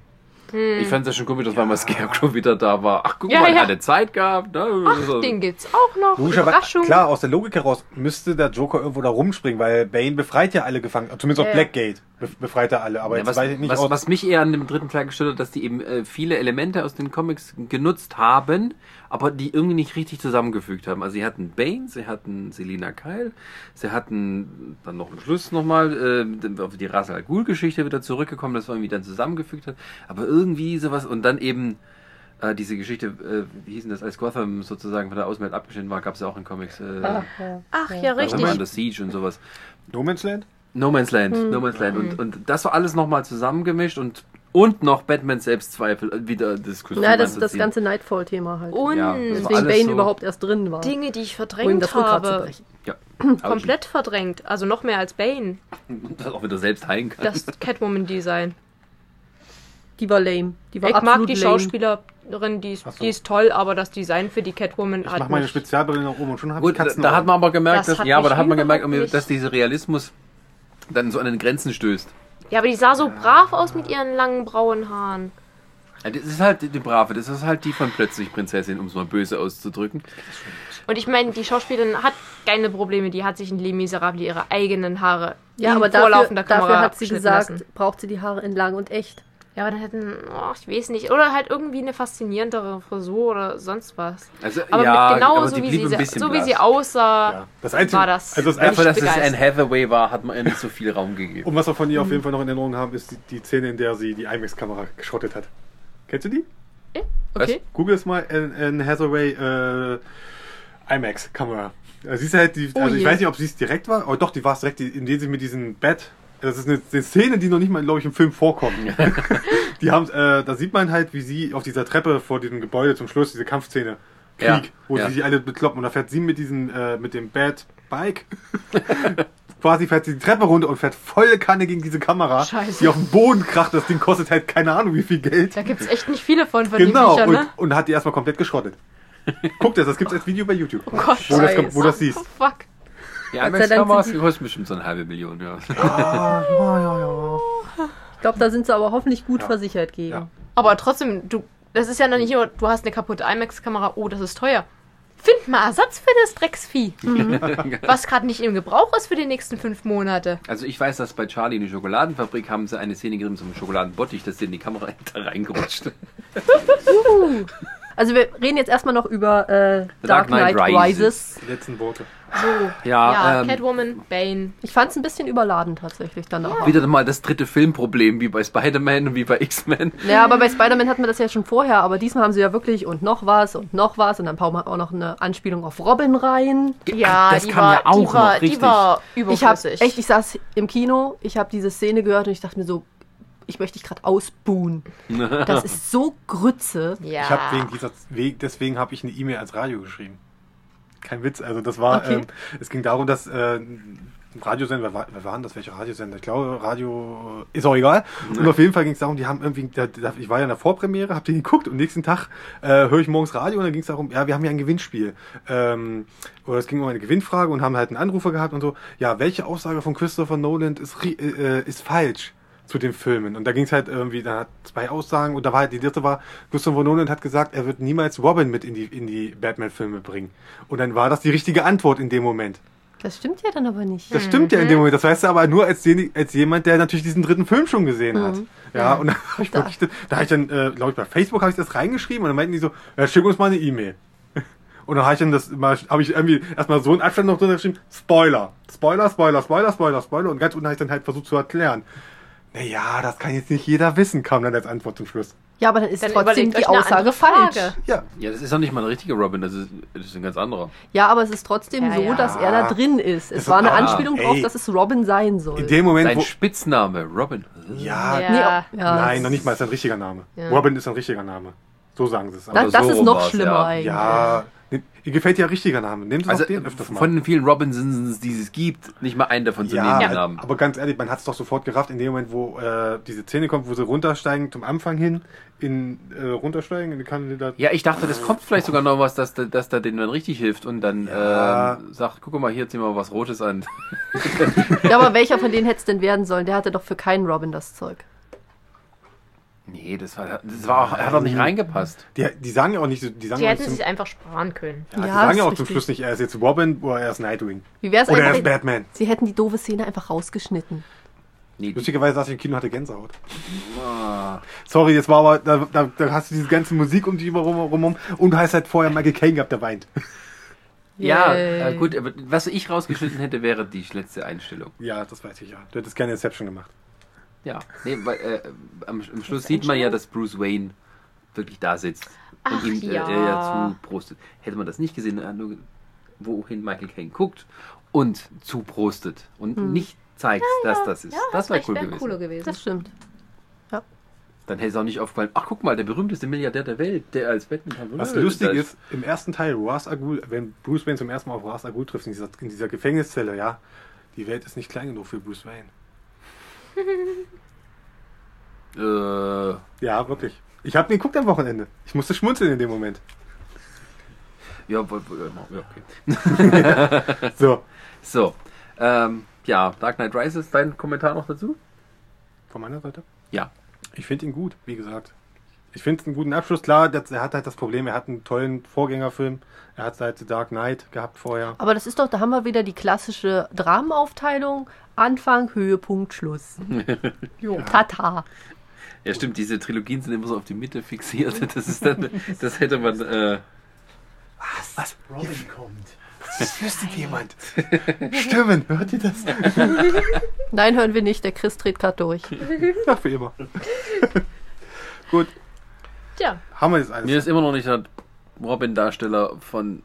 Ich fand es ja schon komisch, dass weil mal Scarecrow wieder da war. Ach, guck Ja, mal, er ja. hatte Zeit gehabt. Ne? So. Den gibt's auch noch. Logischerweise, Überraschung. klar, aus der Logik heraus müsste der Joker irgendwo da rumspringen, weil Bane befreit ja alle Gefangenen, zumindest Ja, auf ja. Blackgate be befreit er alle, aber Ja, jetzt was, weiß ich nicht was, was mich eher an dem dritten Teil gestört hat, dass die eben äh, viele Elemente aus den Comics genutzt haben, aber die irgendwie nicht richtig zusammengefügt haben. Also sie hatten Bane, sie hatten Selina Kyle, sie hatten dann noch am Schluss nochmal äh, auf die Ra's al Ghul Geschichte wieder zurückgekommen, das man irgendwie dann zusammengefügt hat. Aber irgendwie sowas und dann eben äh, diese Geschichte, äh, wie hieß denn das, als Gotham sozusagen von der Außenwelt abgeschnitten war, gab es ja auch in Comics. Äh, Ach, ja. Ach ja, richtig. The Siege und sowas. no Man's Land? No Man's Land, Hm. No Man's Land. Und, und das war alles nochmal zusammengemischt und, und noch Batman Selbstzweifel, äh, wieder das Kostüm Ja, das, das ganze Nightfall-Thema halt. Und Ja, das Deswegen Bane so- überhaupt erst drin war. Dinge, die ich um verdrängt das Rückgrat zu habe. Ja. Komplett verdrängt. Also noch mehr als Bane. Und das auch wieder selbst heilen kann. Das Catwoman-Design. Die war lame. Die war Ich mag die lame. Schauspielerin, die ist, so. die ist toll, aber das Design für die Catwoman Ich hat mach meine Spezialbrille nach oben und schon habe ich Gut, da, Katzen. da hat man aber gemerkt, Das dass, ja, aber da hat man gemerkt, nicht- dass dieser Realismus dann so an den Grenzen stößt. Ja, aber die sah so brav aus mit ihren langen braunen Haaren. Ja, das ist halt die Brave, das ist halt die von plötzlich Prinzessin, um es mal böse auszudrücken. Und ich meine, die Schauspielerin hat keine Probleme. Die hat sich in Les Miserables ihre eigenen Haare Ja, in aber dafür, vorlaufender Kamera dafür hat sie gesagt, lassen. braucht sie die Haare in lang und echt. Ja, aber dann hätten, oh, ich weiß nicht, oder halt irgendwie eine faszinierendere Frisur oder sonst was. Also, Aber ja, mit, genau aber so, wie sie, so wie sie aussah, ja. Das Einzige, war das. also das Einzige, dass es ein Hathaway war, hat man ihr nicht so viel Raum gegeben. und was wir von ihr auf jeden Fall noch in Erinnerung haben, ist die, die Szene, in der sie die IMAX-Kamera geschrottet hat. Kennst du die? okay. Google es mal, Anne Hathaway äh, IMAX-Kamera. Da siehst du halt, die, Oh also ich je. weiß nicht, ob sie es direkt war, aber doch, die war es direkt, indem sie mit diesem Bett, das ist eine, eine Szene, die noch nicht mal, glaube ich, im Film vorkommt. die haben, äh, da sieht man halt, wie sie auf dieser Treppe vor diesem Gebäude zum Schluss, diese Kampfszene, Krieg, Ja, wo ja. sie sich alle bekloppen und da fährt sie mit diesem, äh, mit dem Bad Bike, quasi fährt sie die Treppe runter und fährt volle Kanne gegen diese Kamera, Scheiße. die auf den Boden kracht, das Ding kostet halt keine Ahnung wie viel Geld. Da gibt es echt nicht viele von, von Genau, den Büchern, und, ne? und hat die erstmal komplett geschrottet. Guck das, das gibt's als Video bei YouTube. Oh Gott, wo, das, Scheiße. wo das siehst. Oh, fuck. Die Gott sei Dank die- kostet bestimmt so eine halbe Million, ja. Ah, ja, ja, ja. Ich glaube, da sind sie aber hoffentlich gut Ja. versichert gegen. Ja. Aber trotzdem, du, das ist ja noch nicht nur, du hast eine kaputte IMAX-Kamera, oh, das ist teuer. Find mal Ersatz für das Drecksvieh. Was gerade nicht im Gebrauch ist für die nächsten fünf Monate. Also ich weiß, dass bei Charlie in die Schokoladenfabrik haben sie eine Szene gegeben zum Schokoladenbottich, dass denen die Kamera da reingerutscht. Also wir reden jetzt erstmal noch über äh, The Dark Knight, Rises. Die letzten Worte. So, Ja, ja, ähm, Catwoman, Bane. Ich fand es ein bisschen überladen tatsächlich danach. Wieder mal das dritte Filmproblem, wie bei Spider-Man und wie bei X-Men. Ja, aber bei Spider-Man hatten wir das ja schon vorher, aber diesmal haben sie ja wirklich und noch was und noch was und dann bauen wir auch noch eine Anspielung auf Robin rein. Ja, das die, kam war, ja auch die, war, noch, die richtig. war Ich habe überflüssig. echt, ich saß im Kino, ich habe diese Szene gehört und ich dachte mir so, ich möchte dich gerade ausbuhen. Das ist so Grütze. ja. Ich habe wegen dieser, wegen, deswegen habe ich eine E-Mail als Radio geschrieben. Kein Witz, also das war, Okay. ähm, es ging darum, dass äh, Radiosender, wer, wer waren das, welche Radiosender? Ich glaube, Radio, ist auch egal. Und auf jeden Fall ging es darum, die haben irgendwie, ich war ja in der Vorpremiere, hab den geguckt und nächsten Tag äh, höre ich morgens Radio und dann ging es darum, ja, wir haben ja ein Gewinnspiel. Ähm, oder es ging um eine Gewinnfrage und haben halt einen Anrufer gehabt und so, ja, welche Aussage von Christopher Nolan ist, ri- äh, ist falsch? Zu den Filmen. Und da ging es halt irgendwie, da hat zwei Aussagen und da war halt die dritte war, Christopher Nolan hat gesagt, er wird niemals Robin mit in die, in die Batman-Filme bringen. Und dann war das die richtige Antwort in dem Moment. Das stimmt ja dann aber nicht. Das stimmt ja in dem Moment. Das weißt du aber nur als, als jemand, der natürlich diesen dritten Film schon gesehen hat. Ja, und da habe ich wirklich, da habe ich dann, äh, glaube ich, bei Facebook habe ich das reingeschrieben und dann meinten die so, ja, schick uns mal eine E-Mail. Und dann habe ich dann das mal, habe ich irgendwie erstmal so einen Abstand noch drunter geschrieben, Spoiler, Spoiler, Spoiler, Spoiler, Spoiler, Spoiler. Und ganz unten habe ich dann halt versucht zu erklären. Naja, das kann jetzt nicht jeder wissen, kam dann als Antwort zum Schluss. Ja, aber dann ist Dann trotzdem die Aussage falsch. Ja, Ja, das ist doch nicht mal ein richtiger Robin, das ist, das ist ein ganz anderer. Ja, aber es ist trotzdem Ja, so, ja. dass er da drin ist. Es Das war eine ah, Anspielung drauf, dass es Robin sein soll. in dem Moment, Sein wo, Spitzname, Robin. ja, Ja. Nee, ja, nein, noch nicht mal, ist ein richtiger Name. Ja. Robin ist ein richtiger Name. So sagen sie es. Das, Aber das so ist noch schlimmer ja. eigentlich. ja, ihr gefällt ja richtiger Name. Nehmt Sie Also den öfters mal. von den vielen Robinsons, die es gibt, nicht mal einen davon zu nehmen, den Namen. aber ganz ehrlich, man hat es doch sofort gerafft, in dem Moment, wo äh, diese Szene kommt, wo sie runtersteigen zum Anfang hin, in äh, runtersteigen in die Kandidat. Ja, ich dachte, das kommt vielleicht sogar noch was, dass, da- dass da denen dann richtig hilft und dann Ja. ähm, sagt, guck mal, hier ziehen wir was Rotes an. Ja, aber welcher von denen hätte es denn werden sollen? Der hatte doch für keinen Robin das Zeug. Nee, das war, das war auch, hat doch nicht reingepasst. Die, die sagen ja auch nicht, so- die sagen Die hätten sich zum, einfach sparen können. ja, die Ja, sagen ist ja auch zum richtig. Schluss nicht, er ist jetzt Robin oder er ist Nightwing. Wie wär's Oder er einfach, ist Batman. sie hätten die doofe Szene einfach rausgeschnitten. Nee, die, Lustigerweise saß ich im Kino und hatte Gänsehaut. ah, Sorry, jetzt war aber, da, da, da hast du diese ganze Musik um die rum, rum, rum und du hast halt vorher Michael Caine gehabt, der weint. ja, Yay. äh, gut, aber was ich rausgeschnitten hätte, wäre die letzte Einstellung. Ja, das weiß ich ja. Du hättest gerne Inception gemacht. Ja, nee, weil äh, am, am Schluss sieht man ja, dass Bruce Wayne wirklich da sitzt Ach, und ihm äh, ja. er ja zuprostet. Hätte man das nicht gesehen, hat nur wohin Michael Caine guckt und zuprostet und nicht zeigt, dass das ist. das wäre cool gewesen. cooler gewesen. Das stimmt. Dann hätte es auch nicht aufgefallen, ach guck mal, der berühmteste Milliardär der Welt, der als Batman Was Äh, lustig das- ist, im ersten Teil, Ra's al Ghul, wenn Bruce Wayne zum ersten Mal auf Ra's al Ghul trifft, in dieser, in dieser Gefängniszelle, ja, die Welt ist nicht klein genug für Bruce Wayne. Äh, Ja, wirklich. Ich habe den geguckt am Wochenende. Ich musste schmunzeln in dem Moment. ja, ja, okay. So, So, ähm, ja, Dark Knight Rises, dein Kommentar noch dazu? von meiner Seite. Ja. Ich finde ihn gut, wie gesagt. Ich finde es einen guten Abschluss. Klar, das, er hat halt das Problem, er hat einen tollen Vorgängerfilm. Er hat seit The Dark Knight gehabt vorher. Aber das ist doch, da haben wir wieder die klassische Dramenaufteilung. Anfang, Höhepunkt, Schluss. jo, tata. Ja, stimmt, diese Trilogien sind immer so auf die Mitte fixiert. Das ist dann, das hätte man, äh, Robin kommt. Das wüsste jemand. Stimmen, hört ihr das? Nein, hören wir nicht. Der Chris dreht gerade durch. Ja, für immer. Gut, Tja, haben wir jetzt alles. mir ist immer noch nicht der Robin-Darsteller von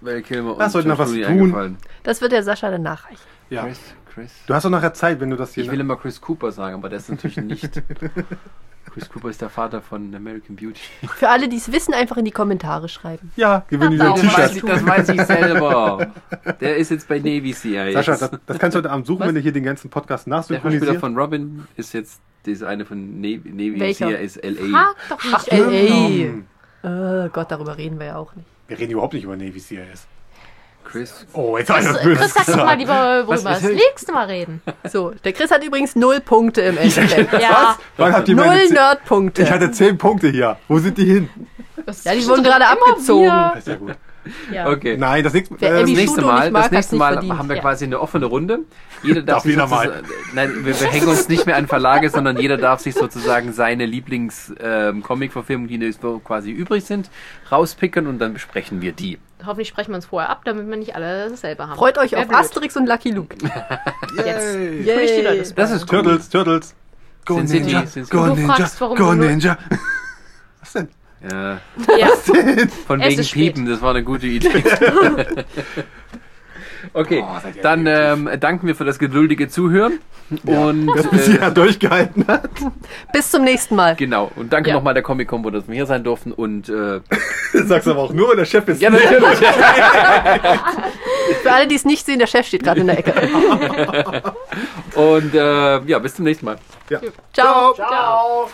Val Kilmer Lass euch noch was Clooney tun. eingefallen. Das wird der Sascha dann nachreichen. ja. Chris, Chris. Du hast doch nachher Zeit, wenn du das hier. Ich will immer Chris Cooper sagen, aber der ist natürlich nicht. Chris Cooper ist der Vater von American Beauty. Für alle, die es wissen, einfach in die Kommentare schreiben. ja, gewinnen Das weiß, T-Shirt. ich, das weiß ich selber. Der ist jetzt bei Navy CIS. Sascha, das, das kannst du heute Abend suchen, Was? wenn du hier den ganzen Podcast der Schauspieler nachsynchronisierst. von Robin ist jetzt diese eine von Navy, Navy Welcher? CIS LA. frag doch nicht. Ach, ey. Hm. Äh, Gott, darüber reden wir ja auch nicht. Wir reden überhaupt nicht über Navy CIS. Chris. Oh, jetzt habe ich Chris, das Böses Chris, sag doch mal lieber, Was- worüber was- das nächste Mal reden. So, der Chris hat übrigens null Punkte im Endeffekt. Ja, Wann habt ihr meine Null Nerdpunkte. Ich hatte zehn Punkte hier. Wo sind die hin? das Ja, die wurden gerade abgezogen. Das ist ja gut. Ja. Okay. Nein, das nächste Wer äh, Das nächste Mal, mag, das nächste Mal verdient. haben wir Ja. quasi eine offene Runde. Jeder darf, Darf sich jeder mal. Nein, wir, wir hängen uns nicht mehr an Verlage, sondern jeder darf sich sozusagen seine Lieblings-Comic-Verfilmungen, die jetzt so quasi übrig sind, rauspicken und dann besprechen wir die. Hoffentlich sprechen wir uns vorher ab, damit wir nicht alle dasselbe haben. Freut euch Wär auf blöd. Asterix und Lucky Luke. Yes. Yay. Yay. Ich die Leute Das ist cool. Turtles, Turtles. Go sie Ninja, die? Go die? Ninja, go Ninja. Was denn? Ja, Ja. von Es wegen. Piepen, das war eine gute Idee. Okay, Oh, ihr dann ähm, danken wir für das geduldige Zuhören. Und Das bis äh, hierher durchgehalten hat. Bis zum nächsten Mal. genau, und danke Ja. nochmal der Comic-Combo, dass wir hier sein durften. Und äh, Sagst aber auch nur, wenn der Chef ist. ja, natürlich. Für alle, die es nicht sehen, der Chef steht gerade in der Ecke. Und äh, ja, bis zum nächsten Mal. Ja. Ciao. Ciao.